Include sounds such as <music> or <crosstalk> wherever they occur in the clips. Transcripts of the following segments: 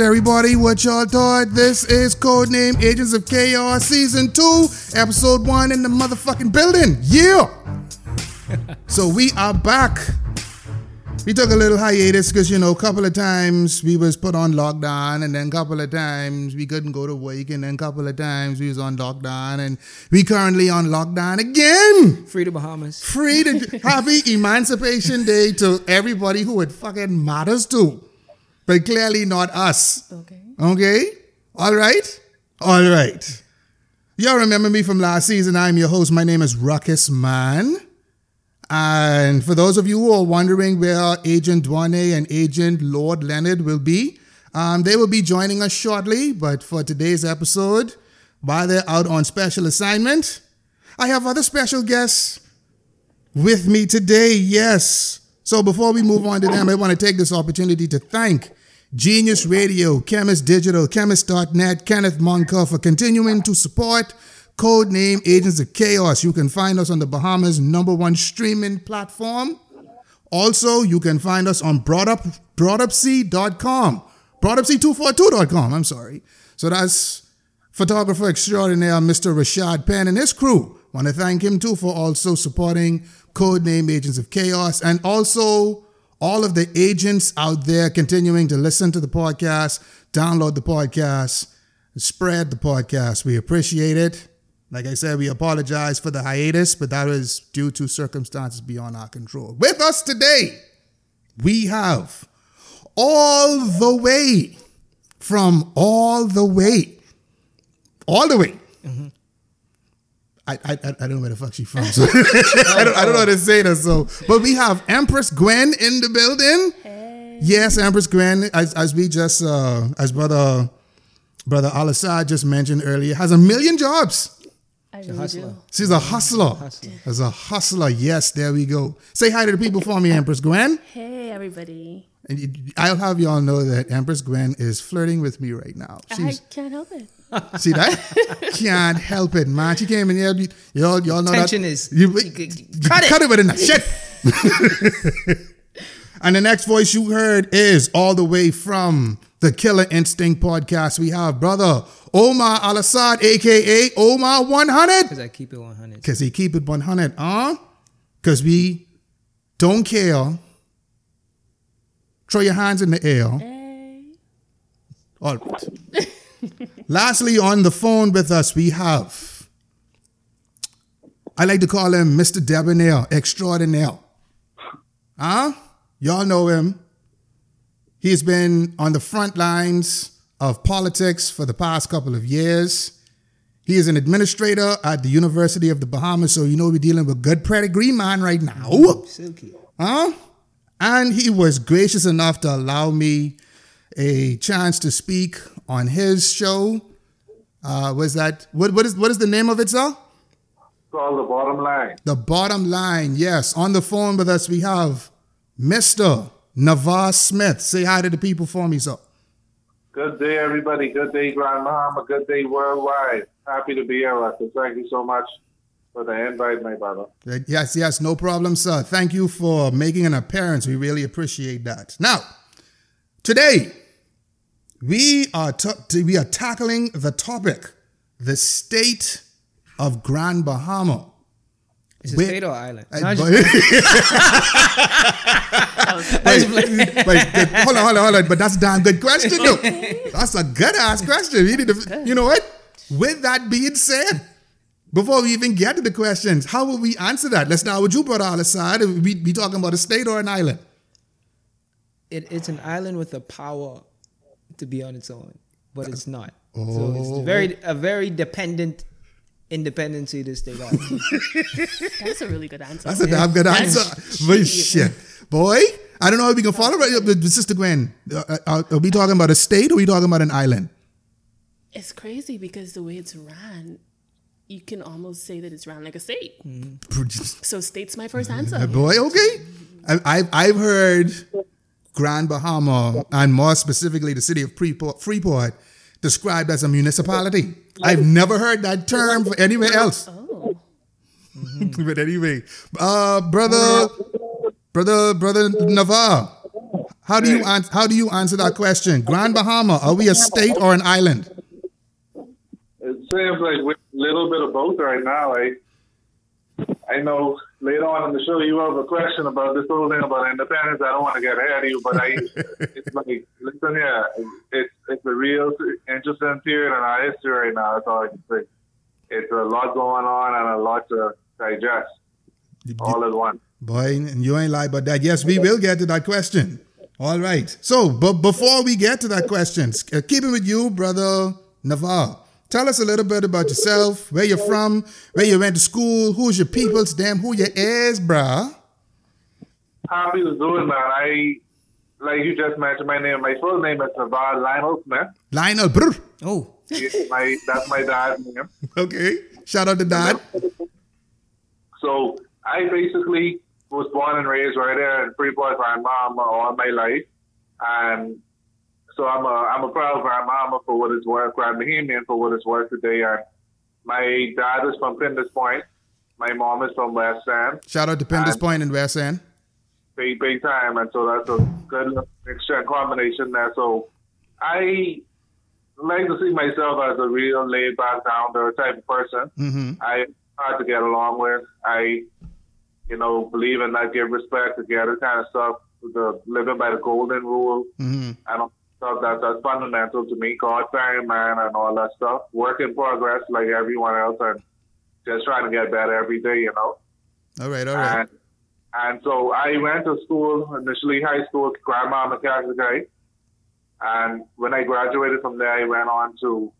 Everybody, what y'all thought? This is Codename Agents of Chaos Season 2, Episode 1 in the motherfucking building. Yeah! <laughs> so we are back. We took a little hiatus because, you know, a couple of times we was put on lockdown and then a couple of times we couldn't go to work and then a couple of times we was on lockdown and we currently on lockdown again. Free to Bahamas. Free to <laughs> happy Emancipation Day to everybody who it fucking matters to but clearly not us. Okay. Okay? All right? All right. Y'all remember me from last season. I'm your host. My name is Ruckus Man. And for those of you who are wondering where Agent Dwane and Agent Lord Leonard will be, um, they will be joining us shortly. But for today's episode, while they're out on special assignment, I have other special guests with me today. Yes. So before we move on to them, I want to take this opportunity to thank Genius Radio, Chemist Digital, Chemist.net, Kenneth Monker for continuing to support Codename Agents of Chaos. You can find us on the Bahamas' number one streaming platform. Also, you can find us on broadup, broadupc.com, broadupc242.com, I'm sorry. So that's photographer extraordinaire Mr. Rashad Penn and his crew. Want to thank him too for also supporting Codename Agents of Chaos and also all of the agents out there continuing to listen to the podcast, download the podcast, spread the podcast. We appreciate it. Like I said, we apologize for the hiatus, but that was due to circumstances beyond our control. With us today, we have all the way from all the way, all the way. Mm-hmm. I, I, I don't know where the fuck she's from. So <laughs> I, don't, I don't know how to say that. So, but we have Empress Gwen in the building. Hey. Yes, Empress Gwen, as, as we just, uh, as brother, brother Al Assad just mentioned earlier, has a million jobs. I really do. She's a hustler. hustler. As a hustler, yes, there we go. Say hi to the people for me, Empress Gwen. Hey, everybody. And I'll have y'all know that Empress Gwen is flirting with me right now. She's, I can't help it. <laughs> See that? Can't help it, man. She came in here. Y'all, y'all know Tension that. is. You, cut it. Cut it with a shit. <laughs> and the next voice you heard is all the way from the Killer Instinct podcast. We have brother Omar Al Assad, aka Omar 100. Because I keep it 100. Because he keep it 100, huh? Because we don't care. Throw your hands in the air. Hey. All right. <laughs> Lastly, on the phone with us, we have, I like to call him Mr. Debonair Extraordinaire. Huh? Y'all know him. He's been on the front lines of politics for the past couple of years. He is an administrator at the University of the Bahamas, so you know we're dealing with good pedigree man right now. Silky. Huh? And he was gracious enough to allow me a chance to speak on his show. Uh, was that what? What is what is the name of it, sir? Called the bottom line. The bottom line. Yes. On the phone with us, we have Mister Nevar Smith. Say hi to the people for me, sir. Good day, everybody. Good day, Grand Bahama. Good day, worldwide. Happy to be here, Ruckus. Thank you so much for the invite, my brother. Yes, yes, no problem, sir. Thank you for making an appearance. We really appreciate that. Now, today we are t- we are tackling the topic, the state of Grand Bahama. Is it Where, state or island? Uh, no, but, <laughs> wait, wait, hold on, hold on, hold on. But that's a damn good question, though. <laughs> That's a good ass question. You, need to, you know what? With that being said, before we even get to the questions, how will we answer that? Let's start with you, brother Al Assad. We be talking about a state or an island? It, it's an island with the power to be on its own, but it's not. Oh. So it's oh. very a very dependent independency to state island. <laughs> That's a really good answer. That's a damn good answer. but shit, boy, I don't know if we can follow right up with Sister Gwen. Uh, uh, are we talking about a state or are we talking about an island? It's crazy because the way it's ran, you can almost say that it's ran like a state. So state's my first answer. Boy, okay. I, have I've heard Grand Bahama, and more specifically the city of Freeport, Freeport described as a municipality. I've never heard that term for anywhere else. Oh. Mm-hmm. <laughs> but anyway, uh, brother, brother, brother Nevar, How do you answer? How do you answer that question? Grand Bahama, are we a state or an island? It seems like a little bit of both right now. I I know later on in the show you have a question about this whole thing about independence. I don't want to get ahead of you, but I <laughs> it's like listen yeah, it's it's a real interesting period in our history right now. That's all I can say. It's a lot going on and a lot to digest all at once. Boy, and you ain't lie about that. Yes, we will get to that question. All right. So, but before we get to that question, uh, keeping with you, brother Nevar, tell us a little bit about yourself, where you're from, where you went to school, who's your peoples, damn, who your is, bruh. Happy to do it, man. I like you just mentioned my name. My full name is Nevar Lionel Smith. Lionel, brr. Oh, my that's my dad's name. Okay. Shout out to dad. So I basically was born and raised right there in Freeport, mom all my life, and so I'm a I'm a proud grandmama for what it's worth, Grand Bahamian for what it's worth today. And my dad is from Pinder's Point, my mom is from West End, Shout out to Pinder's and in West End. big big time, and so that's a good mixture and combination there. So I like to see myself as a real laid back, down earth type of person. Mm-hmm. I hard to get along with. I, you know, believe in that give respect together kind of stuff. The living by the golden rule Mm-hmm. and all stuff that that's fundamental to me. God fearing man and all that stuff. Work in progress like everyone else and just trying to get better every day, you know. All right, all right. And and so I went to school initially high school, Grand Bahama Catholic High. And when I graduated from there, I went on to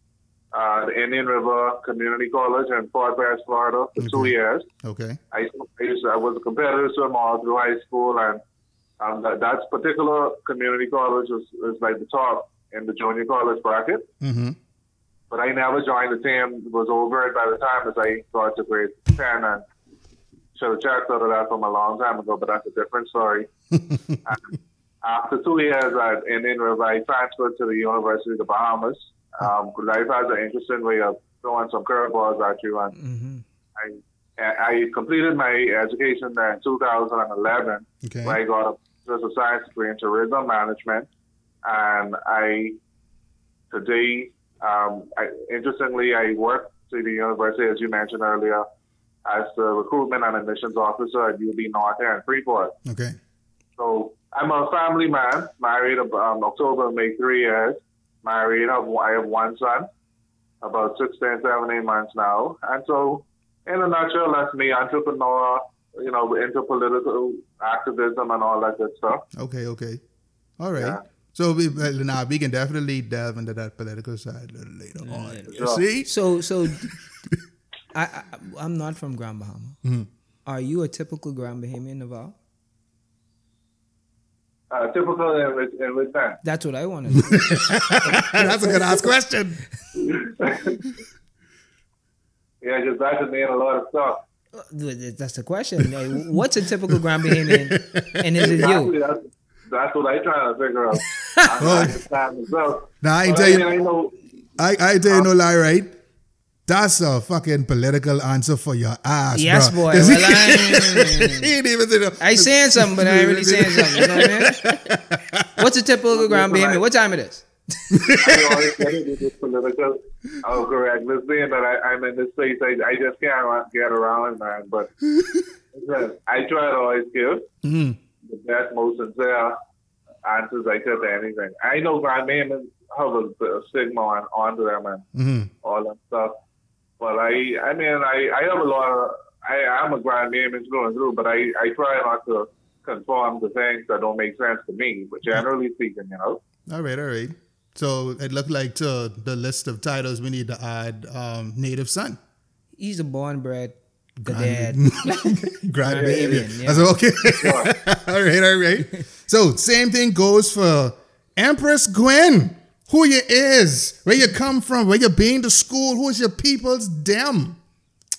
uh, the Indian River Community College in Fort Pierce, Florida, for two years. Okay. I, I, used to, I was a competitive swimmer all through high school, and um, that, that particular community college was, was like the top in the junior college bracket. Mm-hmm. But I never joined the team. It was over it by the time as I got to grade 10 and should have checked out of that from a long time ago, but that's a different story. <laughs> After two years at Indian River, I transferred to the University of the Bahamas. Um, life has an interesting way of throwing some curveballs at you. And hmm I, I completed my education there in 2011 Okay. where I got a just a science degree in tourism management, and I today, um, I, interestingly, I work to the university as you mentioned earlier as the recruitment and admissions officer at UB North here in Freeport. Okay. So I'm a family man, married um, October May three years. Married, I have, I have one son, about 16, 17 months now. And so, in a nutshell, that's me, entrepreneur, you know, into political activism and all that good stuff. Okay, okay. All right. Yeah. So we, well, now we can definitely delve into that political side a little later on. You Sure. see? So, so I, I I'm not from Grand Bahama. Mhm. Are you a typical Grand Bahamian Nevar? Uh, typical in which, in which sense? That's what I want to <laughs> know. That's a good ass question. <laughs> Yeah, because that could mean a lot of stuff. That's the question. Like, What's a typical Grand Bahamian, and is it you? that's, that's what I'm trying to figure out. I <laughs> understand myself. Now I ain't But tell I mean, you, I know I, I tell you uh, no lie, right? That's a fucking political answer for your ass, Yes, bro. boy. 'Cause Well, he, I- <laughs> he ain't even say. I saying something, but I ain't really saying something. You know what I mean? <laughs> What's a typical Grand Bahamian? What time it is? I <laughs> always get it with this political correctness being that I, I'm in this place. I, I just can't get around, man. But listen, I try to always give Mhm. the best, most sincere answers I could to anything. I know Grand Bahamians have a, a stigma on, onto them and Mhm. all that stuff. But I, I mean, I, I have a lot of, I, I'm a Grand Bahamian through and through, but I, I try not to conform to things that don't make sense to me. But generally speaking, you know. All right, all right. So it looked like to the list of titles we need to add um, native son. He's a born bred dad. Grand Bahamian, Bahamian. yeah. I said, okay. <laughs> all right, all right. So same thing goes for Empress Gwen. Who you is, where you come from, where you been to school, who's your people's them.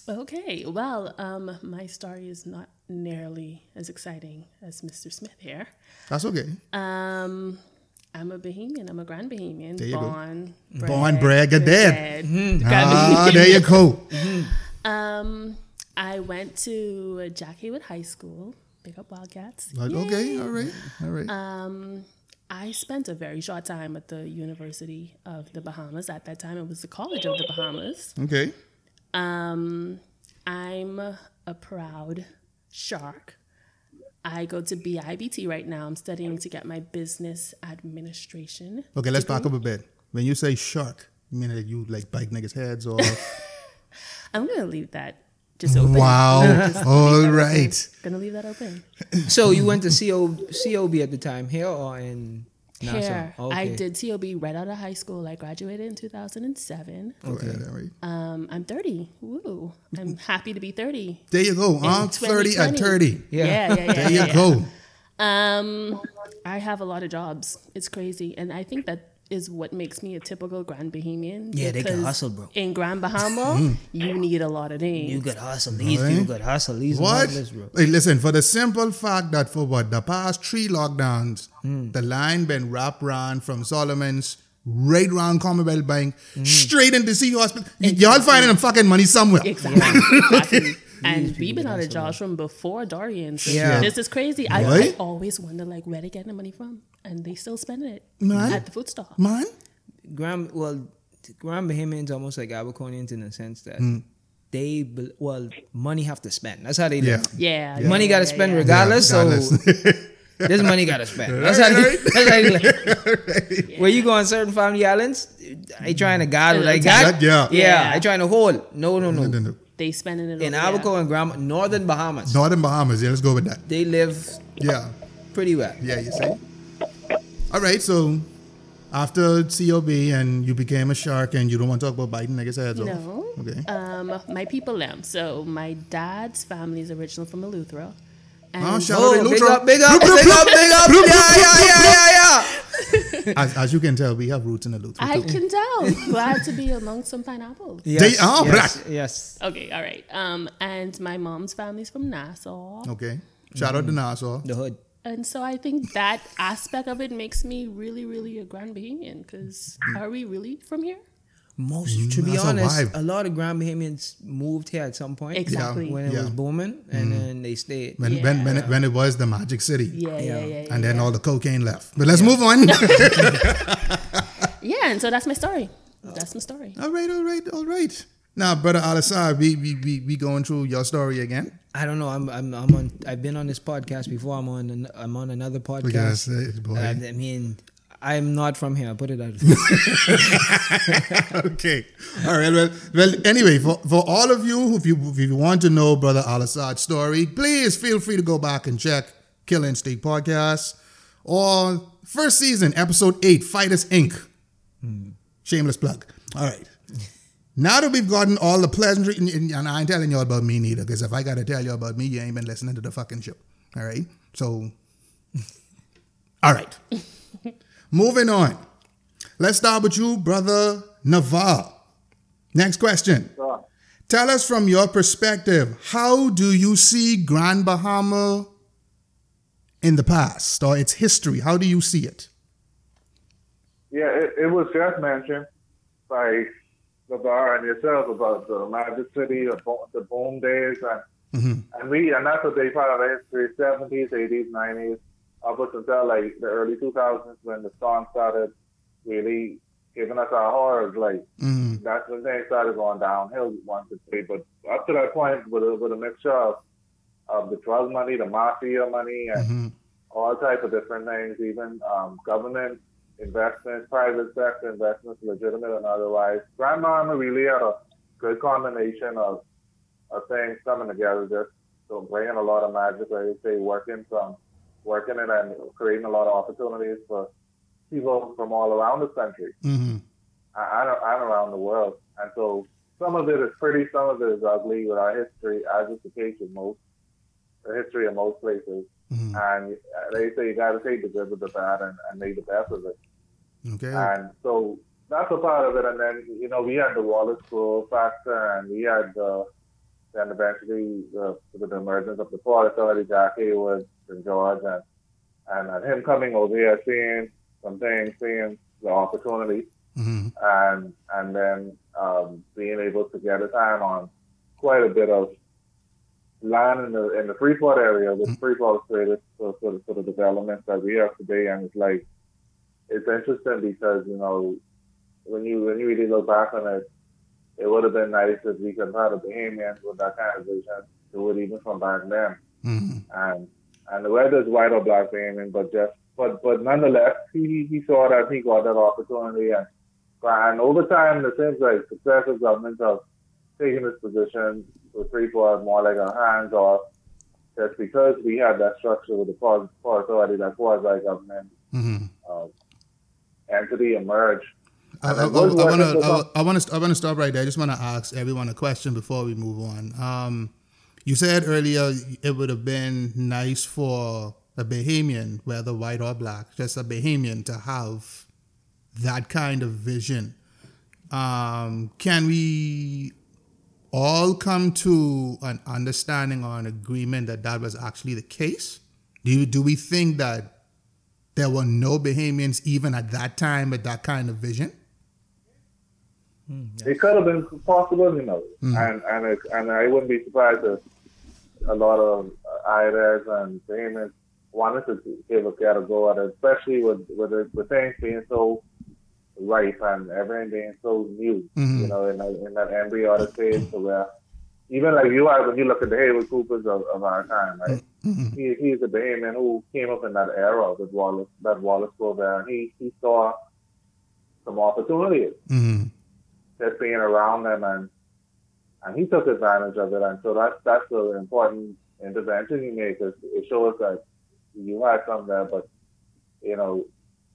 Okay, well, um, my story is not nearly as exciting as Mr. Smith here. That's okay. Um, I'm a Bahamian. I'm a Grand Bahamian. There you go. born, Born, bred, dead. dead. Grand Ah, there you go. Um, I went to Jack Hayward High School. Big up Wildcats. Like, okay, all right, all right. Um, I spent a very short time at the University of the Bahamas. At that time, it was the College of the Bahamas. Okay. Um, I'm a proud shark. I go to BIBT right now. I'm studying to get my business administration. Okay, let's degree. back up a bit. When you say shark, you mean that you like bite niggas' heads or <laughs> I'm gonna leave that just open. Wow. Just <laughs> All leave that right. open. Gonna leave that open. So you went to CO, COB at the time here or in Nassau? Here, I Okay. did COB right out of high school. I graduated in 2007. Okay. all right. Um, I'm 30. Woo! I'm <laughs> happy to be 30. There you go. in I'm 30 and 2020. 30. Yeah. Yeah, yeah, yeah. There yeah, you yeah. go. Um, I have a lot of jobs. It's crazy, and I think that is what makes me a typical Grand Bahamian. Yeah, they can hustle, bro. In Grand Bahama, you need a lot of things. You got hustle. These Right. people could hustle. These What? hustlers, bro. Hey, listen, for the simple fact that for what the past three lockdowns, Hmm. the line been wrapped round from Solomon's right round Commonwealth Bank Hmm. straight into Sea Hospital. Y- Y'all finding them fucking money somewhere. Exactly. exactly. <laughs> And we've been out of jobs from before Dorian. So Yeah. this is crazy. I, I always wonder like where they getting the money from, and they still spend it Man. at the food stall. Man, Grand, well, Grand Bahamians almost like Abaconians in the sense that Hmm. they, well, money have to spend. That's how they Yeah. live. Yeah, Money got to yeah, spend yeah. regardless. Yeah, So regardless. <laughs> this money got to spend. That's how they, <laughs> that's how they live. Where you go on certain family islands, I trying to guard what I got. Yeah. Yeah, Yeah. I trying to hold. No, no, no. No, no, no. They spending it In over there. Abaco and Grand, Northern Bahamas, Northern Bahamas. Yeah, let's go with that. they live Yeah. pretty well. Yeah, you see? All right, so after COB and you became a shark and you don't want to talk about biting I heads off. No. Okay. Um, my people them. So my dad's family is original from Eleuthera. And Oh, shout Oh, out to big up, big up, Bloop, bloop, big up, big up. Yeah, yeah, yeah, yeah, yeah. As, as you can tell, we have roots in Eleuthera. I too. can tell. Glad to be among some pineapples. Yes, are yes, black. yes. Okay, all right. Um, and my mom's family's from Nassau. Okay. Shout out to Nassau. The hood. And so I think that aspect of it makes me really, really a Grand Bahamian. Because are we really from here? Most, mm, to be that's a honest, vibe. a lot of Grand Bahamians moved here at some point. Exactly. When it Yeah. was booming, and mm. then they stayed. When, when, when, it, when it was the Magic City. Yeah, yeah, yeah. yeah, And then yeah. all the cocaine left. But let's move on. <laughs> <laughs> Yeah, and so that's my story. That's my story. all right, all right, all right. Now, brother Al Assad, we, we, we, we going through your story again. I don't know. I'm, I'm, I'm on. I've been on this podcast before. I'm on. An, I'm on another podcast. say, boy. I, I mean, I'm not from here. Put it out. <laughs> okay. All right. Well, well. Anyway, for, for all of you, if you if you want to know Brother Al Assad's story, please feel free to go back and check Killer Instinct podcast or first season, episode eight, Fighters Inc. Hmm. Shameless plug. All right. Now that we've gotten all the pleasantry, and, I ain't telling you about me neither, because if I got to tell you about me, you ain't been listening to the fucking show. All right. So, <laughs> all right. Moving on. Let's start with you, brother Nevar. Next question. So, Tell us from your perspective, how do you see Grand Bahama in the past or its history? How do you see it? yeah, it, it was just mentioned by bar and yourself about the Magic City, the the boom days, and mm-hmm. and we and that's a big part of the history. Seventies, eighties, nineties, up until like the early two thousands when the storm started really giving us our horrors. Like Mhm. that's when things started going downhill. One could say, but up to that point, with a, with a mixture of, of the drug money, the mafia money, and Mhm. all types of different things, even um, government investments, private sector investments, legitimate and otherwise. Grand Bahama really had a good combination of, of things coming together, just so bringing a lot of magic, like you say, working from working it and creating a lot of opportunities for people from all around the country Mhm. and, and around the world. And so some of it is pretty, some of it is ugly with our history, as is the case with most, the history of most places. Mhm. And they say you got to take the good with the bad and, and make the best of it. Okay. And so that's a part of it. And then, you know, we had the Wallace School factor and we had the, then eventually the, the emergence of the Port Authority, Jack Hayward, St. George, and, and, and him coming over here, seeing some things, seeing the opportunity, Mhm. and and then um, being able to get his hand on quite a bit of land in the in the Freeport area, which Freeport is created for, for, the, for the developments that we have today, and it's like it's interesting because you know when you when you really look back on it, it would have been nice if we could have had a Bahamian with that kind of vision do it even from back then. Mm-hmm. And and whether it's white or black Bahamian, but just but but nonetheless, he he saw that he got that opportunity and and over time it seems like successive governments have taken this position with Freeport more like a hands off. Just because we had that structure with the port authority, that quasi government Mm-hmm. uh, entity emerge. I, I, I, want to. I want to. I want to stop right there. I just want to ask everyone a question before we move on. Um, you said earlier it would have been nice for a Bahamian, whether white or black, just a Bahamian, to have that kind of vision. Um, can we all come to an understanding or an agreement that that was actually the case? Do you, do we think that there were no Bahamians even at that time with that kind of vision? It could have been possible, you know, and and it, and I wouldn't be surprised if a lot of IRS and payments wanted to give a get a go at it, especially with with, it, with things being so ripe and everything being so new, Mhm. you know, in, that in that embryonic phase, so where even like you are when you look at the Haywood Coopers of, of our time, right? Mhm. He, he's a Bahamian who came up in that era with Wallace, that Wallace program. He he saw some opportunities Mhm. Just being around them and and he took advantage of it and so that's that's the important intervention he made. is it shows that you had some there but you know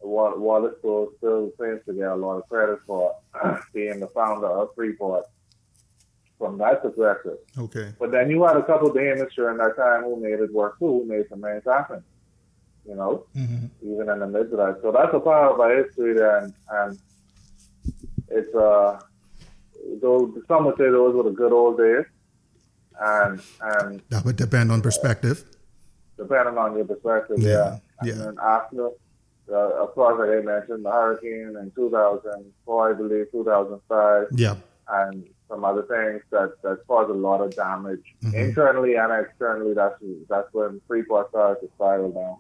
Wa- Wallace still still seems to get a lot of credit for <clears throat> being the founder of Freeport from that perspective. Okay. But then you had a couple of Danish during that time who made it work too, who made some things happen. You know? Mhm. even in the midst of that. So that's a part of our history there, and, and it's uh, though some would say those were the good old days, and and That would depend on perspective. depending on your perspective, Yeah, yeah. yeah. And then after, uh, of course, like I mentioned, the hurricane in 2004, I believe, 2005, Yeah. and some other things that that caused a lot of damage Mhm. internally and externally. That's that's when Freeport started to spiral down.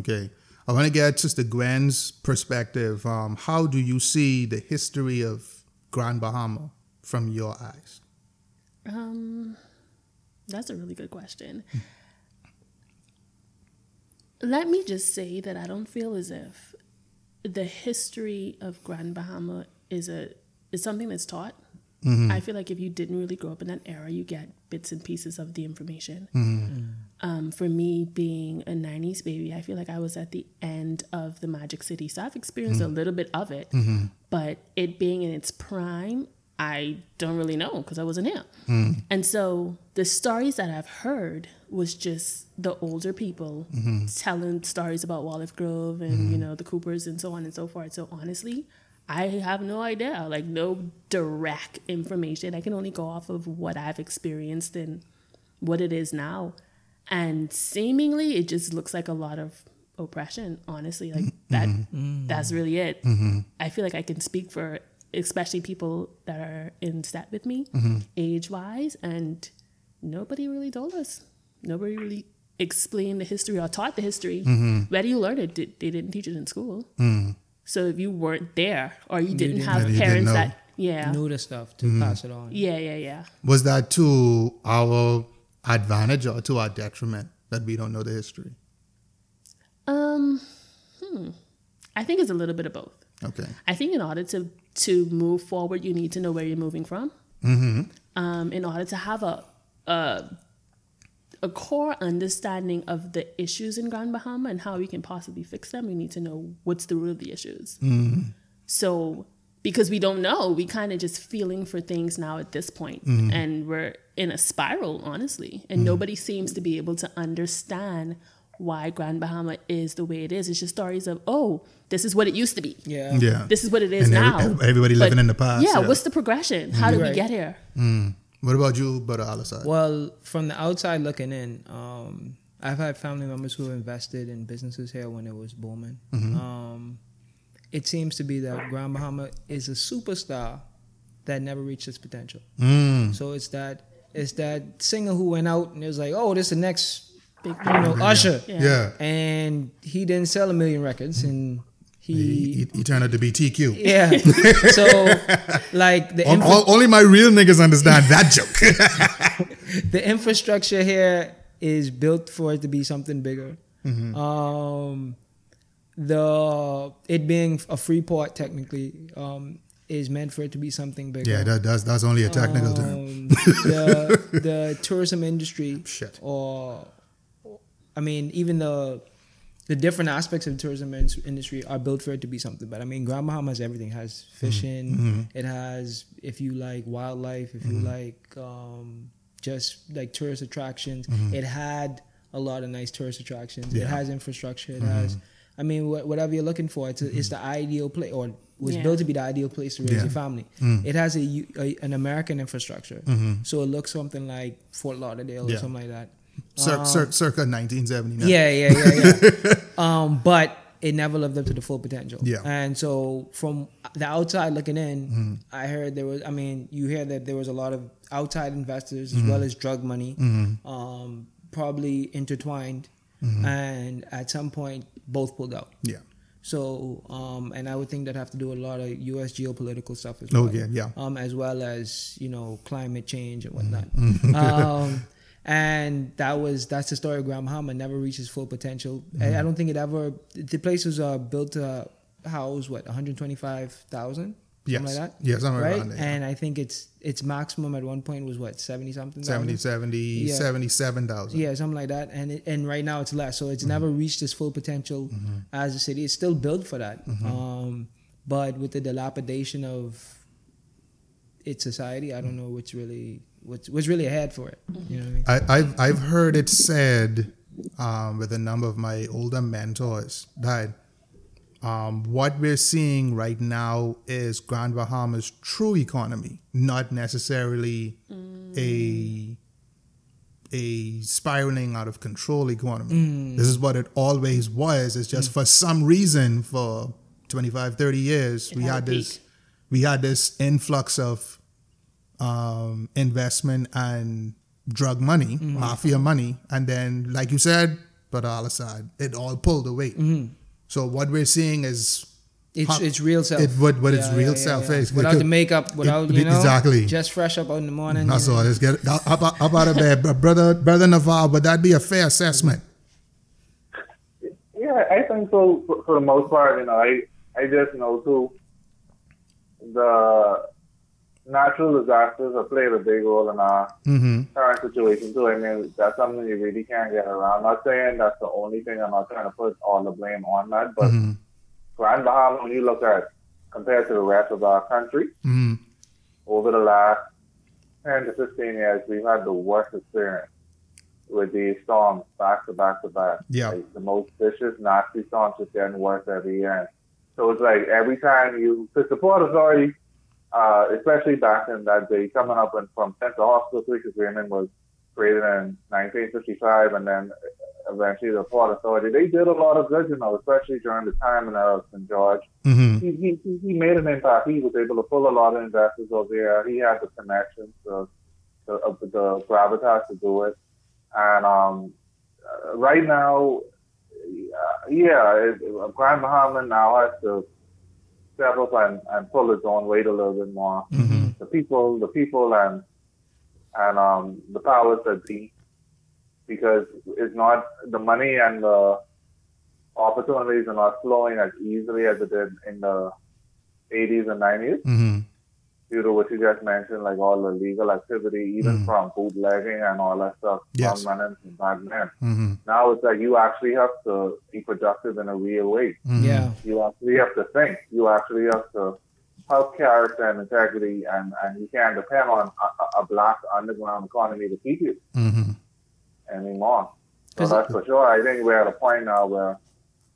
Okay. I want to get Sister Gwen's perspective. Um, how do you see the history of Grand Bahama from your eyes? Um, that's a really good question. Let me just say that I don't feel as if the history of Grand Bahama is a is something that's taught. I feel like if you didn't really grow up in that era, you get bits and pieces of the information. Um, for me, being a '90s baby, I feel like I was at the end of the Magic City, so I've experienced a little bit of it. But it being in its prime, I don't really know because I wasn't here. Mm. And so the stories that I've heard was just the older people mm-hmm. telling stories about Wallace Groves and you mm-hmm. know the Coopers and so on and so forth. So honestly, I have no idea, like no direct information. I can only go off of what I've experienced and what it is now. And seemingly, it just looks like a lot of oppression. Honestly, like mm-hmm. that. That's really it. I feel like I can speak for especially people that are in step with me, age wise, and nobody really told us. Nobody really explained the history or taught the history. Where do you learn it? Did, they didn't teach it in school. So if you weren't there or you didn't didn't- have You didn't parents that, yeah, Knew the stuff to pass it on. yeah, yeah, yeah. Was that to our advantage or to our detriment that we don't know the history? Um, hmm. I think it's a little bit of both. Okay. I think in order to to move forward, you need to know where you're moving from. Mm-hmm. Um, in order to have a a a core understanding of the issues in Grand Bahama and how we can possibly fix them, we need to know what's the root of the issues. So because we don't know, we kind of just feeling for things now at this point. and we're in a spiral, honestly, and nobody seems to be able to understand why Grand Bahama is the way it is. It's just stories of oh, this is what it used to be. Yeah. Yeah. This is what it is And now. ev- everybody living in the past, Yeah, yeah. what's the progression? How did we get here? What about you, Brother Al-Assad? Well, from the outside looking in, um, I've had family members who invested in businesses here when it was booming. Um, it seems to be that Grand Bahama is a superstar that never reached its potential. Mm. So it's that it's that singer who went out and it was like, oh, this is the next Big you know Usher, Yeah. Yeah. and he didn't sell a million records and. He, He, he, he turned out to be TQ. yeah. <laughs> so like the infra- all- only my real niggas understand that joke. <laughs> <laughs> the infrastructure here is built for it to be something bigger. Mm-hmm. Um, the it being a free port technically um, is meant for it to be something bigger. yeah, that, that's that's only a technical term. Um, the the tourism industry, Shit. or I mean, even the the different aspects of the tourism in- industry are built for it to be something. But I mean, Grand Bahama has everything. It has mm-hmm. fishing. Mm-hmm. It has, if you like wildlife, if you mm-hmm. like um, just like tourist attractions. It had a lot of nice tourist attractions. It has infrastructure. It has. I mean, wh- whatever you're looking for, it's, a, it's the ideal place, or was Yeah. built to be the ideal place to raise Yeah. your family. Mm. It has a, U- a an American infrastructure, so it looks something like Fort Lauderdale or something like that. Cir- cir- circa 1979. Yeah, yeah, yeah, yeah. <laughs> um, but it never lived up to the full potential. Yeah. And so from the outside looking in, I heard there was. I mean, you hear that there was a lot of outside investors as well as drug money, um, probably intertwined, and at some point both pulled out. Yeah. So, um, and I would think that have to do a lot of U.S. geopolitical stuff as Oh, well. yeah, yeah. Um, as well as you know climate change and whatnot. Mm-hmm. <laughs> um, and that was that's the story of Grand Bahama. Never reached its full potential. Mm-hmm. I, I don't think it ever. The place was uh, built to house what 125,000. Yes. Something like that. Yeah, somewhere right. around there. And I think its its maximum at one point was what 70 something. 70, thousand? 70, Yeah. 77,000. Yeah, something like that. And it, and right now it's less, so Mm-hmm. it's never reached its full potential as a city. It's still built for that, Mm-hmm. um, but with the dilapidation of its society, I don't know what's really what's what's really ahead for it. You know what I mean? I, I've I've heard it said um, with a number of my older mentors that um, what we're seeing right now is Grand Bahama's true economy, not necessarily a a spiraling out of control economy. This is what it always was. It's just for some reason for 25, 30 years It we had had this we had this influx of um, investment and drug money, mafia money, and then, like you said, but all aside, it all pulled away. So what we're seeing is It's how- it's real self. It, what what its Yeah, real yeah, yeah, self yeah. is without the makeup, without you know, exactly. just fresh up in the morning. That's all. Let's get up, up, up out of bed, Br- brother. Brother Nevar, would that be a fair assessment? Yeah, I think so for, for the most part. You know, I I just know too the natural disasters have played a big role in our Mm-hmm. current situation too. I mean, that's something you really can't get around. I'm not saying that's the only thing. I'm not trying to put all the blame on that, but Mm-hmm. Grand Bahama, when you look at compared to the rest of our country, Mm-hmm. over the last 10 to 15 years, we've had the worst experience with these storms back to back to back. Yeah. Like the most vicious, nasty storms just getting worse every year. So it's like every time you, the Port Authority, uh, especially back in that day, coming up in, from Central Hawksbill Creek Agreement was created in 1955, and then eventually the Port Authority, they did a lot of good, you know, especially during the time in uh, St. George Mm-hmm. he, he, he- made an impact. He was able to pull a lot of investors over there. He had the connections, the, the, of the, gravitas to do it. And um, uh, right now, yeah, it, Grand Bahama now has to and, and pull its own weight a little bit more. Mm-hmm. The people, the people, and and um, the powers that be, because it's not the money and the opportunities are not flowing as easily as it did in the 80s and 90s Mm-hmm. Due know, what you just mentioned, like all the legal activity, even Mhm. from bootlegging and all that stuff, Yes. from running from back then. Mm-hmm. Now it's like you actually have to be productive in a real way. Mm-hmm. Yeah. You actually have to think. You actually have to have character and integrity, and, and you can't depend on a, a black underground economy to keep you Mm-hmm. anymore. So 'Cause- that's for sure. I think we're at a point now where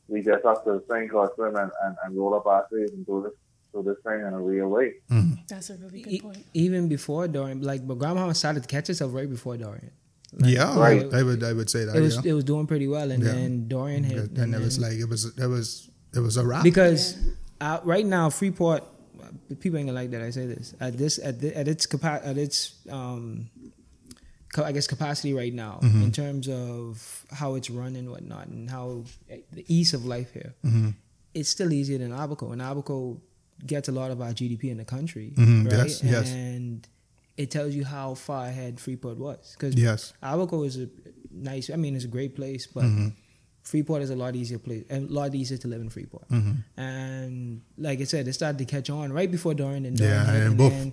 we just have to think or swim and, and, and roll up our sleeves and do this do this thing in a real way. That's a really E- good point. even before Dorian, like, but Grandma started to catch herself right before Dorian. Like, Yeah, Right. I, I would I would say that. It was yeah. it was doing pretty well, and Yeah. then Dorian hit, and it was like it was it was it was a wrap. because uh, right now Freeport, uh, people ain't gonna like that I say this at this at the, at its capa- at its um, co- I guess capacity right now Mm-hmm. in terms of how it's run and whatnot and how eh, the ease of life here. Mm-hmm. it's still easier than Abaco, and Abaco gets a lot of our GDP in the country, Mhm, right? yes, yes. And it tells you how far ahead Freeport was because Yes. Abaco is a nice. I mean, it's a great place, but Mm-hmm. Freeport is a lot easier place, and a lot easier to live in Freeport. Mm-hmm. And like I said, it started to catch on right before Dorian and Dorian Yeah, hit, and both, then,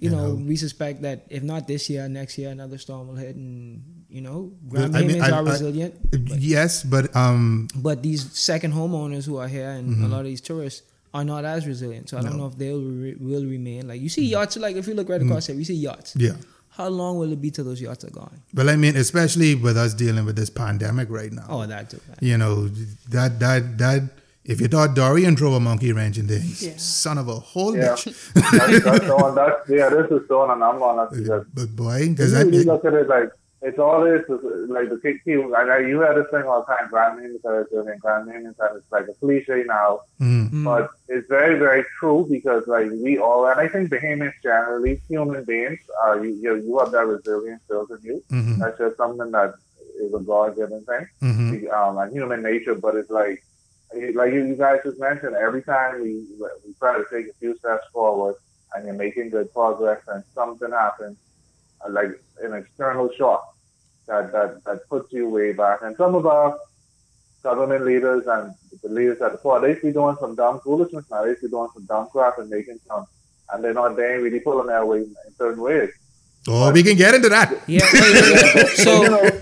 you, you know, know. we suspect that if not this year, next year another storm will hit, and you know, Grand I mean, Bahamians I- are I- resilient. Yes, but um, But these second homeowners who are here and a lot of these tourists are not as resilient. So I don't Mm-hmm. Know if they will, re- will remain. Like you see yachts, like if you look right across here, we see yachts. yeah. How long will it be till those yachts are gone? Well, I mean, especially with us dealing with this pandemic right now. Oh, that too. You know, that that that if you thought Dorian drove a monkey wrench in there, Yeah. son of a whole Yeah. bitch. <laughs> that's, that's the one. That's yeah. This is the one, and I'm on it because But boy, because does that really look at it like it's always like the key. key I know you had this thing all the time, grand names are and grand names, and it's like a cliche now, mm, Mm. but it's very very true because like we all, and I think Bahamians generally, human beings, uh, you you, you have that resilience built in you. mhm, That's just something that is a God given thing. mhm, um, and human nature, but it's like, like you, you guys just mentioned, every time we, we try to take a few steps forward and you're making good progress and something happens, like an external shock that, that, that puts you way back. And some of our government leaders and the leaders at the fore, they be doing some dumb foolishness now. They be doing some dumb crap and making some, and they're not, they ain't really pulling their weight in certain ways. Oh, we can get into that. Yeah. <laughs> So you know,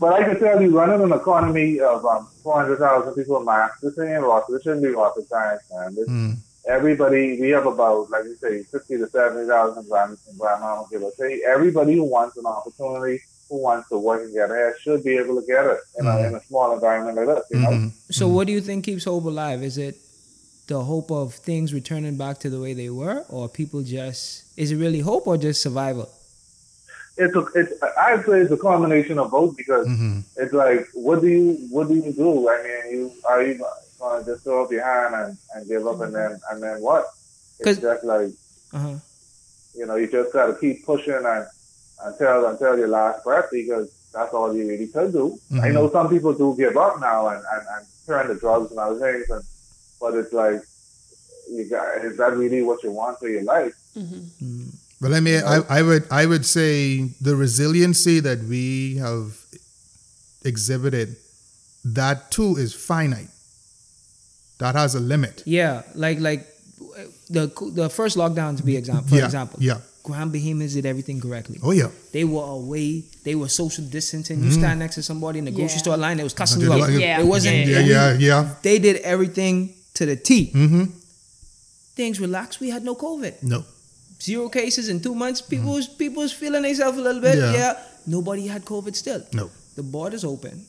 but I can tell you, running an economy of um, 400,000 people max, this ain't rocket. This shouldn't be rocket science, man. This, Mm, Everybody, we have about, like you say, 50 to 70,000 grand, grandmama, give or take. Everybody who wants an opportunity, who wants to work and get ahead, should be able to get it in, a, in a small environment like this, you know? mhm. So, what do you think keeps hope alive? Is it the hope of things returning back to the way they were, or people just is it really hope or just survival? It's a, it's, I'd say it's a combination of both because Mhm. it's like, what do you, what do you do? I mean, you, are you going to just throw up your hand and, and give up and then, and then what? 'Cause- It's just like, Uh huh. you know, you just got to keep pushing and until until your last breath because that's all you really could do. I Mhm. know some people do give up now and, and, and turn to drugs and other things, and, but it's like, you got, is that really what you want for your life? hmm Well, I mean, I, I would I would say the resiliency that we have exhibited, that too is finite. That has a limit. Yeah, like like the the first lockdown to be example. For yeah, example, yeah. Grand Bahamians did everything correctly. Oh yeah. They were away. They were social distancing. You stand next to somebody in the grocery Yeah. store line. They was cussing Did you a out. lot- Yeah. It wasn't. Yeah, yeah, yeah. They did everything to the T. Mm-hmm. Things relaxed. We had no COVID. No. Zero cases in two months. People was people was feeling themselves a little bit. Yeah. Yeah. Nobody had COVID still. No. The borders open.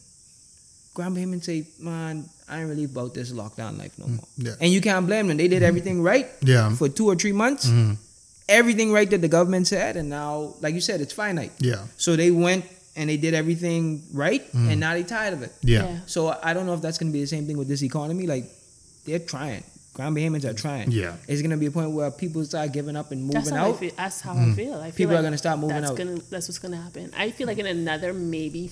Grand Bahamians say, man, I ain't really about this lockdown life no mm, more. Yeah. And you can't blame them. They did everything right Yeah. for two or three months. Mhm. Everything right that the government said, and now, like you said, it's finite. Yeah. So they went and they did everything right, mm-hmm. and now they tired of it. Yeah. Yeah. So I don't know if that's gonna be the same thing with this economy. Like they're trying. Grand Bahamians are trying. Yeah. It's gonna be a point where people start giving up and moving That's out. feel. That's how I mm. feel. I feel People are gonna start moving that's out. Gonna, that's what's gonna happen. I feel like in another maybe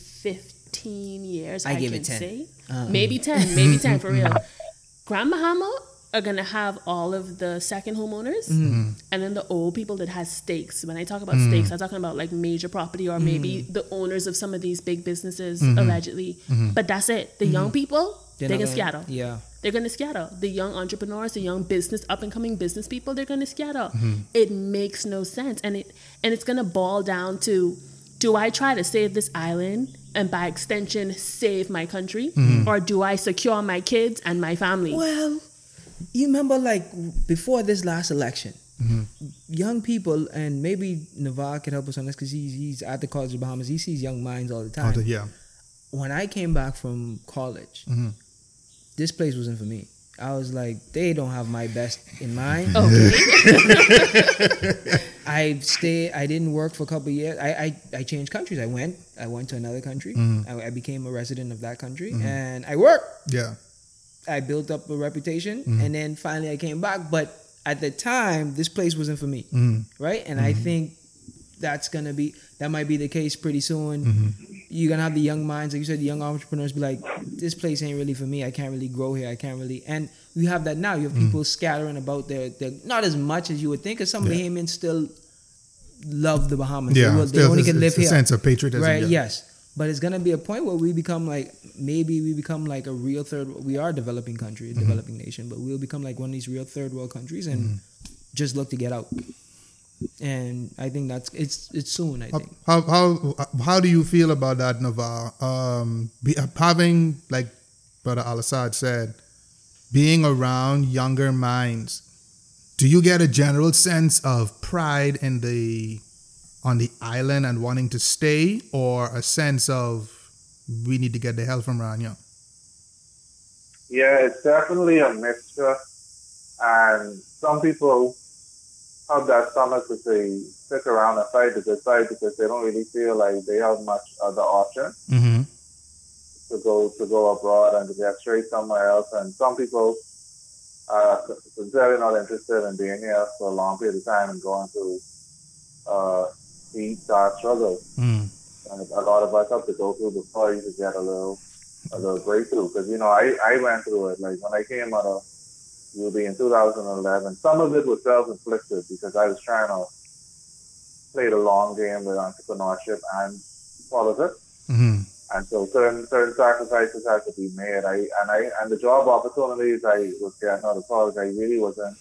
fifteen years, I I, give can it 10. say Uh. maybe ten, maybe ten for real. <laughs> Grand Bahama are gonna have all of the second homeowners, Mm-hmm. and then the old people that has stakes. When I talk about stakes, I'm talking about like major property or maybe Mm-hmm. the owners of some of these big businesses allegedly. But that's it. The young people, Mm-hmm. They're they not can gonna- scatter. Yeah. They're gonna scatter. The young entrepreneurs, the young business, up and coming business people, they're gonna scatter. Mm-hmm. It makes no sense, and it and it's gonna boil down to: Do I try to save this island and by extension save my country, Mm-hmm. or do I secure my kids and my family? Well, you remember like before this last election, young people and maybe Nevar could help us on this because he's he's at the College of Bahamas. He sees young minds all the time. Oh, the- yeah. when I came back from college, Mhm. this place wasn't for me. I was like, they don't have my best in mind. Oh, okay. <laughs> I stayed. I didn't work for a couple of years. I, I I changed countries. I went. I went to another country. Mm-hmm. I, I became a resident of that country, mm-hmm. and I worked. Yeah. I built up a reputation, mm-hmm. and then finally I came back. But at the time, this place wasn't for me, Mhm. right? And I think that's gonna be that might be the case pretty soon you're gonna have the young minds, like you said, the young entrepreneurs be like, this place ain't really for me. I can't really grow here. I can't really. And you have that now. You have people scattering about their, their not as much as you would think. Because some Yeah. Haymans still love the Bahamas. Yeah, they, will, they only can live here. sense of patriotism, right? yeah. Yes. But it's gonna be a point where we become like maybe we become like a real third. We are a developing country, Mm-hmm. a developing nation, but we'll become like one of these real third world countries and Mm-hmm. just look to get out. And I think that's it's it's soon. I think. How how how do you feel about that, Nevar? Um, be, having like Brother Al Assad said, being around younger minds. Do you get a general sense of pride in the on the island and wanting to stay, or a sense of we need to get the hell from around here? Yeah, it's definitely a mixture. And some people have that stomach to say, stick around and fight the good fight because they don't really feel like they have much other option Mm-hmm. to go to go abroad and to get straight somewhere else. And some people are sincerely not interested in being here for a long period of time and going through uh, deep, dark struggles. Mm. And a lot of us have to go through before you to get a little, a little breakthrough. Because you know, I, I went through it. Like when I came out of UB in 2011, some of it was self-inflicted because I was trying to play the long game with entrepreneurship and politics. Mm-hmm. And so certain certain sacrifices had to be made. I and I and the job opportunities I was getting out of college, I really wasn't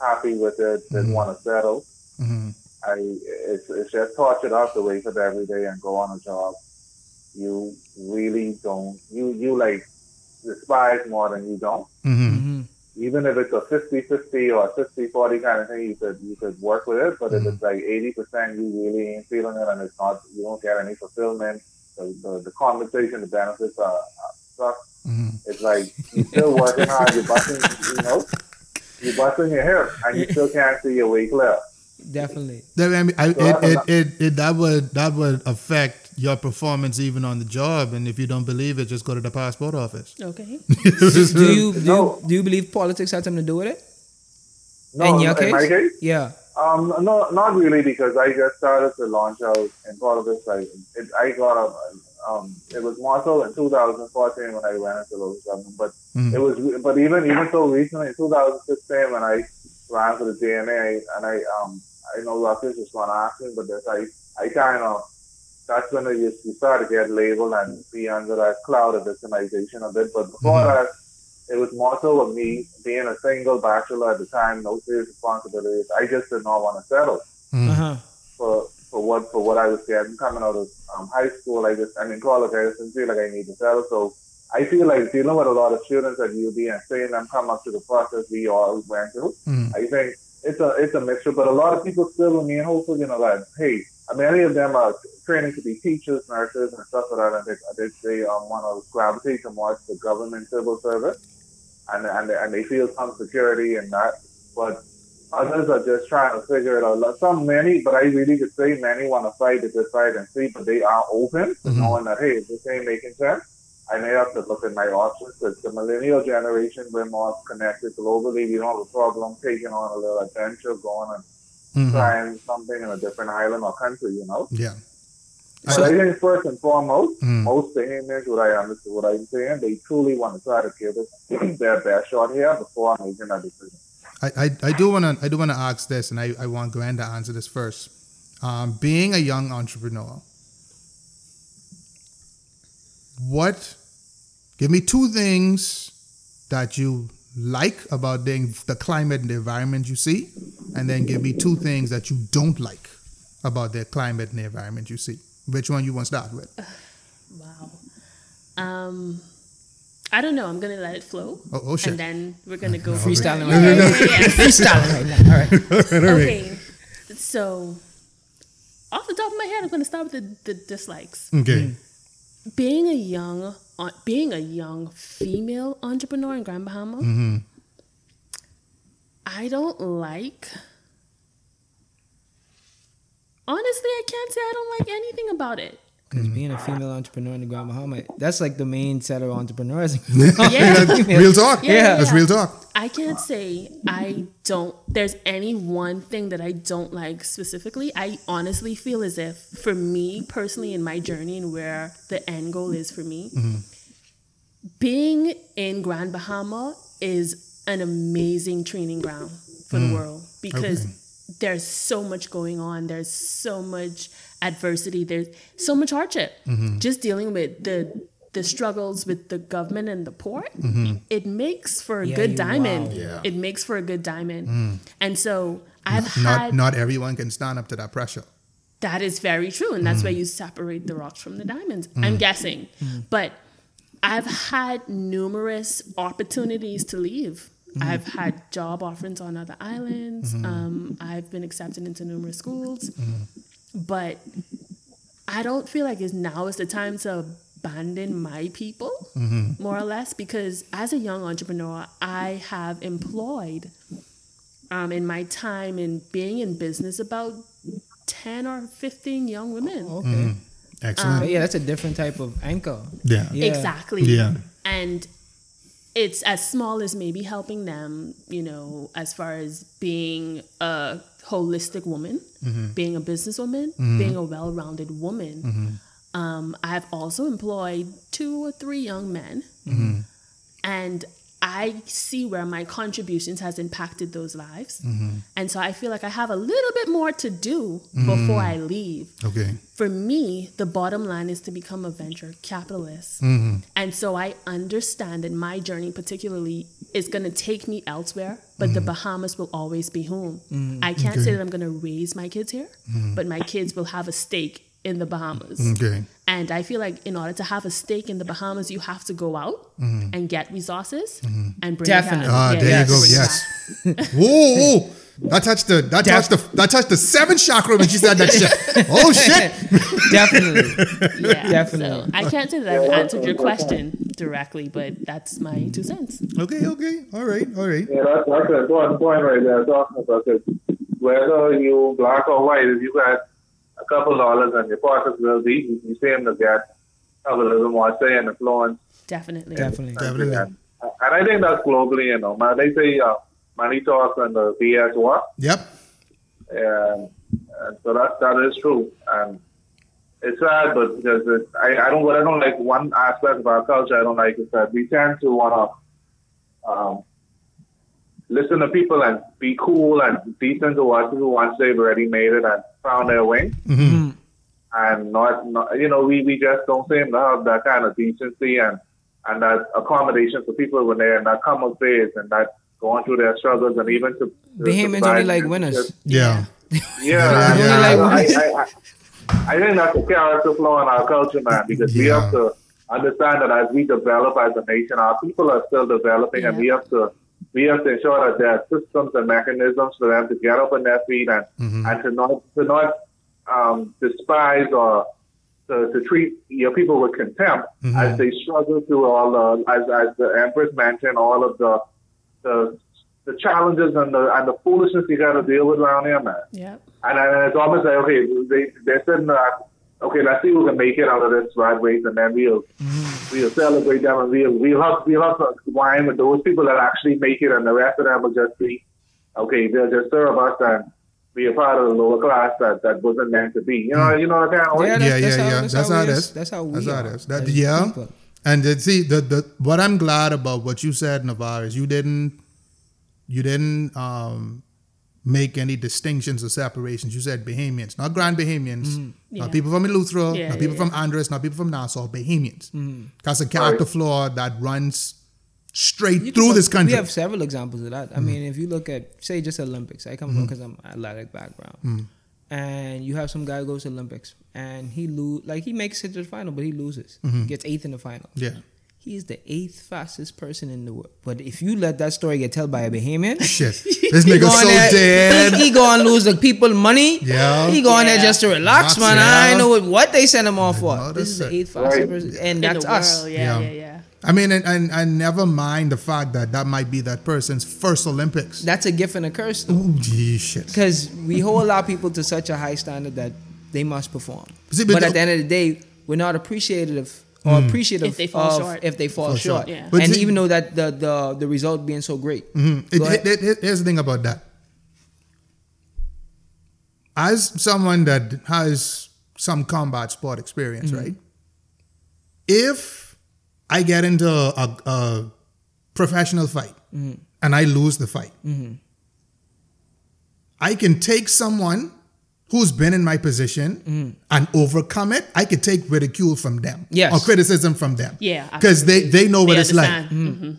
happy with it. Didn't Mhm. want to settle. Mm-hmm. I it's it's just tortured up to wake up every day and go on a job. You really don't you you like despise more than you don't. Mm-hmm. Even if it's a 50-50 or 60-40 kind of thing, you could you could work with it. But Mhm. if it's like eighty percent, you really ain't feeling it, and it's not you don't get any fulfillment. The the, the compensation, the benefits are, are suck. Mm-hmm. It's like you're still working hard, you're busting, you know, you're busting your hair, and you still can't see your way clear. Definitely. That, I mean, I, So it, it, it, it, that would that would affect your performance even on the job. And if you don't believe it, just go to the passport office. Okay. <laughs> Do you do, No. you do you believe politics had something to do with it? No, in your in my case, Yeah. Um, no, not really, because I just started to launch out in politics. I, it, I got a, um, it was more so in 2014 when I went into local government, but Mhm. it was, but even even so recently in 2016 when I ran for the DNA, and I um, I know Ruckus was going to ask me, but this, I, I kind of, that's when you, you start to get labeled and be under that cloud of victimization a bit. But before Mhm. that, it was more so of me being a single bachelor at the time, no serious responsibilities. I just did not want to settle Mm. Uh huh. for for what for what I was getting coming out of um, high school. I just I mean college. I just didn't feel like I need to settle. So I feel like dealing with a lot of students at UB and seeing them come up to the process we all went through. Mm. I think it's a it's a mixture, but a lot of people still remain hopeful. You know that hey, I mean, many of them are training to be teachers, nurses, and stuff like that, and they they, they um, want to gravitate towards the government civil service, and and and they feel some security in that, but. Others are just trying to figure it out. Some many, but I really could say many want to fight the good fight and see, but they are open to Mhm. knowing that hey, if this ain't making sense, I may have to look at my options because the millennial generation, we're more connected globally. We don't have a problem taking on a little adventure, going and Mhm. trying something in a different island or country, you know. Yeah. So- I think first and foremost, Mm. most Bahamians, what I understand, what I'm saying, they truly want to try to give it <clears throat> their best shot here before making that decision. I, I, I do want to I do want to ask this, and I, I want Gwen to answer this first. Um, being a young entrepreneur, what? Give me two things that you like about the, the climate and the environment you see, and then give me two things that you don't like about the climate and the environment you see. Which one you want to start with? <sighs> Wow. Um, I don't know. I'm gonna let it flow, Oh, oh shit! and then we're gonna go <laughs> Freestyling Yeah, right yeah, now. yeah, yeah. <laughs> Freestyling right now. <laughs> All right. Okay. So, off the top of my head, I'm gonna start with the, the dislikes. Okay. Being a young, uh, being a young female entrepreneur in Grand Bahama, Mm-hmm. I don't like. Honestly, I can't say I don't like anything about it. Because mm. being a female entrepreneur in the Grand Bahama, that's like the main set of entrepreneurs. <laughs> Yeah. <laughs> real talk. Yeah. That's real talk. I can't say I don't. There's any one thing that I don't like specifically. I honestly feel as if, for me personally, in my journey and where the end goal is for me, mm-hmm. being in Grand Bahama is an amazing training ground for the mm. world because Okay. There's so much going on. There's so much adversity. There's so much hardship. Mm-hmm. Just dealing with the the struggles with the government and the port, mm-hmm. it makes for a Yeah, good diamond. wow. Yeah. It makes for a good diamond. Mm. And so I've Not had not everyone can stand up to that pressure. that is very true. And that's where mm. you separate the rocks from the diamonds. Mm. I'm guessing. But I've had numerous opportunities to leave. Mm-hmm. I've had job offers on other islands. Mm-hmm. Um, I've been accepted into numerous schools. Mm-hmm. But I don't feel like it's now is the time to abandon my people, more or less, because as a young entrepreneur, I have employed um, in my time in being in business about 10 or 15 young women. Oh, okay. Excellent. But yeah, that's a different type of anchor. yeah. Yeah. Exactly. Yeah. And it's as small as maybe helping them, you know, as far as being a holistic woman, mm-hmm. being a businesswoman, mm-hmm. being a well rounded woman. Mm-hmm. Um, I've also employed two or three young men. And I see where my contributions has impacted those lives. Mm-hmm. And so I feel like I have a little bit more to do before I mm. leave Okay. for me, the bottom line is to become a venture capitalist. Mm-hmm. And so I understand that my journey, particularly, is going to take me elsewhere, but the mm-hmm. Bahamas will always be home. Mm. I can't say that I'm going to raise my kids here, but my kids will have a stake in the Bahamas. Okay. And I feel like in order to have a stake in the Bahamas, you have to go out and get resources and bring Definitely. it back. Ah, Yeah, there yeah, you go. Yes. back. <laughs> Whoa, whoa. That touched the that touched the that touched the seventh chakra when she said that shit. <laughs> Oh shit. <laughs> Definitely. Yeah, Definitely. So I can't say that I've answered your question directly, but that's my two cents. Okay, okay. All right, all right. Yeah, that's, that's an important point right there. Talking about it. Whether you black or white, if you got a couple dollars and your pockets will be, you you seem to get have a little more say and influence. Definitely. Definitely. Definitely. And, and I think that's globally, you know. Man, they say uh, money talks and the BS walk. Yep. And, and so that that is true. And it's sad, but because it, I, I don't what I don't like one aspect of our culture I don't like is that we tend to wanna um, listen to people and be cool and decent to what people once they've already made it and found their way. Mm-hmm. And not, not you know, we, we just don't seem to have that kind of decency and, and that accommodation for people when they're in that come of phase and that going through their struggles and even to, to Bahamians only like winners. just- Yeah. <laughs> yeah, Yeah, I, yeah. I, I, I, I think that's a character flaw in our culture, man, because we have to understand that as we develop as a nation, our people are still developing, and we have to we have to ensure that there are systems and mechanisms for them to get up on their feet and mm-hmm. and to not to not um, despise or to, to treat your people with contempt mm-hmm. as they struggle through all the as as the Empress mentioned all of the the the challenges and the and the foolishness you got to deal with around here, man. Yep. And, and it's almost like, okay, they, they're sitting there, okay, let's see who can make it out of this rat race, and then we'll, we'll celebrate them, and we'll, we'll have, we'll have wine with those people that actually make it, and the rest of them will just be, okay, they'll just serve us and be a part of the lower class that, that wasn't meant to be. You know, you know what I'm saying? Yeah, that's, Yeah, that's yeah, how, yeah. That's, That's how, how it it is. is. That's how we That's how it is. That- as yeah. people. And uh, see, the, the what I'm glad about what you said, Nevar, is you didn't you didn't um, make any distinctions or separations. You said Bahamians, not Grand Bahamians, mm-hmm. Yeah. not people from Eleuthera, Yeah, not people yeah, from Andros, not people from Nassau, Bahamians. Mm-hmm. That's a character flaw that runs straight You through can- this country. We have several examples of that. I mm-hmm. mean, if you look at, say, just Olympics, I come from because I'm athletic background, and you have some guy who goes to Olympics and he lose, like he makes it to the final, but he loses, gets eighth in the final. yeah. He is the eighth fastest person in the world. But if you let that story get told by a Bahamian, <laughs> Shit. <laughs> This nigga so there- dead. <laughs> He go and lose the people money. Yeah. He go on there just to relax, Relax, man. yeah. I know what, what they send him off for. This is the eighth fastest Right. person, and In that's the us. Yeah, Yeah. yeah, yeah. I mean, and, and, and never mind the fact that that might be that person's first Olympics. That's a gift and a curse, though. Ooh, gee, shit. Because we hold our people to such a high standard that they must perform. See, but but the- at the end of the day, we're not appreciative or appreciative If they fall of short. if they fall, Fall short. short. Yeah. And see- even though that the, the the result being so great. Mhm. It- Go it- it- here's the thing about that. As someone that has some combat sport experience, Mm-hmm. right? If I get into a, a professional fight Mm-hmm. and I lose the fight, I can take someone who's been in my position and overcome it. I could take ridicule from them Mm-hmm. Yes. or criticism from them. Yeah, Because they, they know what They it's like. understand. Mhm.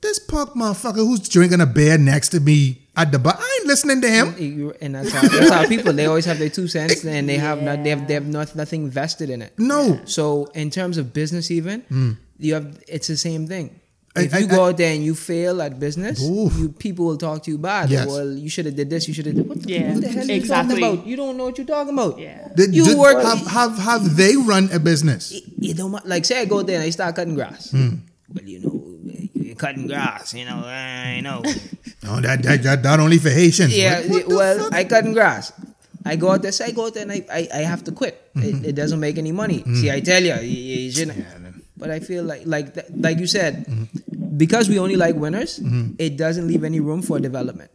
This punk motherfucker who's drinking a beer next to me at the bar, I ain't listening to him. You- And that's how, that's how people they always have their two cents and they have not they have they have not, nothing vested in it. No. So in terms of business, even you have it's the same thing. I- If I- you go I- out there and you fail at business, you people will talk to you bad. Yes. Well, you should have did this. You should have. did What the, Yeah, what the hell are you talking about? You don't know what you're talking about. Yeah. Did, You did- work- have, have have they run a business? You don't ma- like say I go there and I start cutting grass. Hmm. Well, you know, you're cutting grass. You know, I know. <laughs> No, that that, that, that only for Haitians. Yeah, What- what well, fuck? I cutting grass. I go out there, say I go out there and I, I, I have to quit. Mm-hmm. It, it doesn't make any money. Mm. See, I tell you, you, you shouldn't. But I feel like like th- like you said, Mm-hmm. because we only like winners, it doesn't leave any room for development.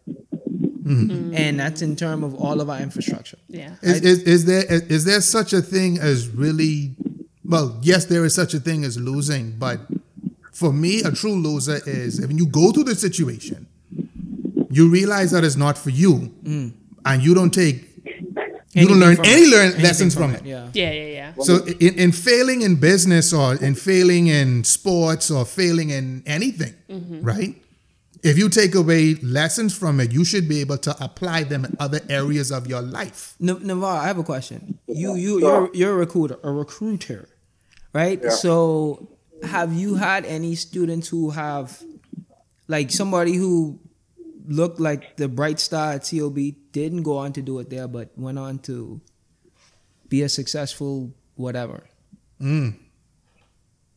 Mm-hmm. And that's in terms of all of our infrastructure. Yeah. Is, is, is there is there such a thing as really? Well, yes, there is such a thing as losing, but for me, a true loser is when you go through the situation, you realize that it's not for you, and you don't take, you don't learn any learn Anything lessons from, it. Yeah. Yeah, yeah, yeah. So in, in failing in business or in failing in sports or failing in anything, mm-hmm. right? If you take away lessons from it, you should be able to apply them in other areas of your life. N- Nevar, I have a question. You you you're you're a recruiter, a recruiter, right? Yeah. So have you had any students who have like somebody who looked like the bright star at COB didn't go on to do it there, but went on to be a successful whatever.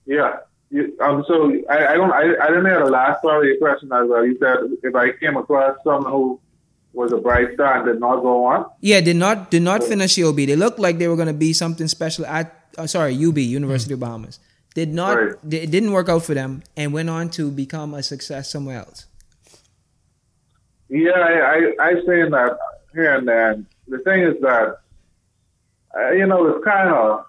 Yeah. You, um, so I, I don't I, I didn't hear the last part of your question as well. You said if I came across someone who was a bright star and did not go on. Yeah, did not did not finish COB. They looked like they were gonna be something special at uh, sorry UB University of Bahamas. Did not Right. it didn't work out for them and went on to become a success somewhere else. Yeah, I, I, I've seen that here and there. The thing is that, uh, you know, it's kind of,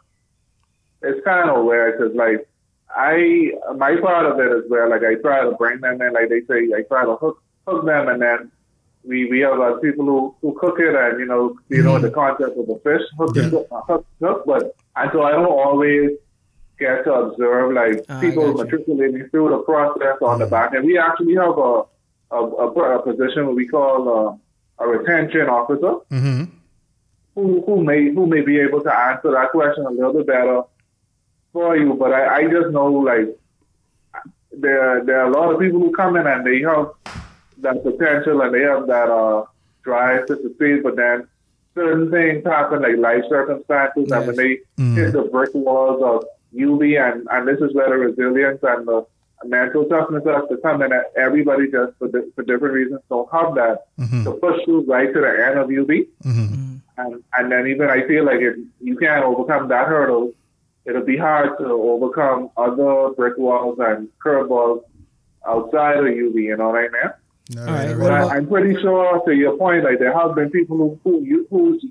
it's kind of weird because, like, I, my part of it is where, like, I try to bring them in, like they say, I try to hook, hook them, and then we, we have uh, people who, who cook it, and, you know, you know, the concept of the fish, hook, Yeah. uh, hook, hook, but, and so I don't always get to observe, like, I people matriculating through the process on the back, and we actually have a, a, a, a position what we call uh, a retention officer. Hmm who, who may who may be able to answer that question a little bit better for you. But I, I just know like there there are a lot of people who come in and they have that potential and they have that uh, drive to succeed, but then certain things happen like life circumstances and when they hit the brick walls of UB and, and this is where the resilience and the mental toughness has to come in. Everybody just for, di- for different reasons don't have that to push through right to the end of UB. Mm-hmm. Mm-hmm. And, and then even I feel like if you can't overcome that hurdle, it'll be hard to overcome other brick walls and curveballs outside of UB, you know what I mean? All All right, right, what all right. about- I, I'm pretty sure, to your point, like there have been people who, who you- whose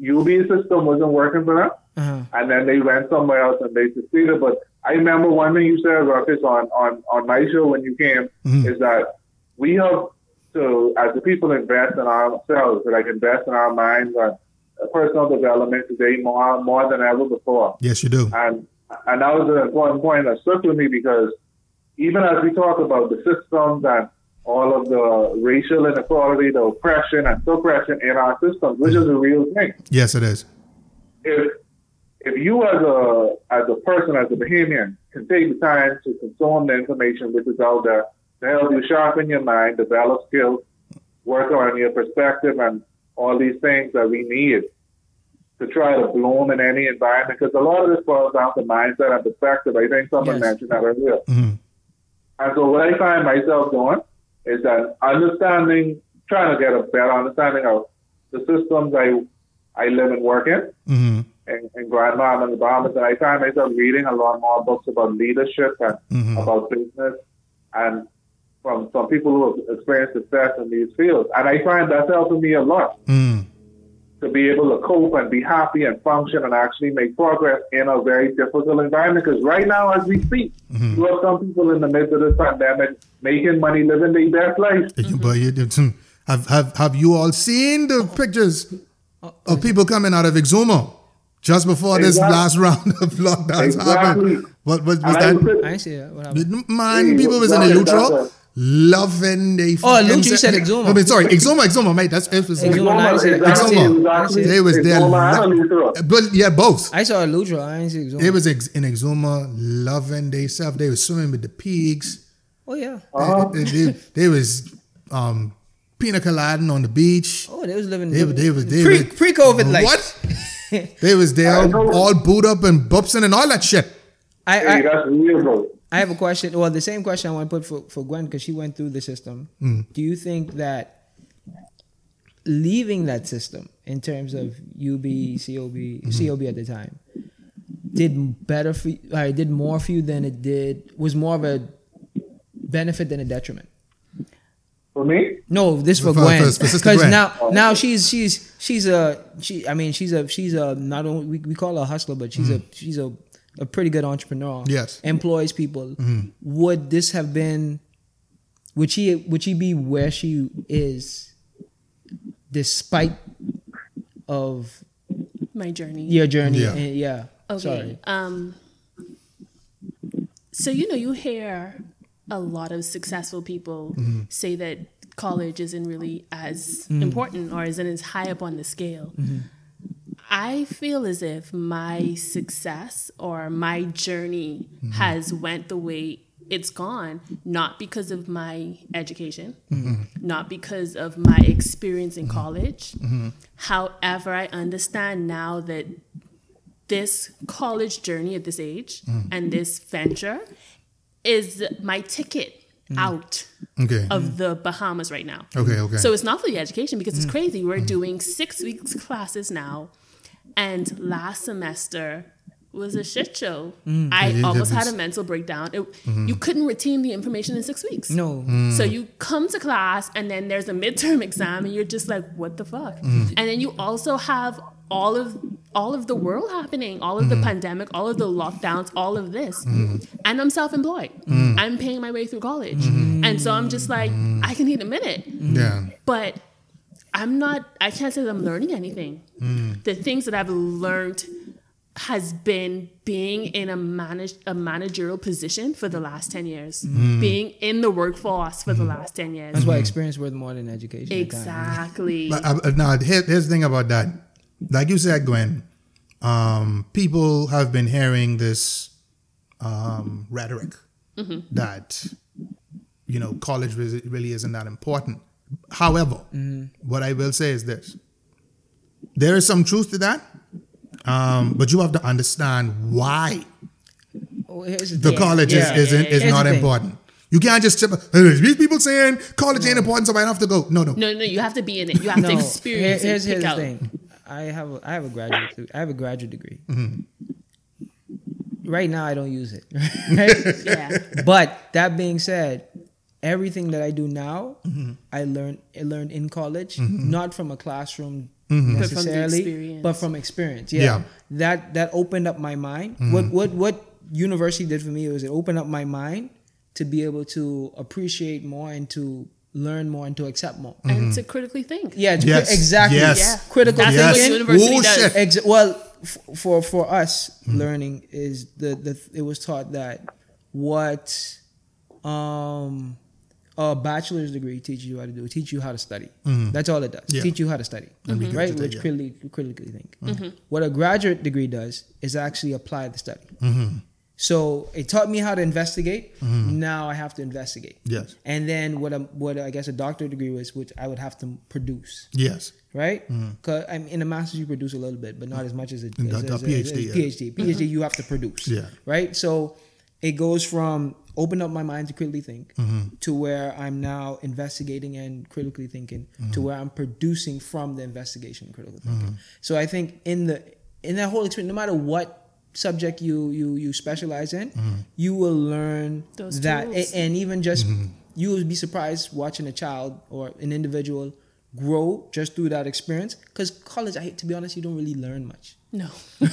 UB system wasn't working for them, Uh-huh. and then they went somewhere else and they succeeded. But I remember one thing you said, Ruckus, on on on my show when you came, is that we have to, as the people, invest in ourselves, like invest in our minds and personal development today more more than ever before. Yes, you do. And and that was an important point that stuck with me because even as we talk about the systems and all of the racial inequality, the oppression and suppression in our systems, which is a real thing. Yes, it is. If if you as a as a person, as a Bahamian, can take the time to consume the information which is out there to help you sharpen your mind, develop skills, work on your perspective and all these things that we need to try to bloom in any environment because a lot of this boils down to mindset and the perspective. I think someone Yes. mentioned that earlier. Mhm. And so what I find myself doing is that understanding, trying to get a better understanding of the systems I I live and work in, hmm in, in Grand Bahama and the Bahamas, and I find myself reading a lot more books about leadership and Mm-hmm. about business, and from from people who have experienced success in these fields, and I find that's helping me a lot. Mm. To be able to cope and be happy and function and actually make progress in a very difficult environment. Because right now, as we speak, Mm-hmm. you have some people in the midst of this pandemic making money, living their best life. But you, you- have, have, have you all seen the pictures of people coming out of Exuma just before this last round of lockdowns happened? Exactly. What was, was And I that? was- I see that. What happened? Man, people was in the that's a- Lutro that's a- loving they. Oh, fucking Lucha, you said se- Exuma. I mean, sorry, Exuma, Exuma, mate. That's it was. Exuma, I didn't. I didn't see Exuma. it. I didn't see it. They was there. Exuma lo- but yeah, both. I saw a Lutra. I ain't see Exuma. It was ex- in Exuma, loving they self. They was swimming with the pigs. Oh yeah. Uh-huh. They, they, they was um, pina colada on the beach. Oh, they was living. They, they was they pre was, pre COVID life. What? <laughs> they was there I all boot up and bupsing and all that shit. I, Hey, I that's real, bro. I have a question. Well, the same question I want to put for, for Gwen because she went through the system. Mm. Do you think that leaving that system in terms of UB, COB, Mm-hmm. COB at the time did better for you, or did more for you than it did, was more of a benefit than a detriment? For me, No, this for For- Gwen for- for Sister because now now she's she's she's a she. I mean she's a she's a not only we, we call her a hustler, but she's a she's a a pretty good entrepreneur. Mm-hmm. Yes. Mm-hmm. employs people. Would this have been? Would she would she be where she is, despite of My journey. your journey? Yeah. And- yeah. Okay. Sorry. Um. So you know, you hear a lot of successful people say that college isn't really as important or isn't as high up on the scale. I feel as if my success or my journey mm-hmm. has went the way it's gone not because of my education mm-hmm. not because of my experience in mm-hmm. college. However i understand now that this college journey at this age mm. and this venture is my ticket mm. out Okay. of the Bahamas right now. Okay, okay. So it's not for the education because it's mm. crazy. We're doing six weeks classes now, and last semester was a shit show. I Yeah, almost had a mental breakdown. It, You couldn't retain the information in six weeks. No. So you come to class and then there's a midterm exam and you're just like, what the fuck? And then you also have all of all of the world happening, all of the pandemic, all of the lockdowns, all of this. And I'm self-employed. I'm paying my way through college. And so I'm just like, I can need a minute. yeah. But I'm not I can't say that I'm learning anything. The things that I've learned has been being in a manage a managerial position for the last 10 years. Being in the workforce for the last 10 years. That's why experience worth more than education. Exactly. But uh, now, here, here's the thing about that. Like you said, Gwen, um, people have been hearing this um, rhetoric that you know college really really isn't that important. However, what I will say is this: there is some truth to that, um, but you have to understand why Oh, here's the the college Yeah. is, isn't, is Here's not important. You can't just chip, these people saying college ain't important, so I don't have to go. No, no. no, no, you have to be in it. You have to experience here- here's, it. here's the out. thing. I have a, I have a graduate I have a graduate degree. Mm-hmm. Right now, I don't use it. <laughs> Right? Yeah. but that being said, everything that I do now, Mm-hmm. I learned I learned in college, not from a classroom Mm-hmm. But from necessarily, experience. but from experience. Yeah. Yeah. that that opened up my mind. Mm-hmm. What what what university did for me was it opened up my mind to be able to appreciate more and to learn more and to accept more. And to critically think. Yeah, it's Yes. cri- exactly. Yes. Yeah. Critical That's Yes. thinking. university does. Ex- well, f- for for us, learning is the the it was taught that what um a bachelor's degree teaches you how to do teach you how to study. That's all it does. Yeah. Teach you how to study, right? regurgitate, Which critically critically think. Mm-hmm. What a graduate degree does is actually apply the study. So it taught me how to investigate. Now I have to investigate. Yes. And then what a, what I guess a doctorate degree was, which I would have to produce Yes. right? Because I'm in a master's, you produce a little bit, but not as much as a, as, the- the as a- PhD, as a yeah. PhD. PhD, mm-hmm. you have to produce, Yeah. right? So it goes from open up my mind to critically think Mm-hmm. to where I'm now investigating and critically thinking Mm-hmm. to where I'm producing from the investigation and critical thinking. So I think in the in that whole experience, no matter what subject you you you specialize in, you will learn Those that, tools. And even just you will be surprised watching a child or an individual grow just through that experience. Because college, I hate to be honest, you don't really learn much. No.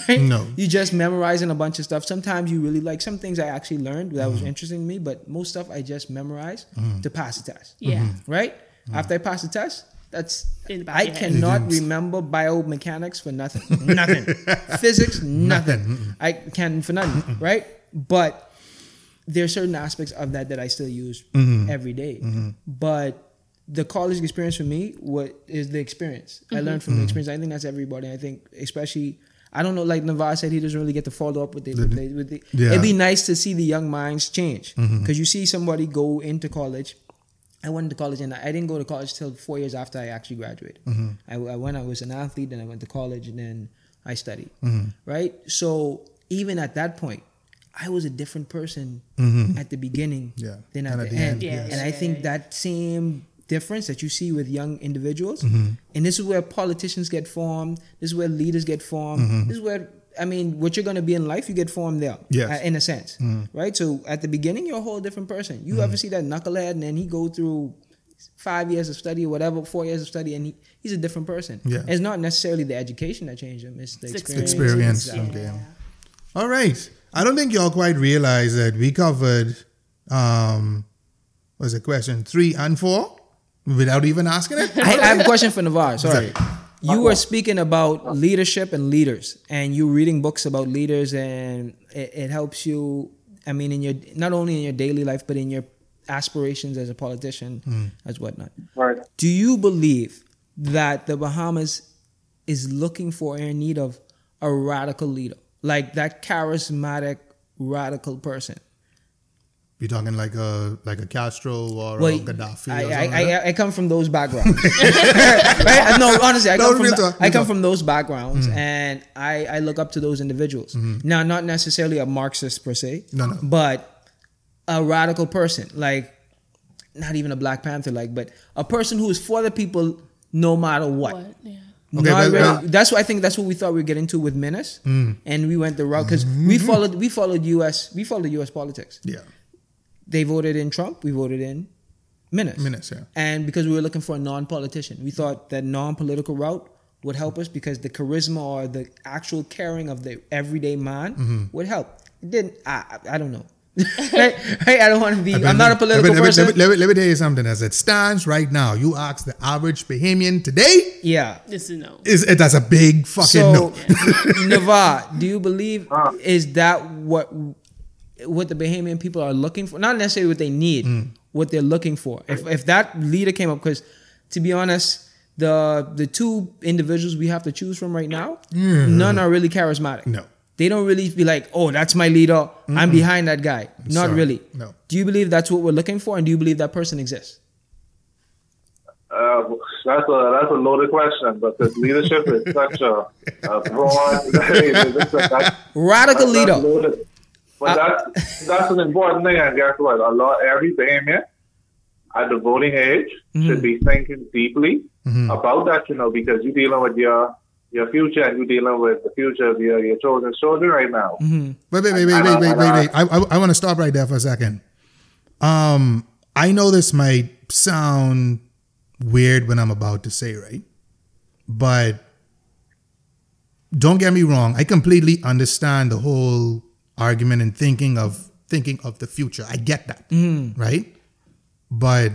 Right? No. You just memorizing a bunch of stuff. Sometimes you really like some things I actually learned that Mm-hmm. was interesting to me, but most stuff I just memorized to pass the test. Yeah. Right? Mm-hmm. After I pass the test, that's In the I of your head. cannot remember biomechanics for nothing. <laughs> Nothing. Physics, nothing. I can for nothing. Right? But there are certain aspects of that that I still use Mm-hmm. every day. But the college experience for me, what is the experience? I learned Mm-hmm. from the experience. I think that's everybody. I think especially I don't know, like Nevar said, he doesn't really get to follow up with it. with the, with the Yeah. it'd be nice to see the young minds change. Because Mm-hmm. you see somebody go into college. I went to college and I didn't go to college till four years after I actually graduated. Mm-hmm. I, I went, I was an athlete, then I went to college, and then I studied. Mm-hmm. Right? So even at that point, I was a different person at the beginning Mm-hmm. Yeah. than at And the, at the end. end, yes. And I think that same difference that you see with young individuals, Mm-hmm. and this is where politicians get formed, this is where leaders get formed, this is where I mean, what you're gonna be in life, you get formed there, Mm-hmm. Yes. uh, in a sense, right? So at the beginning, you're a whole different person. You ever see that knucklehead, and then he go through five years of study or whatever, four years of study, and he, he's a different person. Yeah. It's not necessarily the education that changed him; it's the It's experience. Experience. Yeah. Okay. All right. I don't think y'all quite realize that we covered um was it question three and four without even asking it. I, I have a question for Nevar. Sorry. You were speaking about leadership and leaders, and you reading books about leaders, and it, it helps you. I mean, in your not only in your daily life, but in your aspirations as a politician, mm. as whatnot. Right. Do you believe that the Bahamas is looking for or in need of a radical leader, like that charismatic radical person? You're talking like a like a Castro or Well, a Gaddafi. I, something I, like? I, I come from those backgrounds. <laughs> right? No, honestly, I No, come from the- I come. From those backgrounds, and I, I look up to those individuals. Now, not necessarily a Marxist per se, Mm-hmm. No, no. but a radical person, like not even a Black Panther, like, but a person who is for the people no matter what. What? Yeah. Okay, Not well, really- well- that's what I think. That's what we thought we were getting to with Minnis, Mm. and we went the route because we followed. We followed U.S. We followed U.S. politics. yeah. They voted in Trump. We voted in Minnis. Minnis, yeah. And because we were looking for a non-politician, we thought that non-political route would help us because the charisma or the actual caring of the everyday man Mm-hmm. would help. It didn't. I, I, I don't know. <laughs> right? Right? I don't want to be. I'm not a political let me, person. Let me, let, me, let me tell you something. As it stands right now, you ask the average Bahamian today, yeah. This is no. is it that's a big fucking So, no. <laughs> Nevar, do you believe is that what what the Bahamian people are looking for? Not necessarily what they need, Mm. what they're looking for. If if that leader came up, because to be honest, the the two individuals we have to choose from right now, none are really charismatic. No. They don't really be like, oh, that's my leader. I'm behind that guy. Not Sorry. really. No. Do you believe that's what we're looking for, and do you believe that person exists? Uh, that's a that's a loaded question, but the leadership is such a, a broad. <laughs> it's a- that's- Radical that's leader. Loaded. But that's that's an important thing, and guess what? A lot every Bahamian at the voting age should be thinking deeply about that, you know, because you're dealing with your your future and you're dealing with the future of your your children's children right now. Mm-hmm. Wait, wait, wait, wait, wait, wait, wait, wait. I, I, I want to stop right there for a second. Um, I know this might sound weird when I'm about to say, right? But don't get me wrong. I completely understand the whole argument and thinking of thinking of the future. I get that, right? But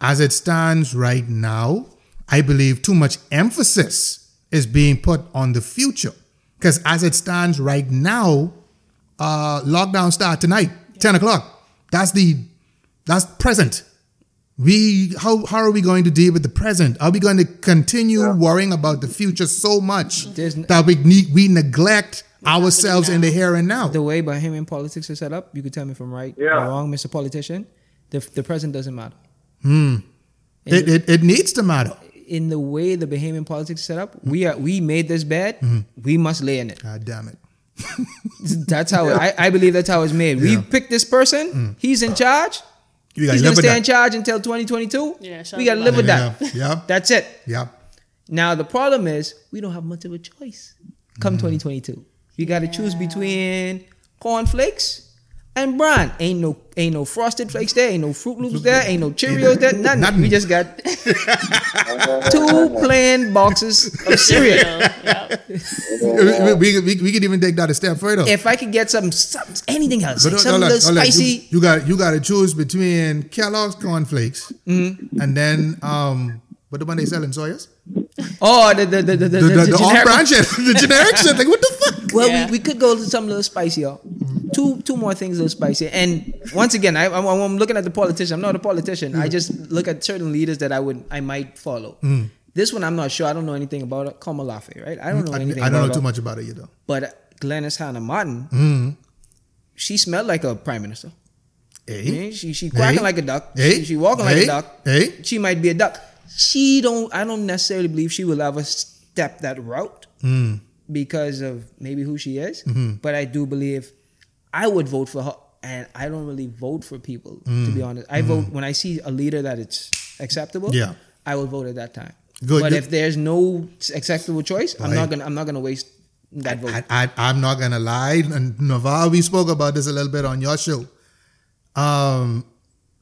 as it stands right now, I believe too much emphasis is being put on the future. Because as it stands right now, uh, lockdown start tonight, 10 o'clock. That's the that's present. We how how are we going to deal with the present? Are we going to continue worrying about the future so much There's that we need we neglect ourselves in the here and now? the way Bahamian politics is set up, you could tell me if I'm right Yeah. or wrong, Mr. Politician. The, the present doesn't matter. Hmm. It, it, it needs to matter. In the way the Bahamian politics is set up, we are we made this bed, hmm. we must lay in it. God damn it. <laughs> That's how I, I believe that's how it's made. We Yeah. picked this person, hmm. he's in charge. You He's gonna with stay in charge until 2022. Yeah, we gotta live with that. yeah, <laughs> That's it. yeah. Now the problem is we don't have much of a choice. come 2022. You got to choose between cornflakes and bran. Ain't no ain't no frosted flakes there, ain't no Fruit Loops there, ain't no Cheerios there, nothing. Nothing. We just got <laughs> two plain boxes of cereal. <laughs> yeah. We, we, we, we could even take that a step further. If I could get some, some anything else, But like no, some no, little hold on. You- spicy. You, got you got to choose between Kellogg's cornflakes Mm-hmm. and then um, what the one they sell in Sawyer's? Oh, the the the the, the, The, the, the the off generic- <laughs> the generic shit. Like what the fuck? Well, Yeah. we, we could go to some little spicier. Mm-hmm. Two two more things a little spicier. And once again, I, I'm, I'm looking at the politician. I'm not a politician. I mm. just look at certain leaders that I would I might follow. Mm. This one I'm not sure. I don't know anything about it. Kamalafe, right? I don't know I, anything. I don't know about too much about it either. But Glenys Hanna Martin, Mm. she smelled like a prime minister. Hey, Yeah, She she quacking Hey. like a duck. Hey. She, she walking like a duck. Hey. She might be a duck. She don't. I don't necessarily believe she will ever step that route Mm. Because of maybe who she is. Mm-hmm. But I do believe I would vote for her, and I don't really vote for people to be honest. I vote when I see a leader that it's acceptable. Yeah. I will vote at that time. Good, But good. if there's no acceptable choice, I'm not gonna. I'm not gonna waste that vote. I, I'm not gonna lie, and Nevar, we spoke about this a little bit on your show. Um,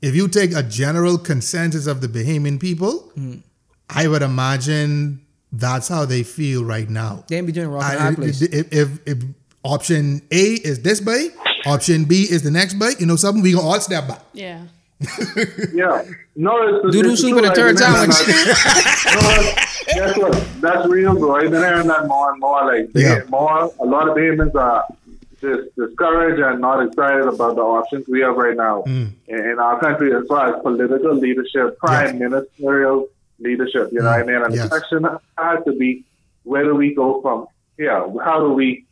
if you take a general consensus of the Bahamian people, Mm-hmm. I would imagine that's how they feel right now. they ain't be doing rock and I- hard place. if, if, if option A is this bay, option B is the next bay, you know something, we gonna all step back. Yeah. <laughs> Yeah. No, it's Doodoo it's soup true. and a I've turd been hearing sandwich. that- no, guess what? That's real, bro. I've been hearing that more and more. Like, Yeah. more. A lot of Bahamians are just discouraged and not excited about the options we have right now Mm. in, in our country as far as political leadership, prime ministerial leadership. You know what I mean? And Yes. the question has to be, where do we go from here? How do we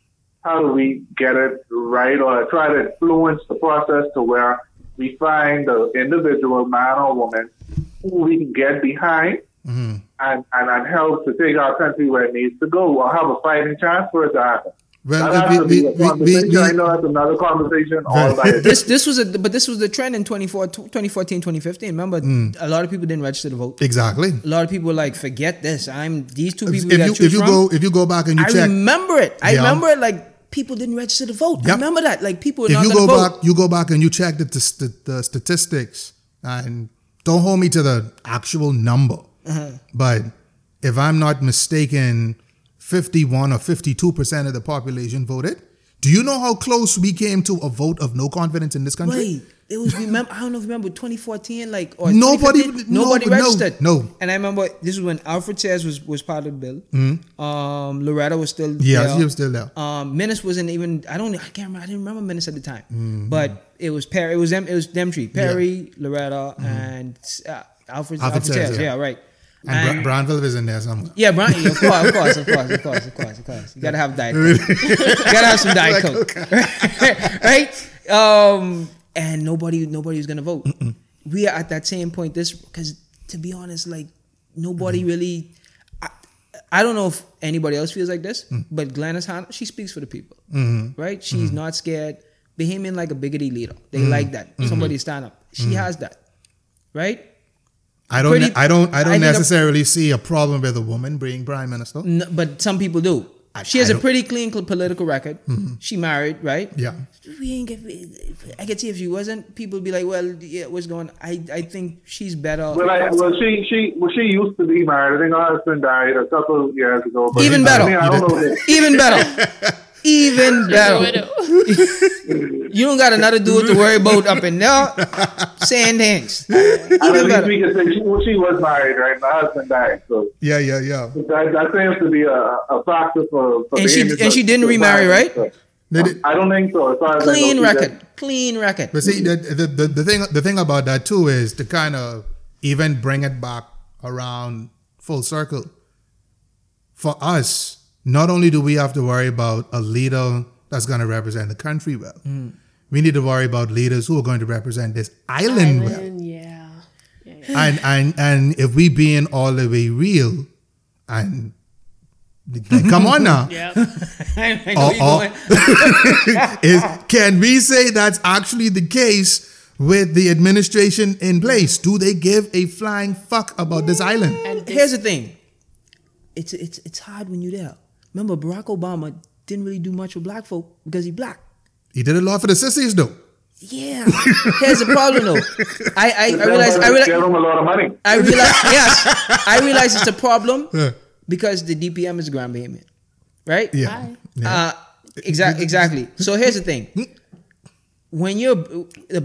how do we get it right or try to influence the process to where we find the individual man or woman who we can get behind Mhm. and, and, and help to take our country where it needs to go or have a fighting chance for it to happen. Well, that we- has we- we- we- I know that's another conversation. All by this this was a but this was the trend in 24, 2014 2015 remember Mm. a lot of people didn't register to vote. Exactly. a lot of people were like forget this. I'm these two people if we you if you from. go if you go back and you i check, remember it. I Yeah. remember it like people didn't register to vote. I remember that. Like people were if not you go vote. back, you go back and you check the, the, the statistics, and don't hold me to the actual number, Uh-huh. but if I'm not mistaken, 51 or 52 percent of the population voted. Do you know how close we came to a vote of no confidence in this country? Wait, it was remember. I don't know if you remember 2014, like or Nobody- 2015, no, nobody no, registered. no. And I remember this is when Alfred Sears was was part of the bill. Um, Loretta was still Yeah, there. Mm-hmm. she was still there. Um, Minnis wasn't even. I don't. I can't remember. I didn't remember Minnis at the time. Mm-hmm. But it was Perry. It was them. It was them three. Perry, Loretta, and uh, Alfred. Mm-hmm. Alfred Alfred, Sears, Sears. yeah. Yeah, right. And, Bra- Branville is in there somewhere. Yeah, yeah, Of course, of course, of course, of course, of course, of course. You gotta <laughs> have diet coke. you gotta have some diet coke, <laughs> right? Um, and nobody, nobody was gonna vote. We are at that same point. This because to be honest, like nobody Mm-hmm. really. I, I don't know if anybody else feels like this, Mm. but Glenys Hanna, she speaks for the people, Mm-hmm. right? She's not scared. Bahamian like a biggity leader. They like that. Mm-hmm. Somebody stand up. She has that, right? I don't. Pretty- I don't. I I don't think a- necessarily see a problem with a woman being prime minister. No, but some people do. I- she has I a don't- pretty clean cl- political record. Mm-hmm. She married, right? Yeah. We ain't get. I could see if she wasn't, people would be like, "Well, yeah, what's going?" on? I I think she's better. Well, I, well, she she well, she used to be married. I think her husband died a couple years ago. But Even I better. mean, I don't know. that- <laughs> Even better. <laughs> Even <laughs> better. <laughs> You don't got another dude to worry about up in there saying things. And at Even least better. we can say she, well, she was married, right? My husband died, so Yeah. Yeah. Yeah. that, that seems to be a, a factor for. for And the she- and she didn't remarry, marry. right? So, I don't think so. As far as I know, Clean she record. did. Clean record. But see, the, the, the, the thing the thing about that too is to kind of even bring it back around full circle. For us, not only do we have to worry about a leader that's going to represent the country well, mm. we need to worry about leaders who are going to represent this island, well. Yeah. yeah, yeah. And and and if we being all the way real, and like, <laughs> come on now, Yep. <laughs> <laughs> I know you going. is can we say that's actually the case with the administration in place? Do they give a flying fuck about this island? And Here's the thing. It's it's it's hard when you're there remember Barack Obama didn't really do much with black folk because he black. He did a lot for the sissies though. Yeah. Here's the problem though. <laughs> I I, I realize I Give realize them a lot of money. I realize <laughs> yes. I realize it's a problem Yeah. because the DPM is Grand Bahamian. Right? Yeah. Hi. Yeah. Uh, exactly. Exactly. So here's the thing: when you're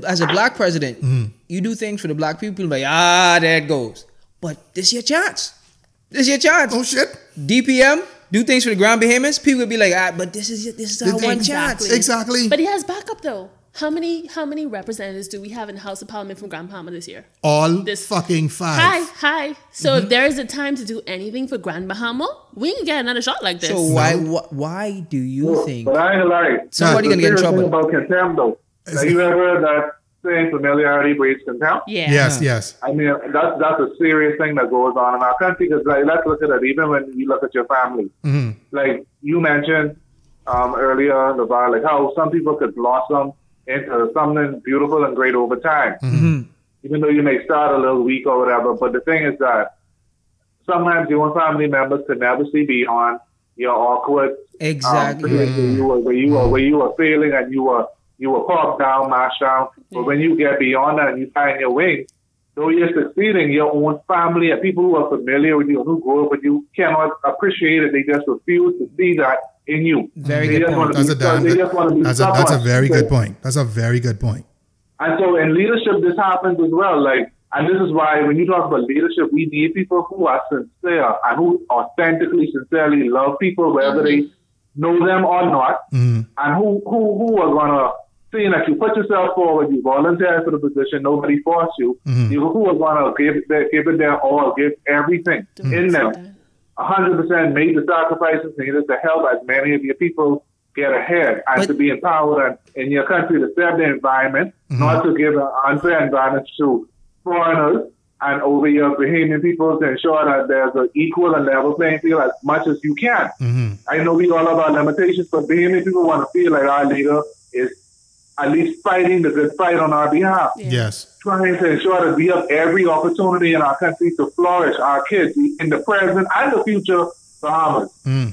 as a black president, Mm-hmm. you do things for the black people. Like ah, there it goes. But this is your chance. This is your chance. oh shit. DPM do things for the Grand Bahamians. People would be like, ah, but this is this is our one chance. Exactly. Exactly. But he has backup though. How many how many representatives do we have in the House of Parliament from Grand Bahama this year? All This- fucking five. Hi, hi. So Mm-hmm. if there is a time to do anything for Grand Bahama, we can get another shot like this. So why wh- why do you think But I ain't gonna lie. somebody The gonna get in trouble? about contempt, though. Have you ever heard that saying familiarity breeds contempt? yeah. Yes, yes. I mean, that's that's a serious thing that goes on in our country. Because like, let's look at it. Even when you look at your family, Mm-hmm. like you mentioned um, earlier, about like how some people could blossom into something beautiful and great over time. Mm-hmm. Even though you may start a little weak or whatever, but the thing is that sometimes your own family members could never see beyond your awkward Exactly. um, where you were where you were where you were failing and you were you were popped down, mashed down. But when you get beyond that and you find your way, though you're succeeding, your own family and people who are familiar with you, who grew up with you, cannot appreciate it. They just refuse to see that in you. Very they good point. That's a damn they good, just want to be that's a that's a very So- good point. That's a very good point. and so in leadership, this happens as well. Like, and this is why when you talk about leadership, we need people who are sincere and who authentically, sincerely love people, whether they know them or not, Mhm. and who who who are gonna see that you put yourself forward, you volunteer for the position, nobody forced you. Mhm. You who are gonna give it their, give it their all, give everything in them, hundred percent, make the sacrifices needed to help as many of your people get ahead and But- to be empowered and in your country to serve the environment, not to give an unfair environment to foreigners and over your Bahamian people to ensure that there's an equal and level playing field as much as you can. Mhm. I know we all have our limitations, but Bahamian people want to feel like our leader is at least fighting the good fight on our behalf Yes. trying to ensure that we have every opportunity in our country to flourish, our kids in the present and the future Bahamas. Mm.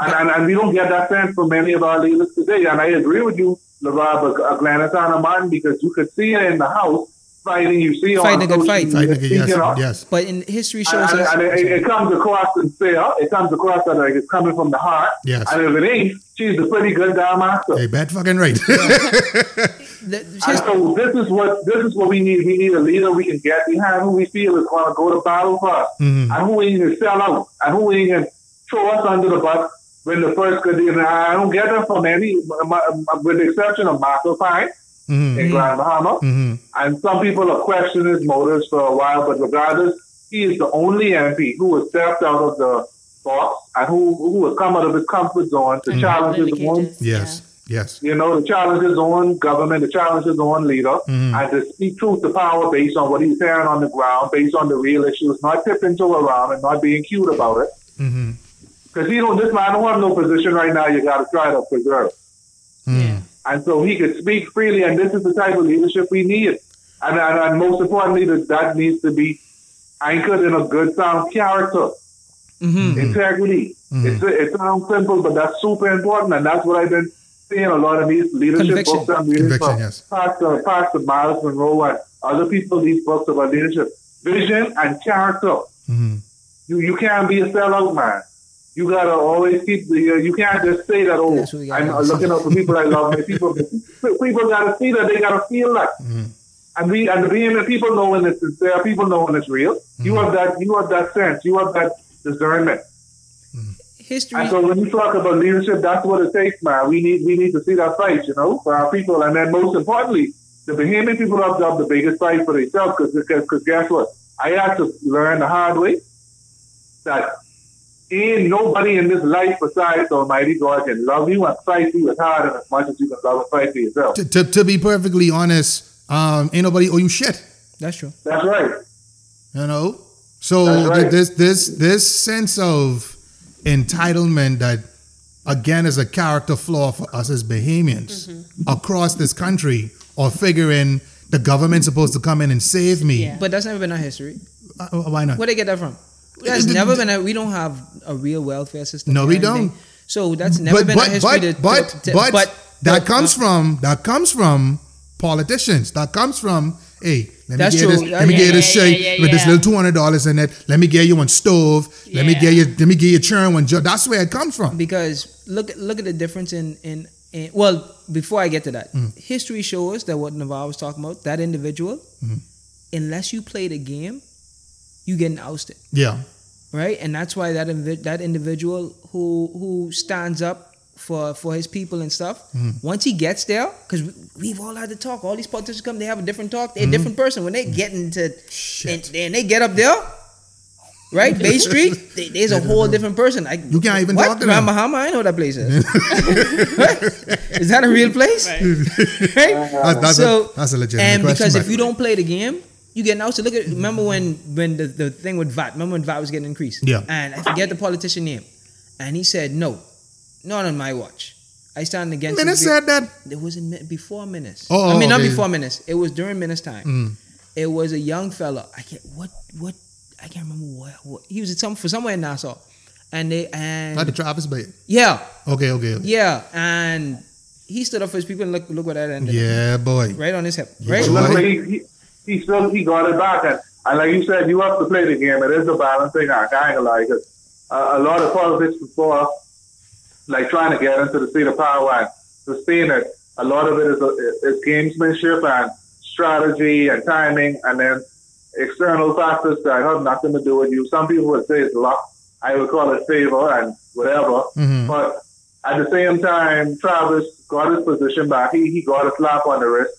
And, and, and we don't get that sense from many of our leaders today. And I agree with you, uh, Glenys Hanna Martin, because you could see it in the House fighting. You see all Fighting on a good social fight. media Fighting again, speaking up. yes, yes. But in history shows and, us and it, it comes across sincere. It comes across that like it's coming from the heart. Yes. And if it ain't, she's a pretty good damn master. Hey, bet fucking right. <laughs> the, so this is what this is what we need. We need a leader we can get behind who we feel is going to go to battle for us, Mhm. and who ain't gonna sell out, and who ain't gonna throw us under the bus when the first good. And I don't get that from any, with the exception of McAlpine Mhm. in Grand Bahama, Mhm. and some people have questioned his motives for a while. But regardless, he is the only MP who has stepped out of the box and who who has come out of his comfort zone to challenge his own Yes. Yes. you know, to challenge his own government, to challenge his own leader, Mhm. and to speak truth to power based on what he's hearing on the ground, based on the real issues, not tipping to around and not being cute about it. Mhm. Because he don't, this man don't have no position right now. You got to try to preserve. And so he could speak freely. And this is the type of leadership we need. And, and, and most importantly, that that needs to be anchored in a good, sound character, Mhm. integrity. Mhm. It's it sounds simple, but that's super important, and that's what I've been seeing a lot of these leadership Conviction. books I'm reading Conviction, from yes. Pastor Pastor Myles Munroe and other people. These books about leadership, vision, and character. Mhm. You you can't be a sellout man. You gotta always keep the. Uh, you can't just say that. Oh, That's what we I'm do. uh, looking out for people I love. My people, <laughs> people gotta see that. They gotta feel that. Mhm. And we and the being that people know when it's sincere, people know when it's real. You have that. You have that sense. You have that discernment. history And so when you talk about leadership, that's what it takes, man. We need we need to see that fight, you know, for our people, and then most importantly, the Bahamian people have to have the biggest fight for themselves, because because guess what? I had to learn the hard way that ain't nobody in this life besides Almighty God can love you and fight you as hard and as much as you can love and fight for yourself. To, to, to be perfectly honest, um, ain't nobody owe you shit. that's true That's right. You know, so right. this this this sense of entitlement that again is a character flaw for us as Bahamians Mm-hmm. across this country, or figuring the government's supposed to come in and save me. Yeah. but that's never been our history Uh, why not? where they get that from That's never been a. We don't have a real welfare system. No, we don't. So that's never but been but a history. but to, but, to- to- but that but- comes uh, from that comes from politicians. That comes from hey, let me get this, Yeah, let me get you this yeah, shirt yeah, yeah, with this little two hundred dollars in it. Let me get you one stove. Let me get you let me get you churn one. That's where it comes from. because look at look at the difference in in, in well before I get to that Mm. history shows that what Nevar was talking about that individual Mm-hmm. unless you play the game you getting ousted. Yeah. right? And that's why that invi- that individual who who stands up for for his people and stuff Mm-hmm. once he gets there because we, we've all had to talk. All these politicians come they have a different talk. Mm-hmm. they're a different person. When they get into and, and they get up there right Bay Street <laughs> they, there's a whole different person. Like You can't even what? talk to Grand them. Bahama I know that place is. <laughs> Is that a real place? Right, That's, that's, so a, that's a legitimate and question. because if you don't play the game, you get out. So look at remember when when the, the thing with VAT. Remember when VAT was getting increased? Yeah. And I forget the politician name, and he said no, not on my watch. I stand against. Minute it. said that. It was in, Mi- before Minnis. Oh, I mean not okay. before Minnis. It was during Minnis time. Mm. It was a young fella. I can't what what I can't remember what, what he was at some for somewhere in Nassau, and they and like the Travis Bay. yeah Okay, okay. okay. yeah and he stood up for his people and look look what that ended. Yeah, boy. Right on his hip. Yeah. Right. Joy. Look, he, he, still he got it back, and, and like you said, you have to play the game. It is a balancing act. I ain't gonna lie, 'cause, uh, a lot of politics before, like trying to get into the seat of power and sustain it, a lot of it is, is gamesmanship and strategy and timing, and then external factors that have nothing to do with you. Some people would say it's luck. I would call it favor and whatever. Mhm. But at the same time, Travis got his position back. He, he got a slap on the wrist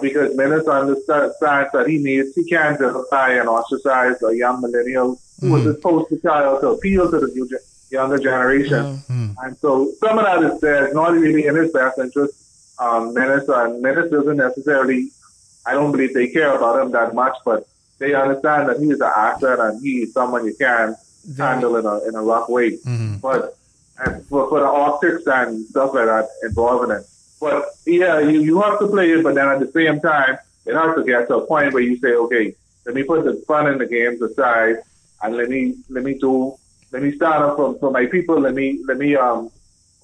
because Minnis understands that he needs, he can't justify and ostracize a young millennial who was Mhm. a poster child to appeal to the new, younger generation. Yeah. Mm. And so some of that is there. It's not really in his best interest. Um, Minnis and Minnis doesn't necessarily, I don't believe they care about him that much, but they understand that he is an asset and he is someone you can Very. handle in a, in a rough way. Mhm. But and for, for the optics and stuff like that involving it. But yeah, you, you have to play it, but then at the same time, it has to get to a point where you say, okay, let me put the fun in the games aside and let me let me do let me stand up for, for my people, let me let me um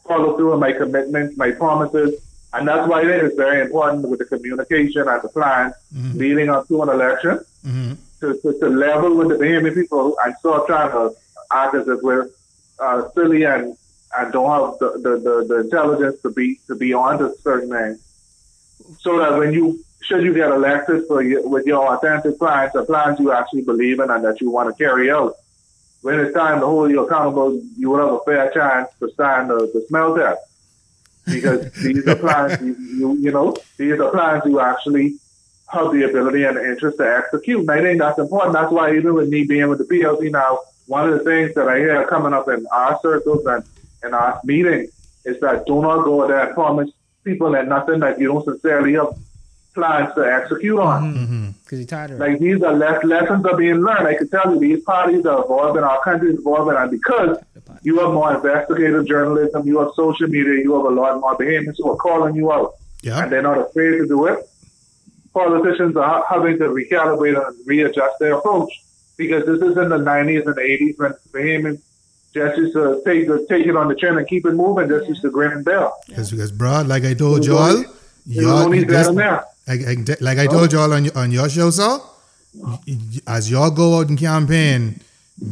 follow through on my commitments, my promises. And that's why it is very important with the communication and the plan Mhm. leading up to an election Mhm. to, to, to level with the Bahamian people and start trying to act as if we're uh, silly and, and don't have the, the, the, the intelligence to be to be on to certain things. So that when you should you get elected for your, with your authentic plans, the plans you actually believe in and that you want to carry out, when it's time to hold you accountable, you will have a fair chance to stand the, the smell test. Because <laughs> these are plans you, you you know these are plans you actually have the ability and the interest to execute. And I think that's important. That's why even with me being with the PLP now, one of the things that I hear coming up in our circles and in our meetings is that do not go there and promise people and nothing that you don't sincerely have plans to execute on. Mhm. Because you're tired of. Like these are less lessons are being learned. I can tell you these parties are evolving, our country is evolving, and because you have more investigative journalism, you have social media, you have a lot more Bahamians who are calling you out Yeah. and they're not afraid to do it. Politicians are having to recalibrate and readjust their approach because this is in the 90s and the 80s when Bahamians just used to take, the, take it on the chin and keep it moving, just used to grin and bear. Because, because, bro, like I told There's y'all, y'all, only this- that like, like- like I told y'all on, your- on your show, sir, y- y- as y'all go out and campaign,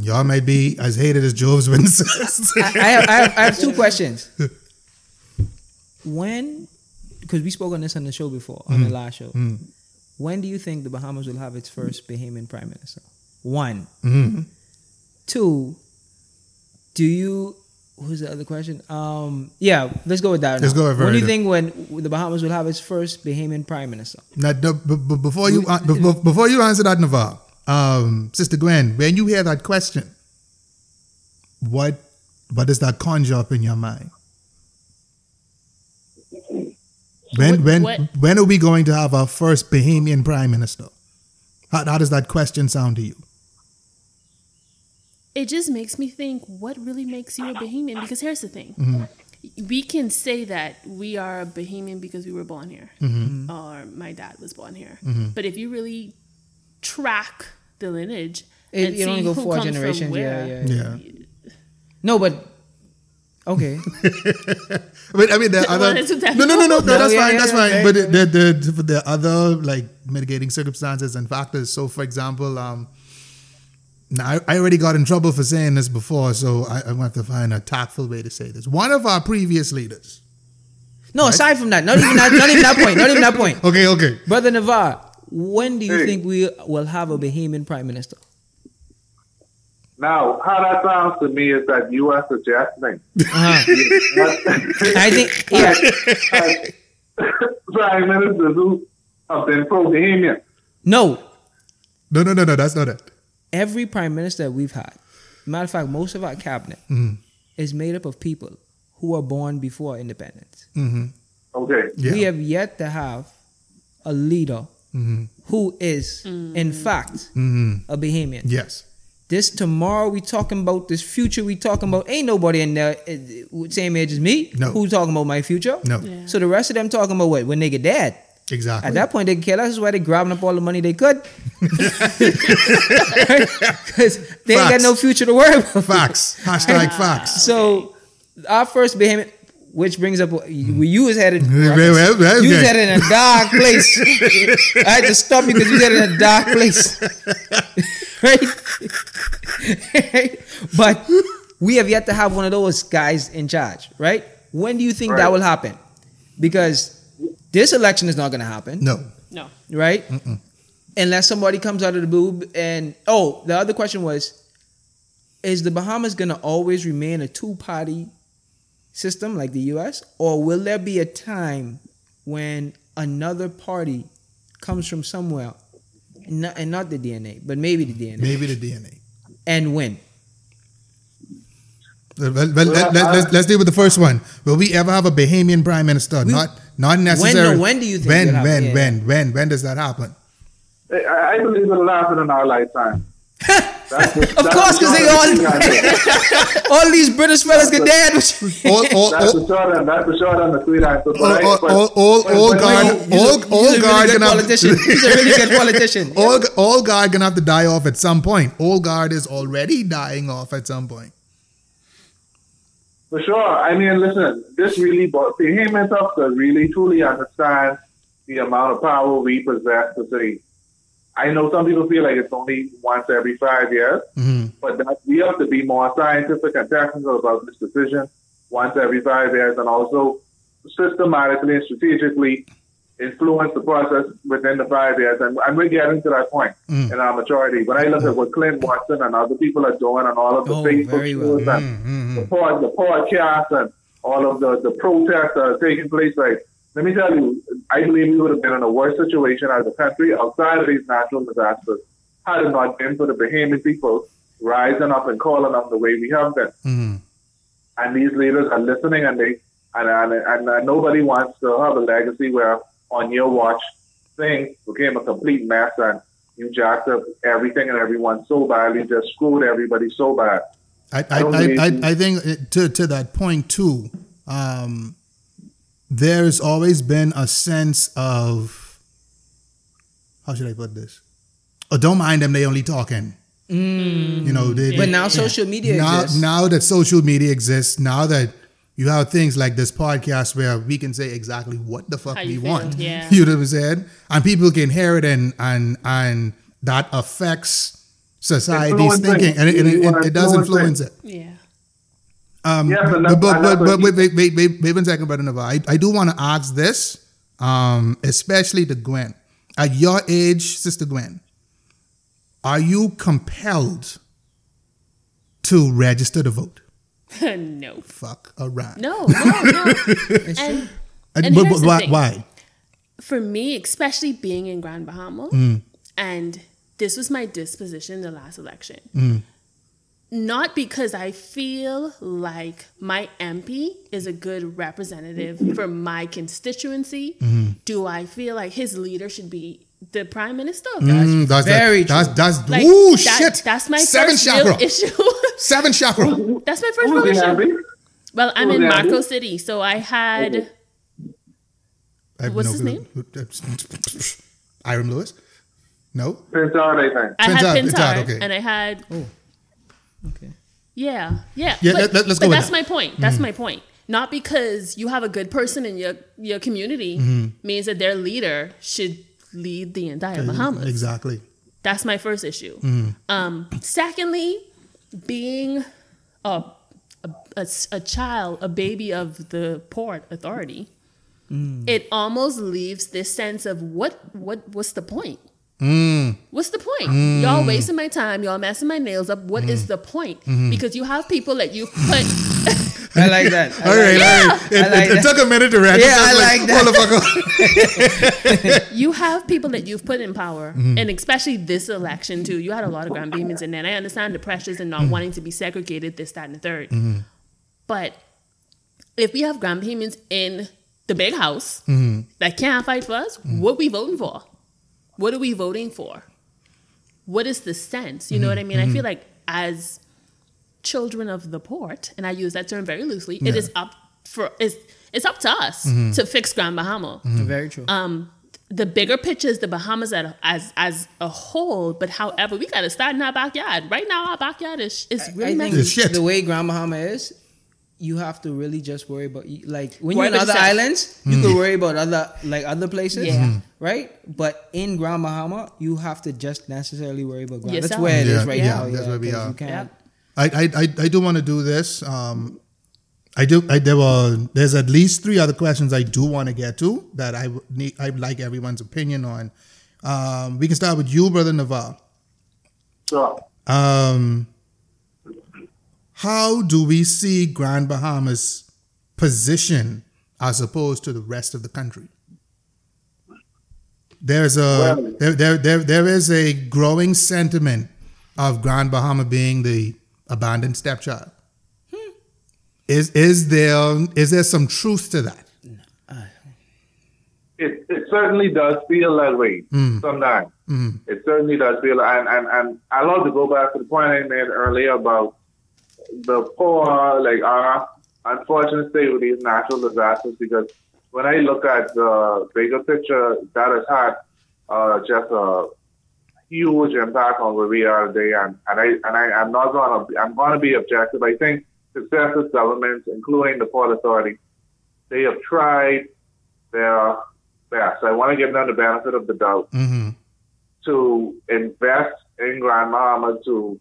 y'all might be as hated as Jove's <laughs> witnesses. I, I, have, I, have, I have two questions. When, because we spoke on this on the show before, on Mm-hmm. the last show. When do you think the Bahamas will have its first Bahamian prime minister? One. Mhm. Two. Do you? Who's the other question? Um, yeah, let's go with that. Let's now. go with When do you think when the Bahamas will have its first Bahamian prime minister? Now, the- b- b- before you uh, b- b- before you answer that, Nevar, um, Sister Gwen, when you hear that question, what what does that conjure up in your mind? When What- when what- when are we going to have our first Bahamian prime minister? How, how does that question sound to you? It just makes me think what really makes you a Bahamian? Because here's the thing. Mm-hmm. We can say that we are a Bahamian because we were born here, mm-hmm. or my dad was born here. Mm-hmm. But if you really track the lineage, It, and it only see go who four comes from generations. Yeah, where. yeah, Yeah. No, but okay. <laughs> But I mean, the <laughs> Well, other it's with that- no, no, no, no, no, No, that's yeah, fine, yeah, that's yeah, fine. okay, But okay. the, the the the other like mitigating circumstances and factors. So, for example, um, now I, I already got in trouble for saying this before, so I, I'm going to have to find a tactful way to say this. One of our previous leaders. No, aside from that, not even that, not even that point, not even that point. <laughs> Okay, okay. Brother Nevar, when do you Hey. think we will have a Bahamian prime minister? Now, how that sounds to me is that you are suggesting Uh-huh. <laughs> I think yeah. prime ministers who have been pro-Bahamian. No, No, no, no, no, that's not it. Every prime minister we've had, matter of fact, most of our cabinet Mhm. is made up of people who were born before independence. Mm-hmm. Okay. Yeah. We have yet to have a leader mm-hmm. who is, in fact, Mm-hmm. a Bahamian. Yes. This tomorrow we talking about this future we talking about ain't nobody in there uh, same age as me No. who talking about my future. No. Yeah. So the rest of them talking about what when they get dead. Exactly. At that point they kill us. That's why they grabbing up all the money they could. <laughs> Because they ain't got no future to worry about. facts. Hashtag facts. So our first Bahamian, which brings up you you was headed you was okay. headed in a dark place. I had to stop you because you was headed in a dark place. <laughs> <laughs> right? but we have yet to have one of those guys in charge, right? When do you think that will happen? Because this election is not going to happen, No. No. right? Unless somebody comes out of the boob and oh, the other question was is the Bahamas going to always remain a two-party system like the US or will there be a time when another party comes from somewhere not, and not the DNA, but maybe the DNA Maybe the DNA. and when? Well, well, well, let, let, let's, let's deal with the first one. Will we ever have a Bahamian prime minister? We- not not necessarily. no, when do you think When it'll happen? when Yeah. when when when does that happen? I, I believe it'll happen in our lifetime. <laughs> That's the- Of that's course, because they short and the sweet answer. all <laughs> all these British fellas get dead. <laughs> All all That's all, the short and that's the short and the sweet answer. All, all, all, all, but- all but- guard all all guard gonna have, politician. He's a really good politician. all all guard gonna have to die off at some point. All guard is already dying off at some point. For sure. I mean, listen, this really, the Haman of to really truly understand the amount of power we possess to say. I know some people feel like it's only once every five years, Mhm. but that we have to be more scientific and technical about this decision once every five years and also systematically and strategically influence the process within the five years. And, and we're getting to that point Mm. in our maturity. When I look at what Clint Watson and other people are doing and all of the Oh, Facebook very well. shows and Mm, the, pod, the podcast and all of the, the protests that are taking place. Like, let me tell you, I believe we would have been in a worse situation as a country outside of these natural disasters had it not been for the Bahamian people rising up and calling them the way we have been. mm. And these leaders are listening and they and, and, and, and nobody wants to have a legacy where on your watch thing became a complete mess and you jacked up everything and everyone so badly, just screwed everybody so bad. I, I I, I, I, think to, to that point too, um, there's always been a sense of how should I put this? Oh, don't mind them; they only talking. You know, they, But they- now social media now, exists. now that social media exists, now that you have things like this podcast where we can say exactly what the fuck How we you want. yeah. You know what I'm saying? And people can hear it and and and that affects society's thinking and it, and it, it, it does influence it. Yeah. Um, Yes, and but but, but, but what wait, wait, wait, wait, wait one second, Brother Nevar. I, I do want to ask this, um, especially to Gwen. At your age, Sister Gwen, are you compelled to register to vote? <laughs> no. Fuck around. <laughs> No, no, no. And And, And but, but why, for me, especially being in Grand Bahama, Mm. and this was my disposition in the last election. Mm. Not because I feel like my MP is a good representative for my constituency. Mm-hmm. Do I feel like his leader should be the prime minister? Mm, that's very that, true. That's that's Like, ooh that- shit. That's my seven first chakra. real <laughs> issue. Seven chakra. that's my first Who's real issue. Well, I'm in Marco? City, so I had. I have What's no his clue. name? Iram Lewis. No? Prince Edward, I think. I Prince had Art, Prince Prince Art, Art, okay. and I had Okay. yeah, yeah. Yeah, but, let- let- let's but go with that's that. My point. That's my point. Not because you have a good person in your your community Mm-hmm. means that their leader should lead the entire Bahamas. Exactly. That's my first issue. Mm-hmm. Um, secondly, being a, a, a, a child, a baby of the port authority, Mm. it almost leaves this sense of what what what's the point? Mm. What's the point? Y'all wasting my time. Y'all messing my nails up. What is the point? Mm-hmm. Because you have people that you put. <laughs> I like that. I All like right, that. all right. It, like it, it took a minute to register. Yeah, I It's like that. <laughs> you have people that you've put in power, Mm-hmm. and especially this election too. You had a lot of Grand Bahamians in there, and I understand the pressures and not Mm-hmm. wanting to be segregated, this, that, and the 3rd But if we have Grand Bahamians in the big house Mm-hmm. that can't fight for us, what are we voting for? What are we voting for? What is the sense? You know what I mean? I Mm-hmm. feel like as children of the port, and I use that term very loosely, it is up for it's it's up to us Mm-hmm. to fix Grand Bahama Very true. um, the bigger picture is the Bahamas at, as as a whole. But however, we got to start in our backyard. Right now, our backyard is is really I messy. think shit. the way Grand Bahama is, you have to really just worry about like when Worry you're in other yourself. islands, you can worry about other like other places, Yeah. Mhm. right? But in Grand Bahama, you have to just necessarily worry about Grand. That's Yourself. where it is Yeah, right yeah, now. that's where we are. You can't. I, I, I, I do want to do this. Um, I do. I, there were. There's at least three other questions I do want to get to that I need. I'd like everyone's opinion on. Um, we can start with you, brother Nevar. So, Um, how do we see Grand Bahamas position as opposed to the rest of the country? There's a Well- there, there, there, there is a growing sentiment of Grand Bahama being the abandoned stepchild. Is is there is there some truth to that? it, it certainly does feel that way hmm. sometimes. Hmm. It certainly does feel, and, and, and I love to go back to the point I made earlier about the poor, like our unfortunate state with these natural disasters. Because when I look at the bigger picture, that has had uh, just a huge impact on where we are today. And, and I and I, I'm not gonna I'm gonna be objective. I think successive governments, including the Port Authority, they have tried their best. I want to give them the benefit of the doubt Mm-hmm. to invest in Grand Bahama to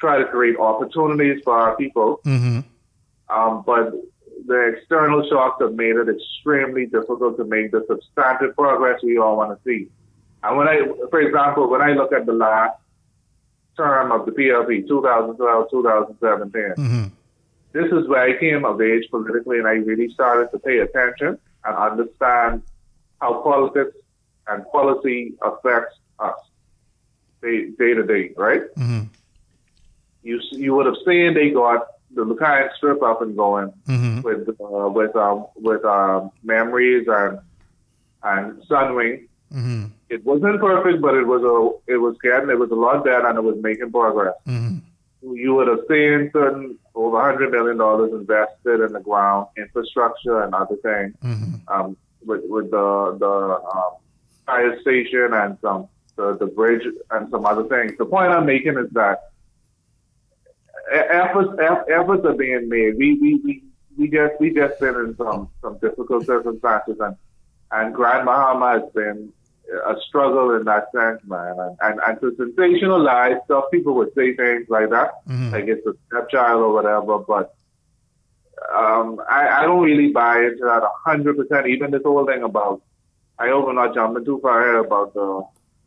try to create opportunities for our people. Mm-hmm. Um, but the external shocks have made it extremely difficult to make the substantive progress we all want to see. And when I, for example, when I look at the last term of the PLP, 2012, 2017, Mm-hmm. this is where I came of age politically and I really started to pay attention and understand how politics and policy affects us day, day to day, right? Mm-hmm. You you would have seen they got the Lucayan strip up and going Mm-hmm. with uh, with um, with um, memories and and Sunwing. Mm-hmm. It wasn't perfect, but it was a it was getting it was a lot better and it was making progress. Mm-hmm. You would have seen certain over hundred million dollars invested in the ground infrastructure and other things Mm-hmm. um, with with the the um, fire station and some the, the bridge and some other things. The point I'm making is that efforts efforts are being made. We we we we just we just been in some some difficult circumstances and and Grand Bahama has been a struggle in that sense, man. And and, and to sensationalize stuff, people would say things like that, Mhm. like it's a stepchild or whatever, but um, I, I don't really buy into that a hundred percent. Even this whole thing about I hope I'm not jumping too far ahead about the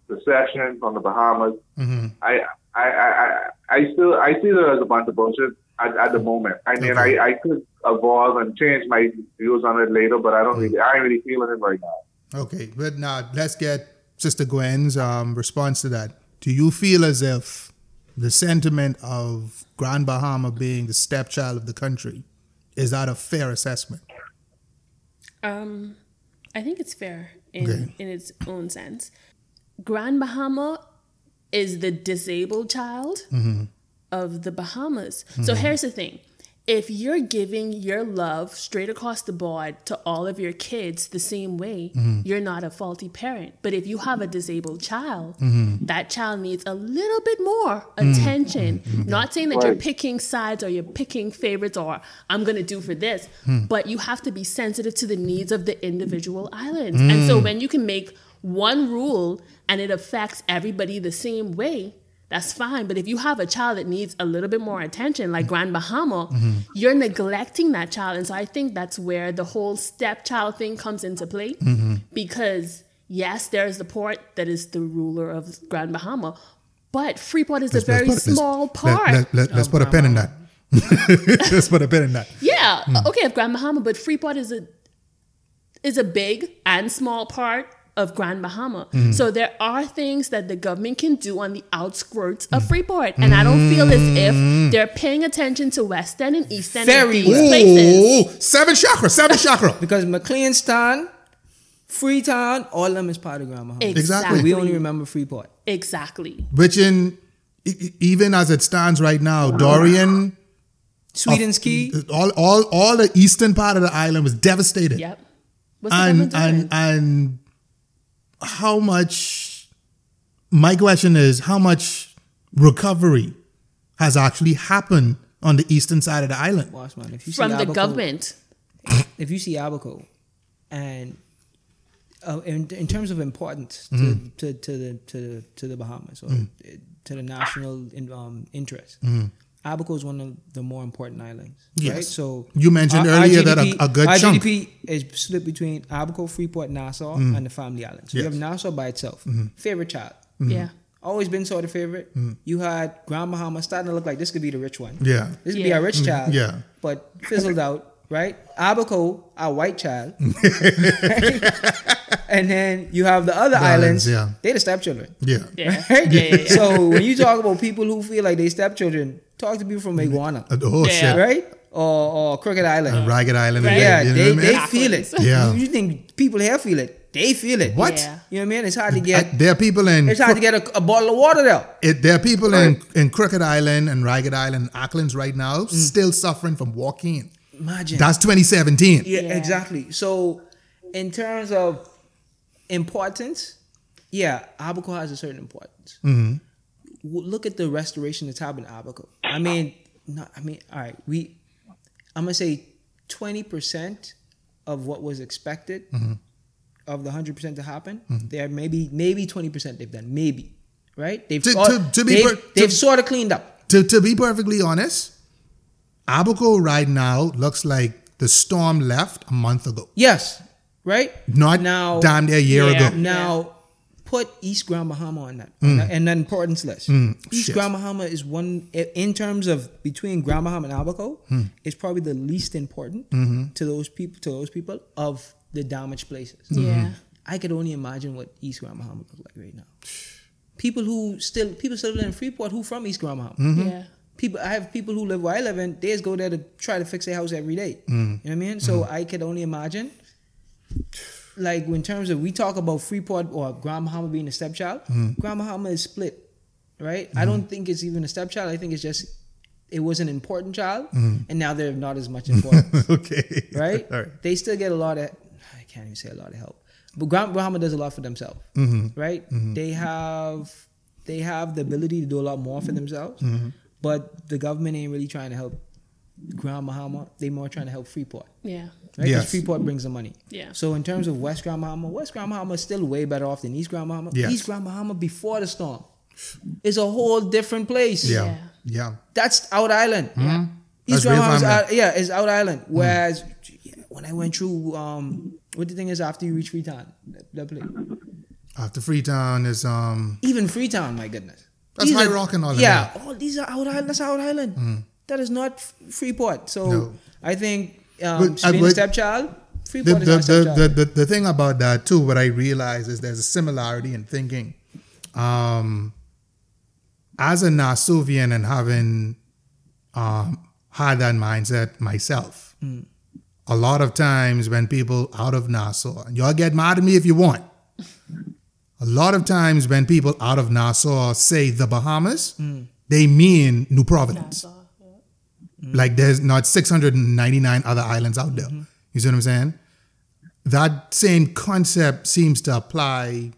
the session from the Bahamas. Mm-hmm. I I, I, I I still I see that as a bunch of bullshit at, at the moment. I mean Okay. I, I could evolve and change my views on it later, but I don't really I ain't really feeling it right now. Okay, but now let's get Sister Gwen's um, response to that. Do you feel as if the sentiment of Grand Bahama being the stepchild of the country is that a fair assessment? Um, I think it's fair in Okay. in its own sense. Grand Bahama is the disabled child Mm-hmm. of the Bahamas. So here's the thing: if you're giving your love straight across the board to all of your kids the same way, mm-hmm. you're not a faulty parent. But if you have a disabled child, mm-hmm. that child needs a little bit more attention. Mm-hmm. Not saying that you're picking sides or you're picking favorites or I'm going to do for this, mm. but you have to be sensitive to the needs of the individual islands. And so mm. when you can make one rule and it affects everybody the same way, that's fine. But if you have a child that needs a little bit more attention, like mm-hmm. Grand Bahama, mm-hmm. you're neglecting that child. And so I think that's where the whole stepchild thing comes into play. Mm-hmm. Because yes, there is the port that is the ruler of Grand Bahama, but Freeport is a very put- small let- part. Let, let, us put a pin in that. <laughs> let's put a pin in that. <laughs> Yeah, mm. okay, of Grand Bahama, but Freeport is a is a big and small part of Grand Bahama. Mm-hmm. So there are things that the government can do on the outskirts of Freeport, and I don't feel as if mm-hmm. they're paying attention to West End and East End Very and these well. places. Ooh, seven chakra, seven <laughs> chakra. Because McLeanstown, Freetown, all of them is part of Grand Bahama. Exactly. We only remember Freeport. exactly. Which in even as it stands right now, Dorian, Sweeting's Cay. all all all the eastern part of the island was devastated. Yep. What's the and and and how much my question is how much recovery has actually happened on the eastern side of the island Watch, man. If you from see the Abaco- government. if you see Abaco, and uh, in, in terms of importance to, Mm-hmm. to, to the to the to the Bahamas or Mm. to the national in, um, interest, Abaco is one of the more important islands. Right? Mm-hmm. Yes. So You mentioned our- our earlier that a- a good our chunk- GDP is split between Abaco, Freeport, Nassau, and the Family Islands. So you Mm. Yes. Mm-hmm. have Nassau by itself. Favorite child. Yeah. Always been sort of favorite. You had Grand Bahama starting to look like this could be the rich one. yeah This would be Yeah. our rich child. yeah. But fizzled out, right? Abaco, our white child. <laughs> and then you have the other The islands, islands, yeah. They're the stepchildren. yeah Yeah. Right? Yeah, yeah, yeah. So when you talk about people who feel like they stepchildren, talk to people from Inagua. Uh, oh Yeah. shit Right? Or, or Crooked Island. And ragged island Right. yeah, you know they, what I they feel it. Yeah. You think people here feel it. They feel it. What? Yeah. You know what I mean? It's hard to I- get there are people in it's hard to get a, a bottle of water there. it, there are people in, in Crooked Island and Ragged Island, Acklins right now, Mm. still suffering from walking. Imagine. That's 2017. Yeah, Yeah. exactly. So, in terms of importance, yeah, Abaco has a certain importance. Mm-hmm. W- Look at the restoration that's happened in Abaco. I mean, not, I mean, all right, we, I'm gonna say, twenty percent of what was expected Mm-hmm. of the hundred percent to happen. There maybe maybe twenty percent they've done, maybe. Right? They've To- sort- to- to be they've, per- to- they've sort of cleaned up. To, to be perfectly honest, Abaco right now looks like the storm left a month ago. Yes. Right? Not now damn near a year Yeah. ago. Now, put East Grand Bahama on that, on that and then importance list. East Mm. shit. Grand Bahama is one in terms of between Grand Bahama and Abaco, Mm. is probably the least important Mm-hmm. to those people to those people of the damaged places. Yeah. I could only imagine what East Grand Bahama looks like right now. People who still people still live in Freeport who from East Grand Bahama. Mm-hmm. Yeah. People, I have people who live where I live in. They just go there to try to fix their house every day. Mm. You know what I mean? So I could only imagine. Like in terms of we talk about Freeport or Grand Bahama being a stepchild, Mm. Grand Bahama is split, right? I don't think it's even a stepchild. I think it's just it was an important child, and now they're not as much <laughs> important, okay. right? Mm. They still get a lot of. I can't even say a lot of help, but Grand Bahama does a lot for themselves, Mm-hmm. right? They have they have the ability to do a lot more for themselves, Mm-hmm. But the government ain't really trying to help Grand Bahama. They more trying to help Freeport, Yeah. right? 'Cause Yes. Freeport brings the money. Yeah. So in terms of West Grand Bahama, West Grand Bahama is still way better off than East Grand Bahama. Yes. East Grand Bahama before the storm is a whole different place. Yeah. Yeah. Yeah. That's out island. That's East Grand Bahama is out, yeah, is out island. Whereas when I went through, um, what the thing is after you reach Freetown, that, that place. After Freetown is um even Freetown, my goodness. That's These High are- Rock and all of Yeah, that. all these are out island. That's out island. That is not Freeport. So No. I think um, But, uh, being a stepchild, the Freeport the, is not the, stepchild. the, the, the thing about that too, what I realize is there's a similarity in thinking. Um, as a Nassuvian and having um, had that mindset myself, a lot of times when people out of Nassau, and y'all get mad at me if you want. A lot of times when people out of Nassau say the Bahamas, they mean New Providence. Nassau. Like there's not 699 other islands out there. Mm-hmm. You see what I'm saying? That same concept seems to apply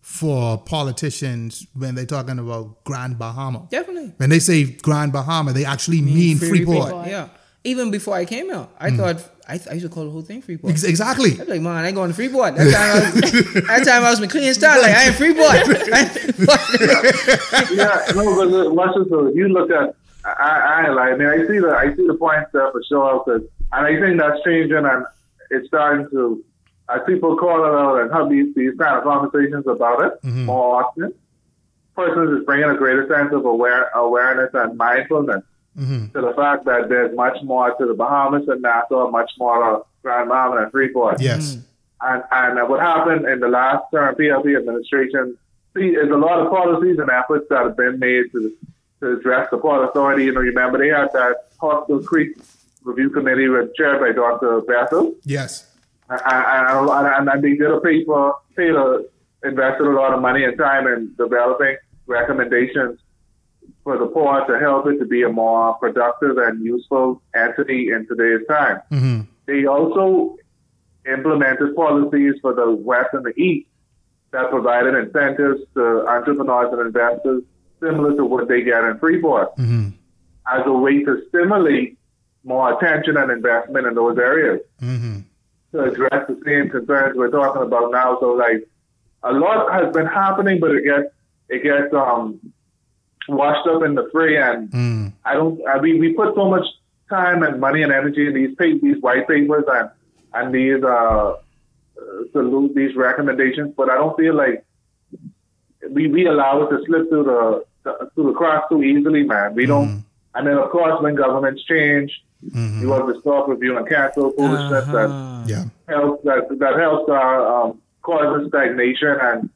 for politicians when they're talking about Grand Bahama. Definitely. When they say Grand Bahama, they actually mean, Freeport. Freeport. Yeah. Even before I came here, I mm. thought I, I used to call the whole thing Freeport. Exactly. I was like, man, I ain't going to Freeport. That time I was, <laughs> that time I was McLean style. Like, I ain't Freeport. <laughs> I ain't Freeport. <laughs> yeah, no, but look, watch this. though. You look at, I, I, I mean, I see the, I see the points there for sure, cause, and I think that's changing, and it's starting to, as people call it out and have these, these kind of conversations about it mm-hmm. more often. Persons is bringing a greater sense of aware, awareness and mindfulness Mm-hmm. to the fact that there's much more to the Bahamas and Nassau, much more to Grand Bahama and Freeport. Yes. Mm. And, and what happened in the last term PLP administration, see, is a lot of policies and efforts that have been made to, to address the Port Authority. You know, remember they had that Hawksbill Creek Review Committee with chaired by Dr. Bethel. Yes. And, and, and, and they did a paper, paid a, invested a lot of money and time in developing recommendations for the poor to help it to be a more productive and useful entity in today's time. Mm-hmm. They also implemented policies for the West and the East that provided incentives to entrepreneurs and investors similar to what they get in Freeport Mm-hmm. as a way to stimulate more attention and investment in those areas Mm-hmm. to address the same concerns we're talking about now. So like a lot has been happening, but it gets it gets um washed up in the fray, and Mm. I don't. I mean, we put so much time and money and energy in these pa- these white papers and and these uh salute these recommendations, but I don't feel like we we allow it to slip through the through the cracks too easily, man. We don't. And then of course, when governments change, you have to stop review and cancel foolishness that Uh-huh. Yeah. helps that that helps uh, um, causes stagnation and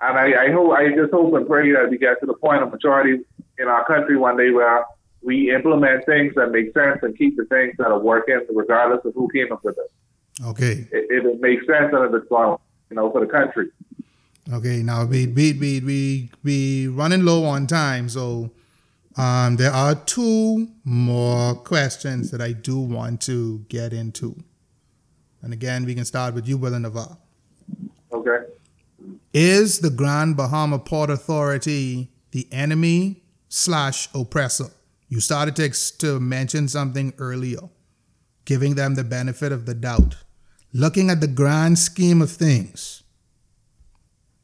and I, I hope I just hope and pray that we get to the point of maturity in our country one day where we implement things that make sense and keep the things that are working regardless of who came up with it. Okay. It, it makes sense and if it's wrong, you know, for the country. Okay. Now we we we we we running low on time, so um, there are two more questions that I do want to get into. And again, we can start with you, Brother Nevar. Okay. Is the Grand Bahama Port Authority the enemy slash oppressor? You started to, ex- to mention something earlier, giving them the benefit of the doubt. Looking at the grand scheme of things,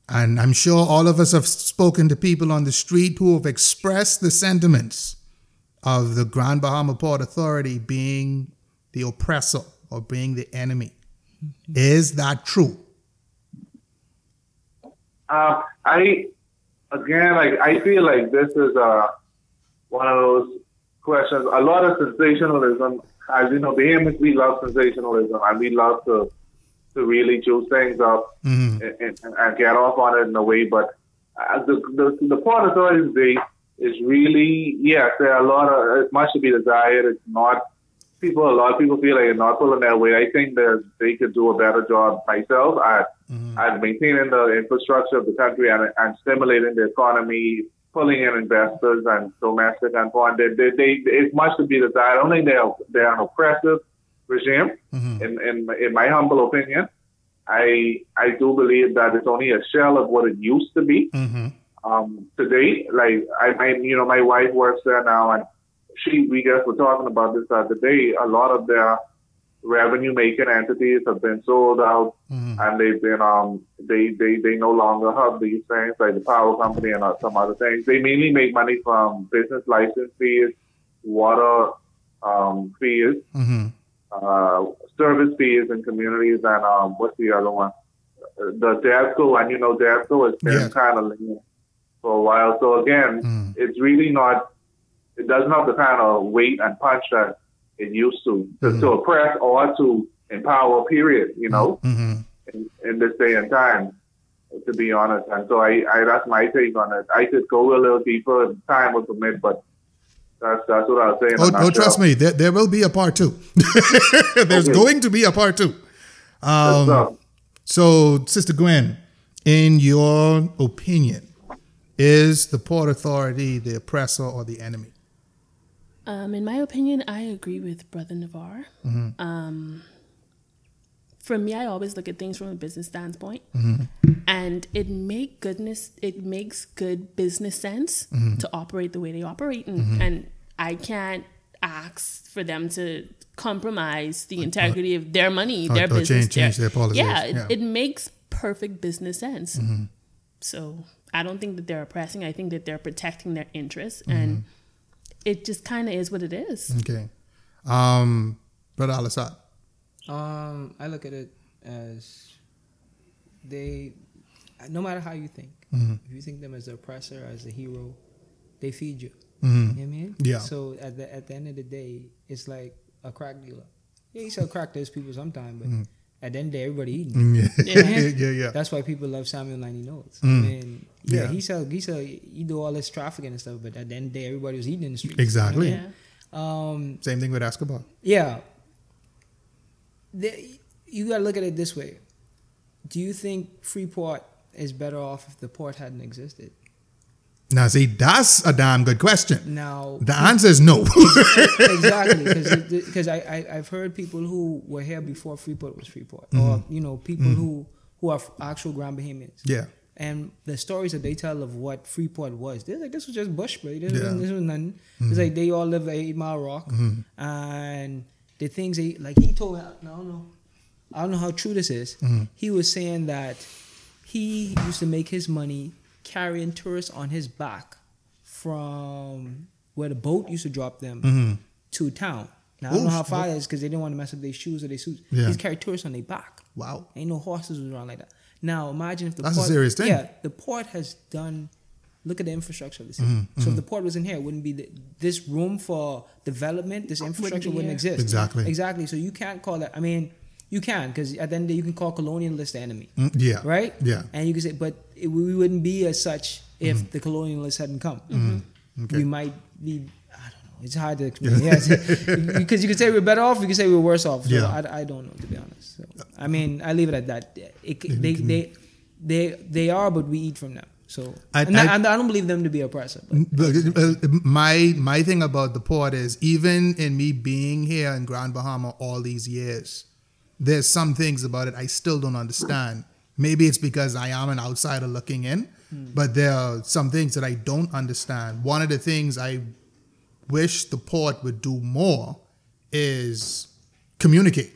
and I'm sure all of us have spoken to people on the street who have expressed the sentiments of the Grand Bahama Port Authority being the oppressor or being the enemy. Mm-hmm. Is that true? Uh, I again, like I feel like this is uh, one of those questions. A lot of sensationalism, as you know, Bahamians we love sensationalism, and we love to to really juice things up Mhm. and, and, and get off on it in a way. But uh, the, the the Port Authority today is really yes, there are a lot of it much to be desired. It's not people. A lot of people feel like they're not pulling their weight. I think that they could do a better job myself at at maintaining the infrastructure of the country and, and stimulating the economy, pulling in investors and domestic and foreign. They, they, they, it's much to be desired. I don't think they're they're an oppressive regime. Mhm. In, in in my humble opinion, I I do believe that it's only a shell of what it used to be. Mm-hmm. Um, today, like I, I, you know, my wife works there now, and she, we just were talking about this the other day. A lot of their revenue making entities have been sold out, Mhm. and they've been, um, they, they, they no longer have these things like the power company and uh, some other things. They mainly make money from business license fees, water, um, fees, Mm-hmm. uh, service fees in communities, and um, what's the other one? The DASCO, and you know, DASCO has been Yeah. kind of lean for a while. So again, Mm. it's really not. It doesn't have the kind of weight and punch that it used to to, to oppress or to empower. Period. You know, Mm-hmm. in, in this day and time. To be honest, and so I, I that's my take on it. I could go a little deeper if time would permit, but that's that's what I was saying. Oh, oh sure. trust me, there, there will be a part two. <laughs> There's Okay. going to be a part two. Um, so, Sister Gwen, in your opinion, is the Port Authority the oppressor or the enemy? Um, in my opinion, I agree with Brother Nevar. Um, for me, I always look at things from a business standpoint, and it make goodness it makes good business sense to operate the way they operate, and, and I can't ask for them to compromise the integrity of their money, or- their or business, change- change their policies, Yeah, it, yeah. Mm-hmm. it makes perfect business sense. So I don't think that they're oppressing. I think that they're protecting their interests, and it just kind of is what it is. Okay. Um, Brother Al-Assad. Um, I look at it as they, no matter how you think, if you think them as the oppressor, as a hero, they feed you. You know what I mean? Yeah. So at the at the end of the day, it's like a crack dealer. Yeah, you sell crack to those people sometime, but at the end of the day, everybody eating. <laughs> Yeah, <laughs> Yeah. yeah, yeah. That's why people love Samuel Ninety Knowles. Mm. I mean, yeah, Yeah. he sell he sell he do all this trafficking and stuff, but at the end of the day, everybody was eating in the street. Exactly. Yeah. Um, Same thing with Escobar. yeah. The, you got to look at it this way. Do you think Freeport is better off if the port hadn't existed? Now, see, that's a damn good question. Now, The answer is no. <laughs> exactly, because I, I I've heard people who were here before Freeport was Freeport, or mm-hmm. you know people mm-hmm. who who are actual Grand Bahamians. yeah. And the stories that they tell of what Freeport was, they're like, this was just bush, bro. This, Yeah. was, this was nothing. It's mm-hmm. like they all live at Eight Mile Rock. And the things they, like he told I don't know, I don't know how true this is. He was saying that he used to make his money carrying tourists on his back from where the boat used to drop them to town. Now, I don't know how far that is because they didn't want to mess up their shoes or their suits. Yeah. He's carried tourists on their back. Wow. Ain't no horses around like that. Now imagine if the That's a port, serious thing. Yeah, the port has done. Look at the infrastructure of the city. Mm-hmm, So if the port wasn't here, it wouldn't be the, this room for development. This infrastructure be wouldn't, exist. Exactly. Exactly. So you can't call that. I mean, you can because at the end of the day, you can call colonialists the enemy, Mm, yeah. right? Yeah. And you can say, but it, we wouldn't be as such if the colonialists hadn't come. Mm-hmm. Okay. We might be. I don't know. It's hard to <laughs> explain. because <laughs> you could say we're better off. You could say we're worse off. So Yeah. I, I don't know to be honest. So, I mean, I leave it at that. It, they, they, they, they are, but we eat from them. So I- and, I, I- don't believe them to be oppressive. But But, uh, my my thing about the port is even in me being here in Grand Bahama all these years, there's some things about it I still don't understand. Maybe it's because I am an outsider looking in, but there are some things that I don't understand. One of the things I wish the port would do more is communicate.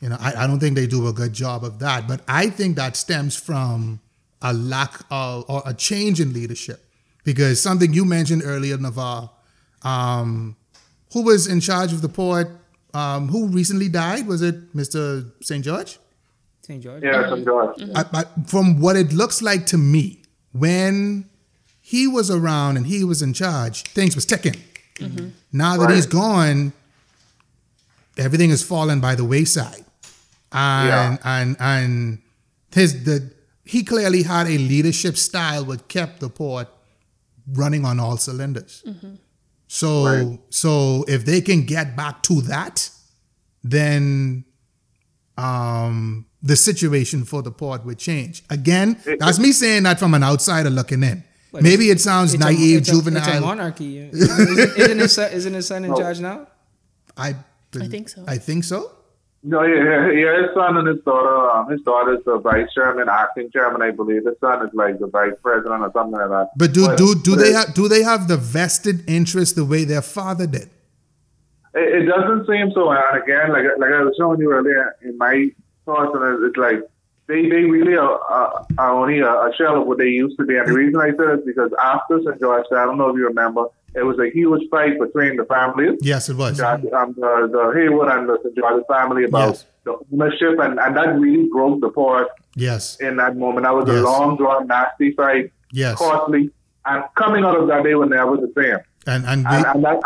You know, I, I don't think they do a good job of that, but I think that stems from a lack of or a change in leadership. Because something you mentioned earlier, Nevar, um, who was in charge of the port, um, who recently died? Was it Mr. St. George? St. George. Yeah, some George. Mm-hmm. I, I, from what it looks like to me, when he was around and he was in charge, things was ticking. Mm-hmm. Now that Right. he's gone, everything is fallen by the wayside. And Yeah. and and his the he clearly had a leadership style that kept the port running on all cylinders. Mm-hmm. So Right. so if they can get back to that, then um, the situation for the port would change. Again, that's me saying that from an outsider looking in. But Maybe it sounds It's a- naive, it's a, juvenile. It's a monarchy. <laughs> isn't, isn't, his son, isn't his son in No. charge now? I, I think so. I think so. No, yeah, yeah, his son and his daughter. Um, his daughter's the vice chairman, acting chairman, I believe. His son is like the vice president or something like that. But do do do they have do they have the vested interest the way their father did? It, it doesn't seem so. And again, like like I was showing you earlier, in my thoughts, and it's, it's like they they really are, are, are only a, a shell of what they used to be. And the reason I said it is because after St. George, I don't know if you remember, it was a huge fight between the families. Yes, it was. um, the, the Hayward and the St. George family about Yes. the ownership, and, and that really broke the port Yes, in that moment. That was a long, drawn, nasty fight, yes, costly, and coming out of that, day when they were never the same. and and, we, And, and that,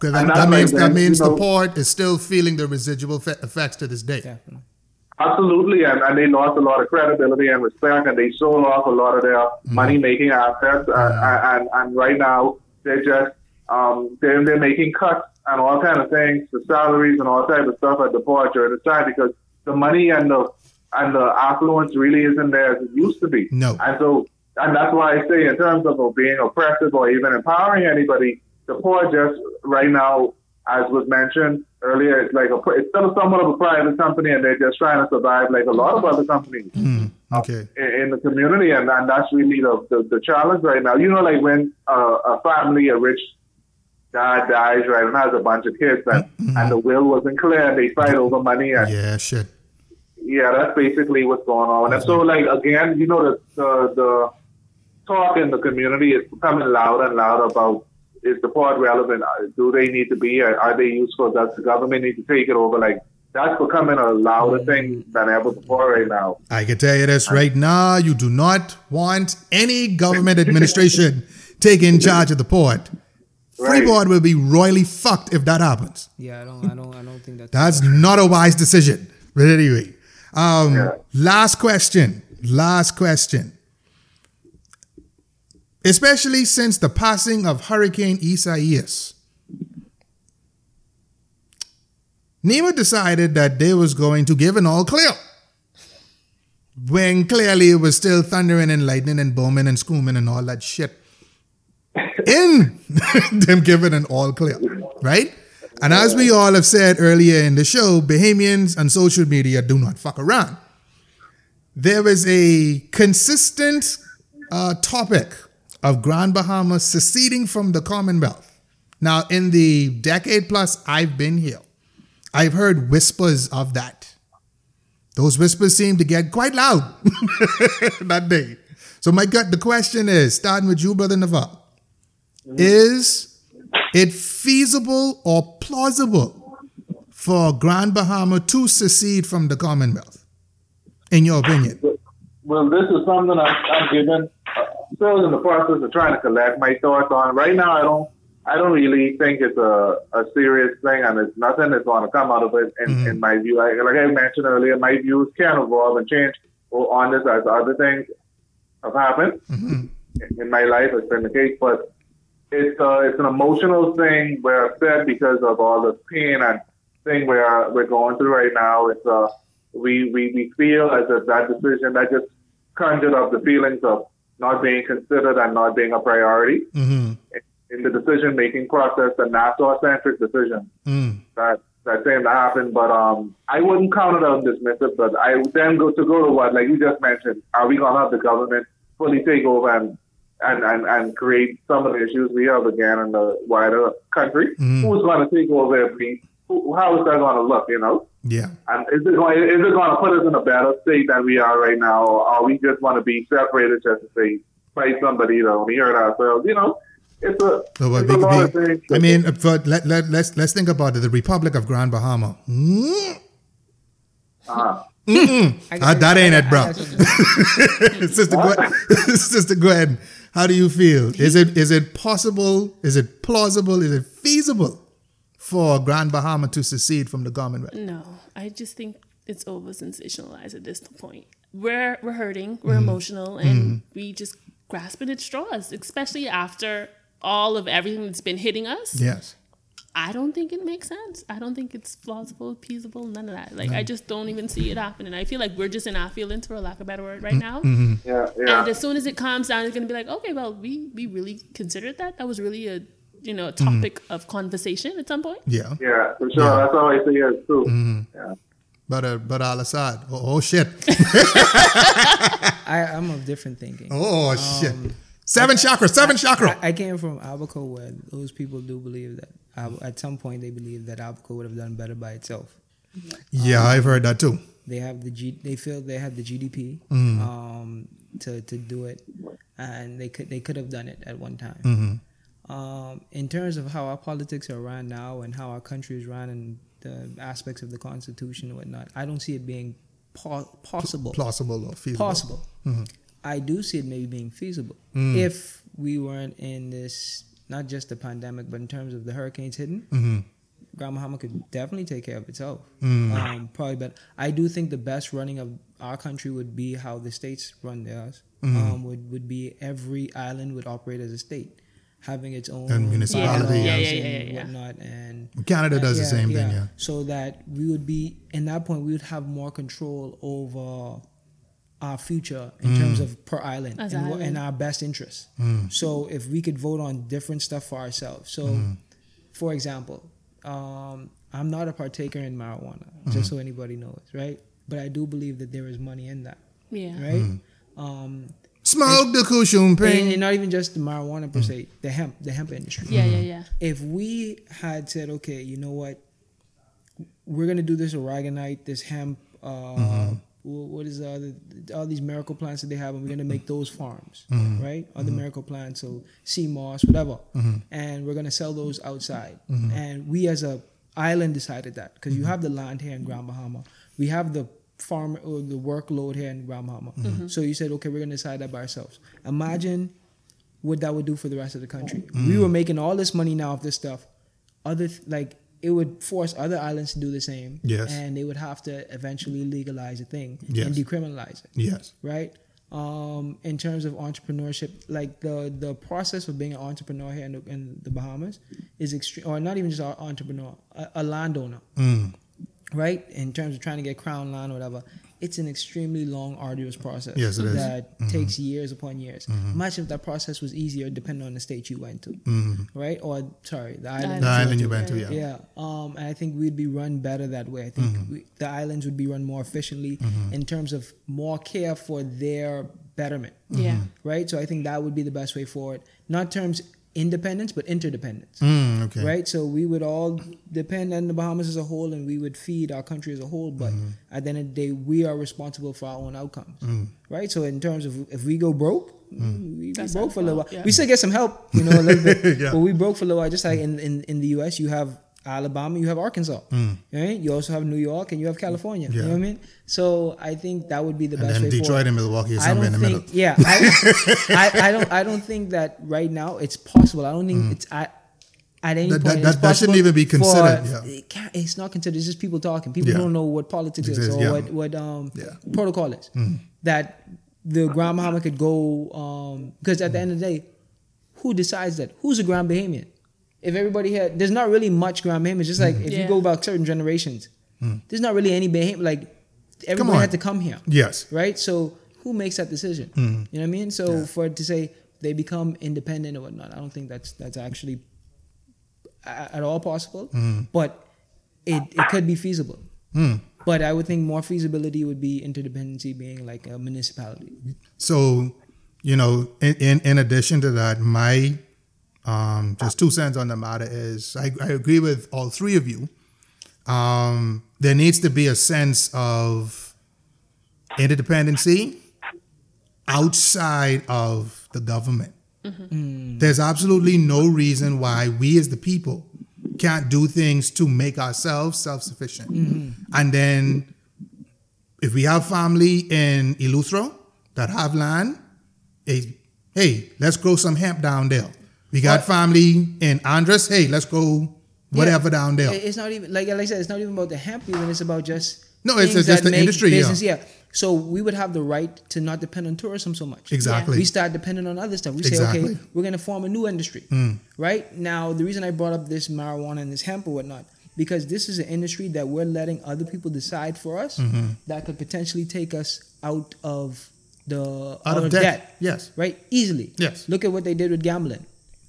cause and that, that's that means that means the know, port is still feeling the residual fe- effects to this day. Definitely. Absolutely, and, and they lost a lot of credibility and respect, and they sold off a lot of their Mm-hmm. money making assets, uh, and and right now they're just um, they're they're making cuts and all kind of things, the salaries and all type of stuff at the port during this time because the money and the and the affluence really isn't there as it used to be. No. and so and that's why I say in terms of being oppressive or even empowering anybody, the poor just right now, as was mentioned earlier, it's like a it's still somewhat of a private company, and they're just trying to survive like a lot of other companies Mm, okay. in, in the community, and, and that's really the, the the challenge right now. You know, like when uh, a family, a rich dad dies, right, and has a bunch of kids, and, and the will wasn't clear, and they fight over money, and Yeah, shit. yeah, that's basically what's going on. And so, like again, you know, the the, the talk in the community is becoming louder and louder about is the port relevant? Do they need to be? Are, are they useful? Does the government need to take it over? Like that's becoming a louder thing than ever before right now. I can tell you this right now. You do not want any government administration <laughs> taking charge of the port. Right. Freeport will be royally fucked if that happens. Yeah, I don't, I don't, I don't think that's. That's not a wise decision. But anyway, um, Yeah. last question. Last question. Especially since the passing of Hurricane Isaias, NEMA decided that they was going to give an all clear. When clearly it was still thundering and lightning and booming and screaming and all that shit. In <laughs> them giving an all clear, right? And as we all have said earlier in the show, Bahamians and social media do not fuck around. There is a consistent uh, topic of Grand Bahama seceding from the Commonwealth. Now, in the decade plus I've been here, I've heard whispers of that. Those whispers seem to get quite loud <laughs> that day. So, my gut, the question is starting with you, Brother Nevar, is it feasible or plausible for Grand Bahama to secede from the Commonwealth? In your opinion? Well, this is something I'm, I'm given. Uh, still in the process of trying to collect my thoughts on. Right now, I don't. I don't really think it's a, a serious thing, and it's nothing that's going to come out of it. In, in my view, I, like I mentioned earlier, my views can evolve and change on this as other things have happened in my life. It's been the case, but it's uh, it's an emotional thing. We're upset because of all the pain and thing we're we're going through right now. It's uh, we we we feel as if that decision that just conjured up the feelings of not being considered and not being a priority Mm-hmm. In the decision making process, the Nassau centric decision Mm. that that seemed to happen. But um, I wouldn't count it out dismissive. But I would then go to go to what, like you just mentioned, are we gonna have the government fully take over and and, and, and create some of the issues we have again in the wider country? Mm. Who's gonna take over if we? Who, how is that gonna look? You know. Yeah. And is it going? Is it going to put us in a better state than we are right now, or are we just want to be separated just to say fight somebody to only hurt ourselves? You know, it's a, So what it's a we- lot we- of things. I mean, for, let, let, let's, let's think about it. The Republic of Grand Bahama. Mm. uh, I Ah, that ain't it, bro. I got something. <laughs> Sister, Gwen, <laughs> Sister Gwen, how do you feel? Is it is it possible? Is it plausible? Is it feasible for Grand Bahama to secede from the Commonwealth? No, I just think it's over sensationalized at this point. We're we're hurting, we're Mm-hmm. emotional, and we just grasping at straws, especially after all of everything that's been hitting us. Yes. I don't think it makes sense. I don't think it's plausible, feasible, none of that. Like I just don't even see it happening. I feel like we're just in our feelings, for a lack of a better word, right now. yeah, yeah. And as soon as it calms down, it's gonna be like, okay, well, we we really considered that. That was really a you know a topic of conversation at some point. Yeah. yeah, for sure. That's how I see it too. Mm-hmm. Yeah. But uh, but Al Assad. Oh, oh shit. <laughs> I, I'm of different thinking. Oh shit. Seven chakra. Seven chakra. I, I came from Abaco where those people do believe that Ab- at some point they believe that Abaco would have done better by itself. Yeah, I've heard that too. They have the G. They feel they have the GDP Mm. um, to to do it, and they could they could have done it at one time. Mm-hmm. Um, in terms of how our politics are run now and how our country is run and the aspects of the Constitution and whatnot, I don't see it being po- possible. Plausible or feasible. possible. Mm-hmm. I do see it maybe being feasible Mm. if we weren't in this not just the pandemic, but in terms of the hurricanes hitting. Mm-hmm. Grand Bahama could definitely take care of itself. Mm. Um, probably, but I do think the best running of our country would be how the states run theirs. Mm-hmm. Um, would would be every island would operate as a state, having its own And municipality, bylaws yeah. Yeah, yeah, yeah, and yeah. whatnot, and Canada does the same thing, yeah. So that we would be, in that point, we would have more control over our future in Mm. terms of per island As and, an what- and our best interests. Mm. So if we could vote on different stuff for ourselves. So for example, um, I'm not a partaker in marijuana, Mm-hmm. just so anybody knows, right? But I do believe that there is money in that, Yeah. right? Mm-hmm. Um, Smoke the cushion and, ping. and not even just the marijuana Mm. per se, the hemp, the hemp industry. Yeah, yeah, yeah. If we had said, okay, you know what, we're gonna do this aragonite, this hemp, uh, Mm-hmm. Wh- what is the other, all these miracle plants that they have, and we're gonna make those farms, Mm-hmm. mm-hmm. right? Other mm-hmm. miracle plants, so sea moss, whatever, mm-hmm. and we're gonna sell those outside. Mm-hmm. And we as a island decided that because you have the land here in Grand Bahama, we have the farm or the workload here in Grand Bahama. Mm-hmm. So you said, okay, we're gonna decide that by ourselves. Imagine what that would do for the rest of the country. We were making all this money now of this stuff. Other th- like it would force other islands to do the same. Yes. And they would have to eventually legalize the thing Yes. and decriminalize it. Yes. Right? Um, in terms of entrepreneurship, like the the process of being an entrepreneur here in the, in the Bahamas is extreme, or not even just an entrepreneur, a, a landowner, Mm. right? In terms of trying to get crown land or whatever, it's an extremely long, arduous process. Yes, it is. That takes years upon years. Imagine if that process was easier, depending on the state you went to, Mm. right? Or sorry, the island. island. The island you went to, yeah. Yeah, um, and I think we'd be run better that way. I think Mm-hmm. we, the islands would be run more efficiently in terms of more care for their betterment, Yeah. right? So I think that would be the best way forward. Not terms independence, but interdependence, Mm, okay. right? So we would all depend on the Bahamas as a whole, and we would feed our country as a whole. But Mm-hmm. at the end of the day, we are responsible for our own outcomes, Mm. right? So in terms of if we go broke. We, we That's broke for a little while. yeah. We still get some help, you know, a little bit. <laughs> Yeah. But we broke for a little while. Just like in, in, in the U.S., you have Alabama, you have Arkansas, right? You also have New York and you have California. You Mm. Know what I mean? So I think that would be the And best way Detroit forward. and Milwaukee is somewhere in the think, middle. yeah, I, <laughs> I, I don't, I don't think that right now it's possible. I don't think it's at, at any Mm. That- point that- that- shouldn't even be for- considered, yeah. It it's not considered. It's just people talking. People Yeah. don't know what politics is is, or yeah. what what um Yeah. protocol is. That the Grand Bahama could go um because at the end of the day, who decides that? Who's a Grand Bahamian? If everybody had, there's not really much Grand Bahamians. Just like mm. if you go about certain generations, mm. there's not really any Bahamian. Like everybody on. had to come here Yes. right? So who makes that decision? Mm-hmm. You know what I mean? So for to say they become independent or whatnot, I don't think that's that's actually at all possible. Mm-hmm. But it it could be feasible. Mm. But I would think more feasibility would be interdependency being like a municipality. So, you know, in, in, in addition to that, my um, just two cents on the matter is I, I agree with all three of you. Um, there needs to be a sense of interdependency outside of the government. There's absolutely no reason why we as the people can't do things to make ourselves self sufficient. And then if we have family in Eleuthera that have land, hey, hey, let's grow some hemp down there. We got Or- family in Andros, hey, let's go whatever down there. It's not even like like I said, it's not even about the hemp. Even it's about just No, it's just the industry, yeah. Business, yeah. So we would have the right to not depend on tourism so much. Exactly. We start depending on other stuff. We say, okay, we're going to form a new industry, mm. right? Now, the reason I brought up this marijuana and this hemp or whatnot, because this is an industry that we're letting other people decide for us mm-hmm. that could potentially take us out of the Out of debt. Yes. right? Easily. Yes. Look at what they did with gambling,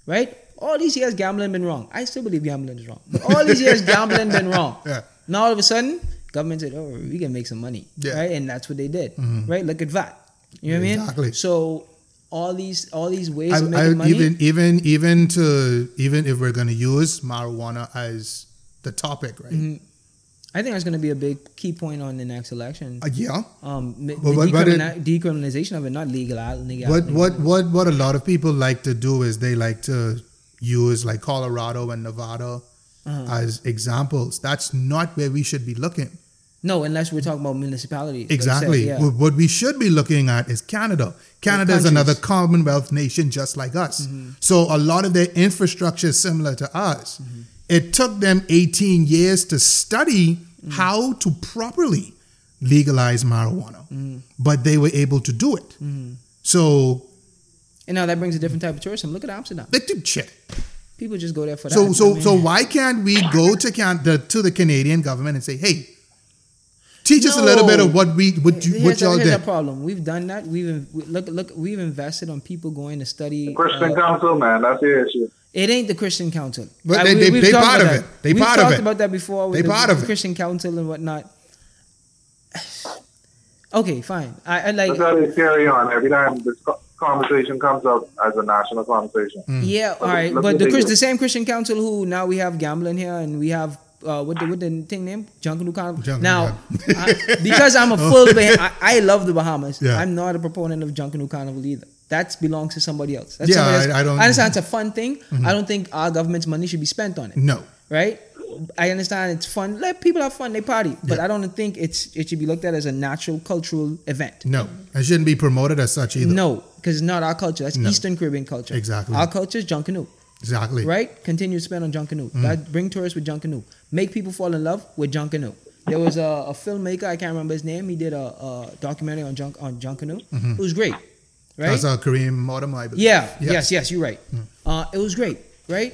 right? All these years gambling been wrong. I still believe gambling is wrong, but all these years gambling been wrong. <laughs> Yeah. Now all of a sudden, government said, "Oh, we can make some money," Yeah. Mm-hmm. right? And that's what they did, right? Look at VAT. You know what I mean? Exactly. So all these all these ways I, of I, making money. even even even to even if we're going to use marijuana as the topic, right? Mm-hmm. I think that's going to be a big key point on the next election. Uh, yeah. Um, the But- but- but it- decriminalization of it, not legal. legal What what what what a lot of people like to do is they like to use like Colorado and Nevada Uh-huh. as examples. That's not where we should be looking. No, unless we're talking about municipalities. like I said, Exactly. yeah. What what we should be looking at is Canada. Canada is another Commonwealth nation just like us. Mm-hmm. So a lot of their infrastructure is similar to us. Mm-hmm. It took them 18 years to study Mm-hmm. how to properly legalize marijuana, Mm-hmm. but they were able to do it. So And now that brings a different type of tourism. Look at Amsterdam. they did shit. People just go there for that. so I mean- so why can't we go to can the, to the Canadian government and say, hey, teach us a little bit of what we what you Here's what the- y'all here's did. the problem. We've done that. We've in- we- look look. We've invested on people going to study. Christian uh, Council, man, that's the issue. It ain't the Christian Council. But they- they- we've they talked part about of that. it. They we've part of it. We talked about that before with They the part of it. Christian Council and whatnot. Okay, fine. I, I like. That's how they carry on every time this conversation comes up as a national conversation. Mm. Yeah, all right, Look but the Chris, the same Christian Council who now we have gambling here and we have uh, what the what the thing name Junkanoo Carnival. Junkanoo now, I, because I'm a <laughs> full, Bah- I, I love the Bahamas. Yeah. I'm not a proponent of Junkanoo Carnival either. That belongs to somebody else. That's Yeah, else. I- I don't- Mm-hmm. I understand it's a fun thing. I don't think our government's money should be spent on it. No. Right. I understand it's fun. Let people have fun. They party, but Yeah. I don't think it's it should be looked at as a natural cultural event. No. It shouldn't be promoted as such either. No, because it's not our culture. That's No. Eastern Caribbean culture. Exactly. Our culture is Junkanoo Exactly. right? Continue to spend on Junkanoo. That bring tourists with Junkanoo. Make people fall in love with Junkanoo. There was a, a filmmaker I can't remember his name. He did a, a documentary on Junk on Junkanoo. It was great, right? That's a Kareem Mortimer, I believe. yeah, Yes. yes, yes, you're right. Uh, it was great, right?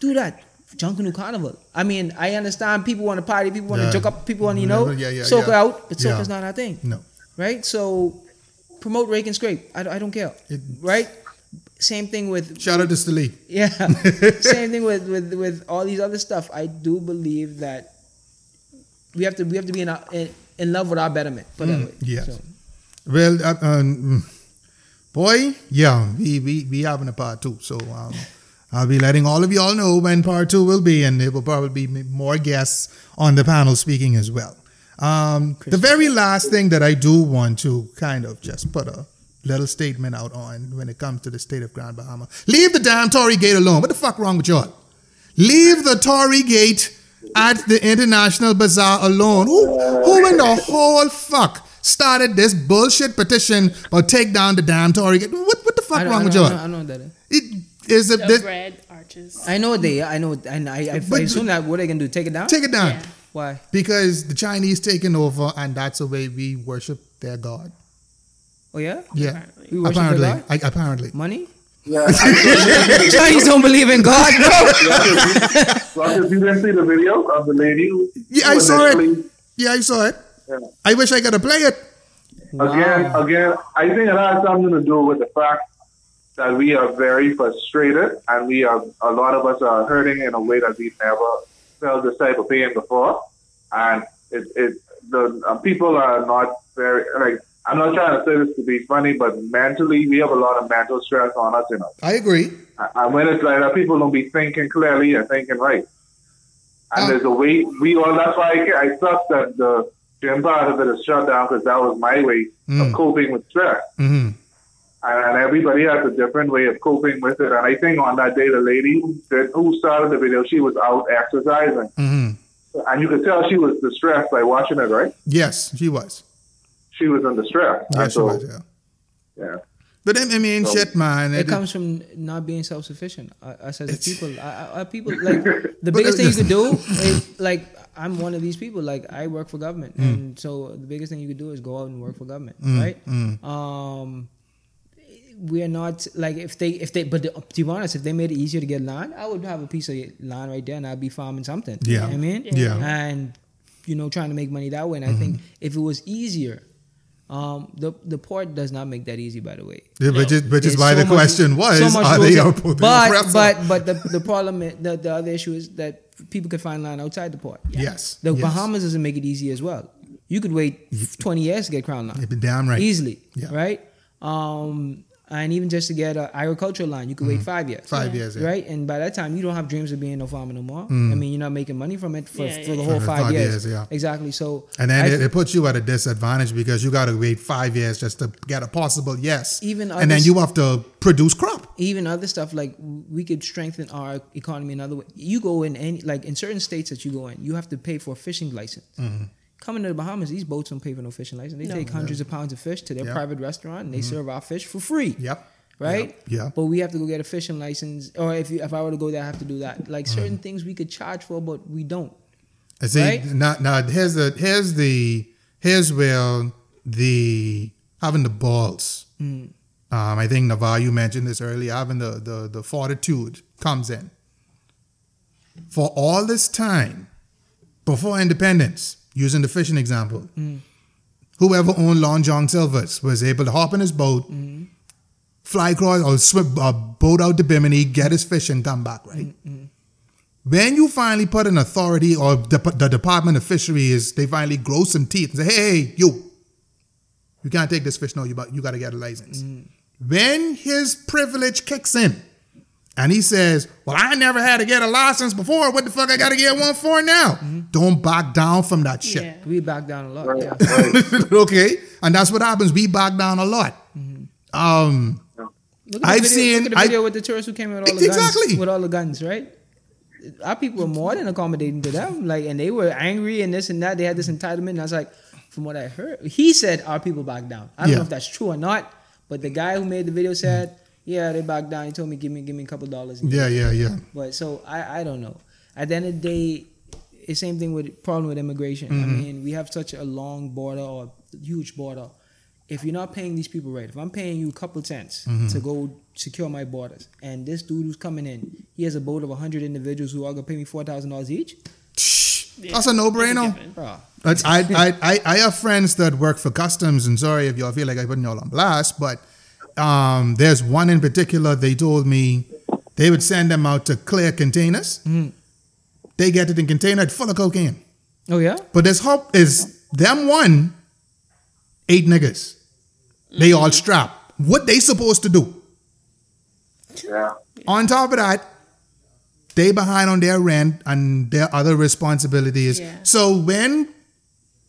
Do that. Junkanoo Carnival. I mean, I understand people want to party, people want to Yeah. joke up, people want to, you know, Yeah, yeah, soca yeah. out, but soca's not our thing, No. right? So promote rake and scrape. I, don't- I don't care, It- right? Same thing with Shout out to Stili. <laughs> yeah. <laughs> Same thing with, with with all these other stuff. I do believe that we have to we have to be in our, in, in love with our betterment. Put way. yes. So, Well, uh, um, boy, yeah, we, we, we having a part two. So um, I'll be letting all of y'all know when part two will be, and there will probably be more guests on the panel speaking as well. Um, the very last thing that I do want to kind of just put a little statement out on when it comes to the state of Grand Bahama. Leave the damn Torii Gate alone. What the fuck wrong with y'all? Leave the Torii Gate at the International Bazaar alone. Who, who in the whole fuck started this bullshit petition or take down the damn Torii Gate? What, what the fuck wrong with don't- I, y'all? know, I know what that is. It is a The this, bread arches. I know they. I know. And I, I, I assume that what are they can do? Take it down? take it down Yeah. Why? because the Chinese taking over, and that's the way we worship their god. Oh yeah. Yeah, Apparently. We apparently, the God? I, apparently. Money? Yeah, <laughs> Chinese don't believe in God, bro. Ruckus, you didn't see the video of the lady Yeah, I saw it. Yeah, I saw it. Yeah. I wish I could have played it. Again, again, I think it has something to do with the fact that we are very frustrated and we are, a lot of us are hurting in a way that we've never felt this type of pain before. And it, it, the uh, people are not very, like, I'm not trying to say this to be funny, but mentally, we have a lot of mental stress on us, you know. I agree. And when it's like that, people don't be thinking clearly and thinking right. And Um, there's a way we all. That's why I, I suck that the gym part of it is shut down because that was my way of Mm. coping with stress. hmm And, and everybody has a different way of coping with it. And I think on that day, the lady who, did, who started the video, she was out exercising, hmm and you could tell she was distressed by watching it. Right? Yes, she was. She was in distress. And Yes, she so, was. Yeah. yeah. But I I mean, So- shit, man. It comes from not being self-sufficient. Uh, us as people, I, I, I- people like <laughs> the biggest thing you could do. Is, like I'm one of these people. Like I work for government, Mm. and so the biggest thing you could do is go out and work for government, right? mm. Um, we are not like if they if they but the, to be honest, if they made it easier to get land, I would have a piece of land right there, and I'd be farming something. You know Yeah. what I mean, Yeah. and you know trying to make money that way. And I Mm-hmm. think if it was easier. Um, the the port does not make that easy, by the way. Yeah, which is which is There's why so the much- question was: so Are they in- outputting but but but the the problem the the other issue is that people could find land outside the port. yes, The yes. Bahamas doesn't make it easy as well. You could wait twenty years to get crown land You'd be damn right. easily, Yeah. right? Um, and even just to get an agricultural line, you could wait five years. Mm-hmm. Five years, yeah. right? And by that time, you don't have dreams of being no farmer no more. I mean, you're not making money from it for, Yeah, for yeah, the whole For five, five years. years, yeah. Exactly. So And then I it, it puts you at a disadvantage because you got to wait five years just to get a possible yes. Even and then you have to produce crop. even other stuff like we could strengthen our economy another way. You go in any like in certain states that you go in, you have to pay for a fishing license. Mm-hmm. Coming to the Bahamas, these boats don't pay for no fishing license. They No. take hundreds of pounds of fish to their Yeah. private restaurant and they serve our fish for free. Yep. Right? Yep. Yeah. But we have to go get a fishing license, or if you, if I were to go there, I have to do that. Like Mm-hmm. certain things we could charge for, but we don't. I see. Right? Now, now here's the here's the here's where the having the balls. Mm. Um, I think Nevar, you mentioned this earlier. Having the, the the fortitude comes in. For all this time, before independence, using the fishing example, Mm. whoever owned Long John Silvers was able to hop in his boat, Mm-hmm. fly across or swim uh, boat out to Bimini, get his fish, and come back, right? When you finally put an authority or the, the Department of Fisheries, they finally grow some teeth and say, hey, hey, you, you can't take this fish. No, you, you got to get a license. When his privilege kicks in and he says, well, I never had to get a license before. What the fuck I got to get one for now? Don't back down from that shit. Yeah. We back down a lot. Right, Yeah. <laughs> okay? And that's what happens. We back down a lot. Um, Look at I've video, seen- Look at the I- video with the tourists who came with all the Exactly. guns. With all the guns, right? Our people were more than accommodating to them. Like, and they were angry and this and that. They had this entitlement. And I was like, from what I heard, he said our people back down. I don't Yeah. know if that's true or not, but the guy who made the video said, yeah, they backed down. He told me, give me, give me a couple dollars. yeah, yeah, yeah. But so I, I don't know. At the end of the day, it's the same thing with problem with immigration. I mm-hmm. mean, we have such a long border or huge border. If you're not paying these people right, if I'm paying you a couple cents mm-hmm. to go secure my borders, and this dude who's coming in, he has a boat of hundred individuals who are gonna pay me four thousand dollars each, That's a no-brainer. bro. That's, I, I, I, I have friends that work for customs, and sorry if y'all feel like I put y'all on blast, but um, there's one in particular. They told me they would send them out to clear containers. They get it in container full of cocaine. Oh yeah, But there's hope is them one, eight niggas. They all strapped. What they supposed to do? Yeah. On top of that, they behind on their rent and their other responsibilities. Yeah. So when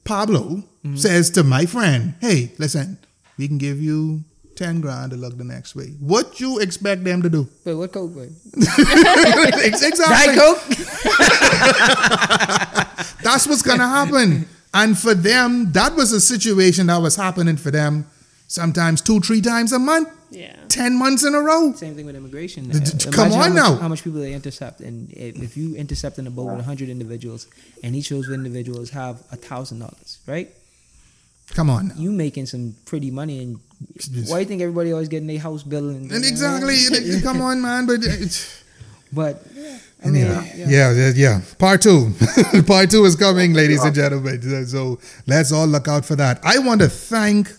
Pablo says to my friend, "Hey, listen, we can give you ten grand to look the next way," what you expect them to do? Wait, what coke? Boy? <laughs> exactly. Diet coke. <laughs> That's what's gonna happen. And for them, that was a situation that was happening for them sometimes two, three times a month, Yeah. ten months in a row. Same thing with immigration. D- d- Imagine come how on much, now. How much people they intercept, and if, if you intercept in a boat with hundred individuals, and each of those individuals have a thousand dollars, right? Come on. Now. You making some pretty money, and why do you think everybody always getting their house bill? And, And exactly, <laughs> come on, man. But it's, But I mean, yeah, yeah. yeah, yeah, yeah. Part two, <laughs> part two is coming, ladies and gentlemen. So let's all look out for that. I want to thank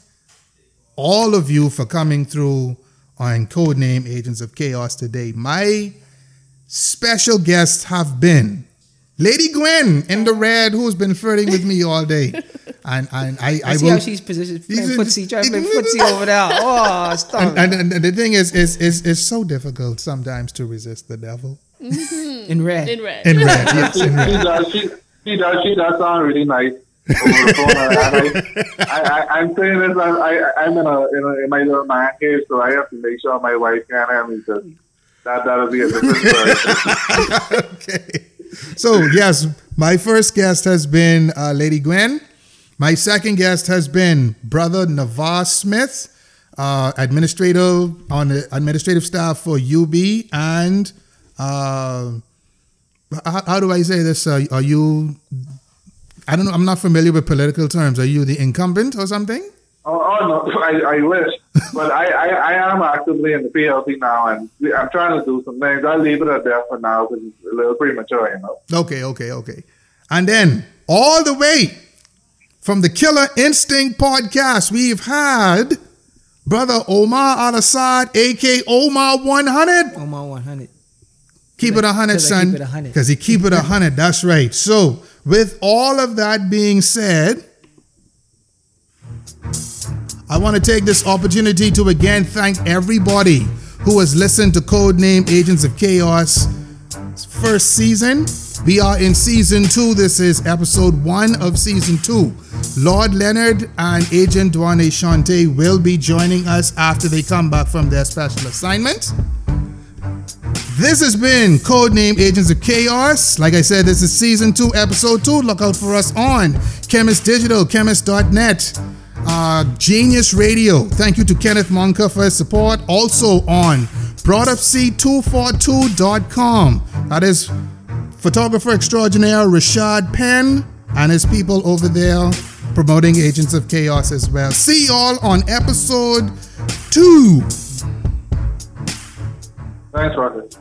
all of you for coming through on Codename Agents of Chaos today. My special guests have been Lady Gwen in the red, who's been flirting with me all day, <laughs> and and I, I, I see will. how she's positioned, playing footsie, trying to play footsie over there. <laughs> Oh, stop! and, and, and the thing is, is, is, it's so difficult sometimes to resist the devil. Mm-hmm. in red. In red. In red, <laughs> yes, She, in red. she does. She, she does. She does sound really nice. over the phone. And I, I, I, I'm saying this. I, I, I'm in a, in a in my little man cave, so I have to make sure my wife can't have me. Because that that'll be a different story. okay. So yes, my first guest has been uh, Lady Gwen. My second guest has been Brother Nevar Smith, uh, administrator on the administrative staff for UB, and uh, how, how do I say this? Are you? I don't know. I'm not familiar with political terms. Are you the incumbent or something? Oh, oh no, <laughs> I, I wish, but I, I, I am actively in the PLP now, and I'm trying to do some things. I'll leave it at that for now because it's a little premature, you know. Okay, okay, okay. And then all the way from the Killer Instinct podcast, we've had brother Omar Al Assad, aka Omar 100. Omar 100. Keep it a hundred, son. keep it 100. Because he keep it a hundred. That's right. So, with all of that being said, I want to take this opportunity to again thank everybody who has listened to Codename Agents of Chaos first season. We are in season two. This is episode one of season two. Lord Leonard and Agent Duane Shante will be joining us after they come back from their special assignment. This has been Codename Agents of Chaos. Like I said, this is season two, episode two. Look out for us on Chemist Digital, chemist.net, uh, Genius Radio. Thank you to Kenneth Monka for his support. Also on BroadUpC242.com. That is photographer extraordinaire Rashad Penn and his people over there promoting Agents of Chaos as well. See y'all on episode two. Thanks, Rocket.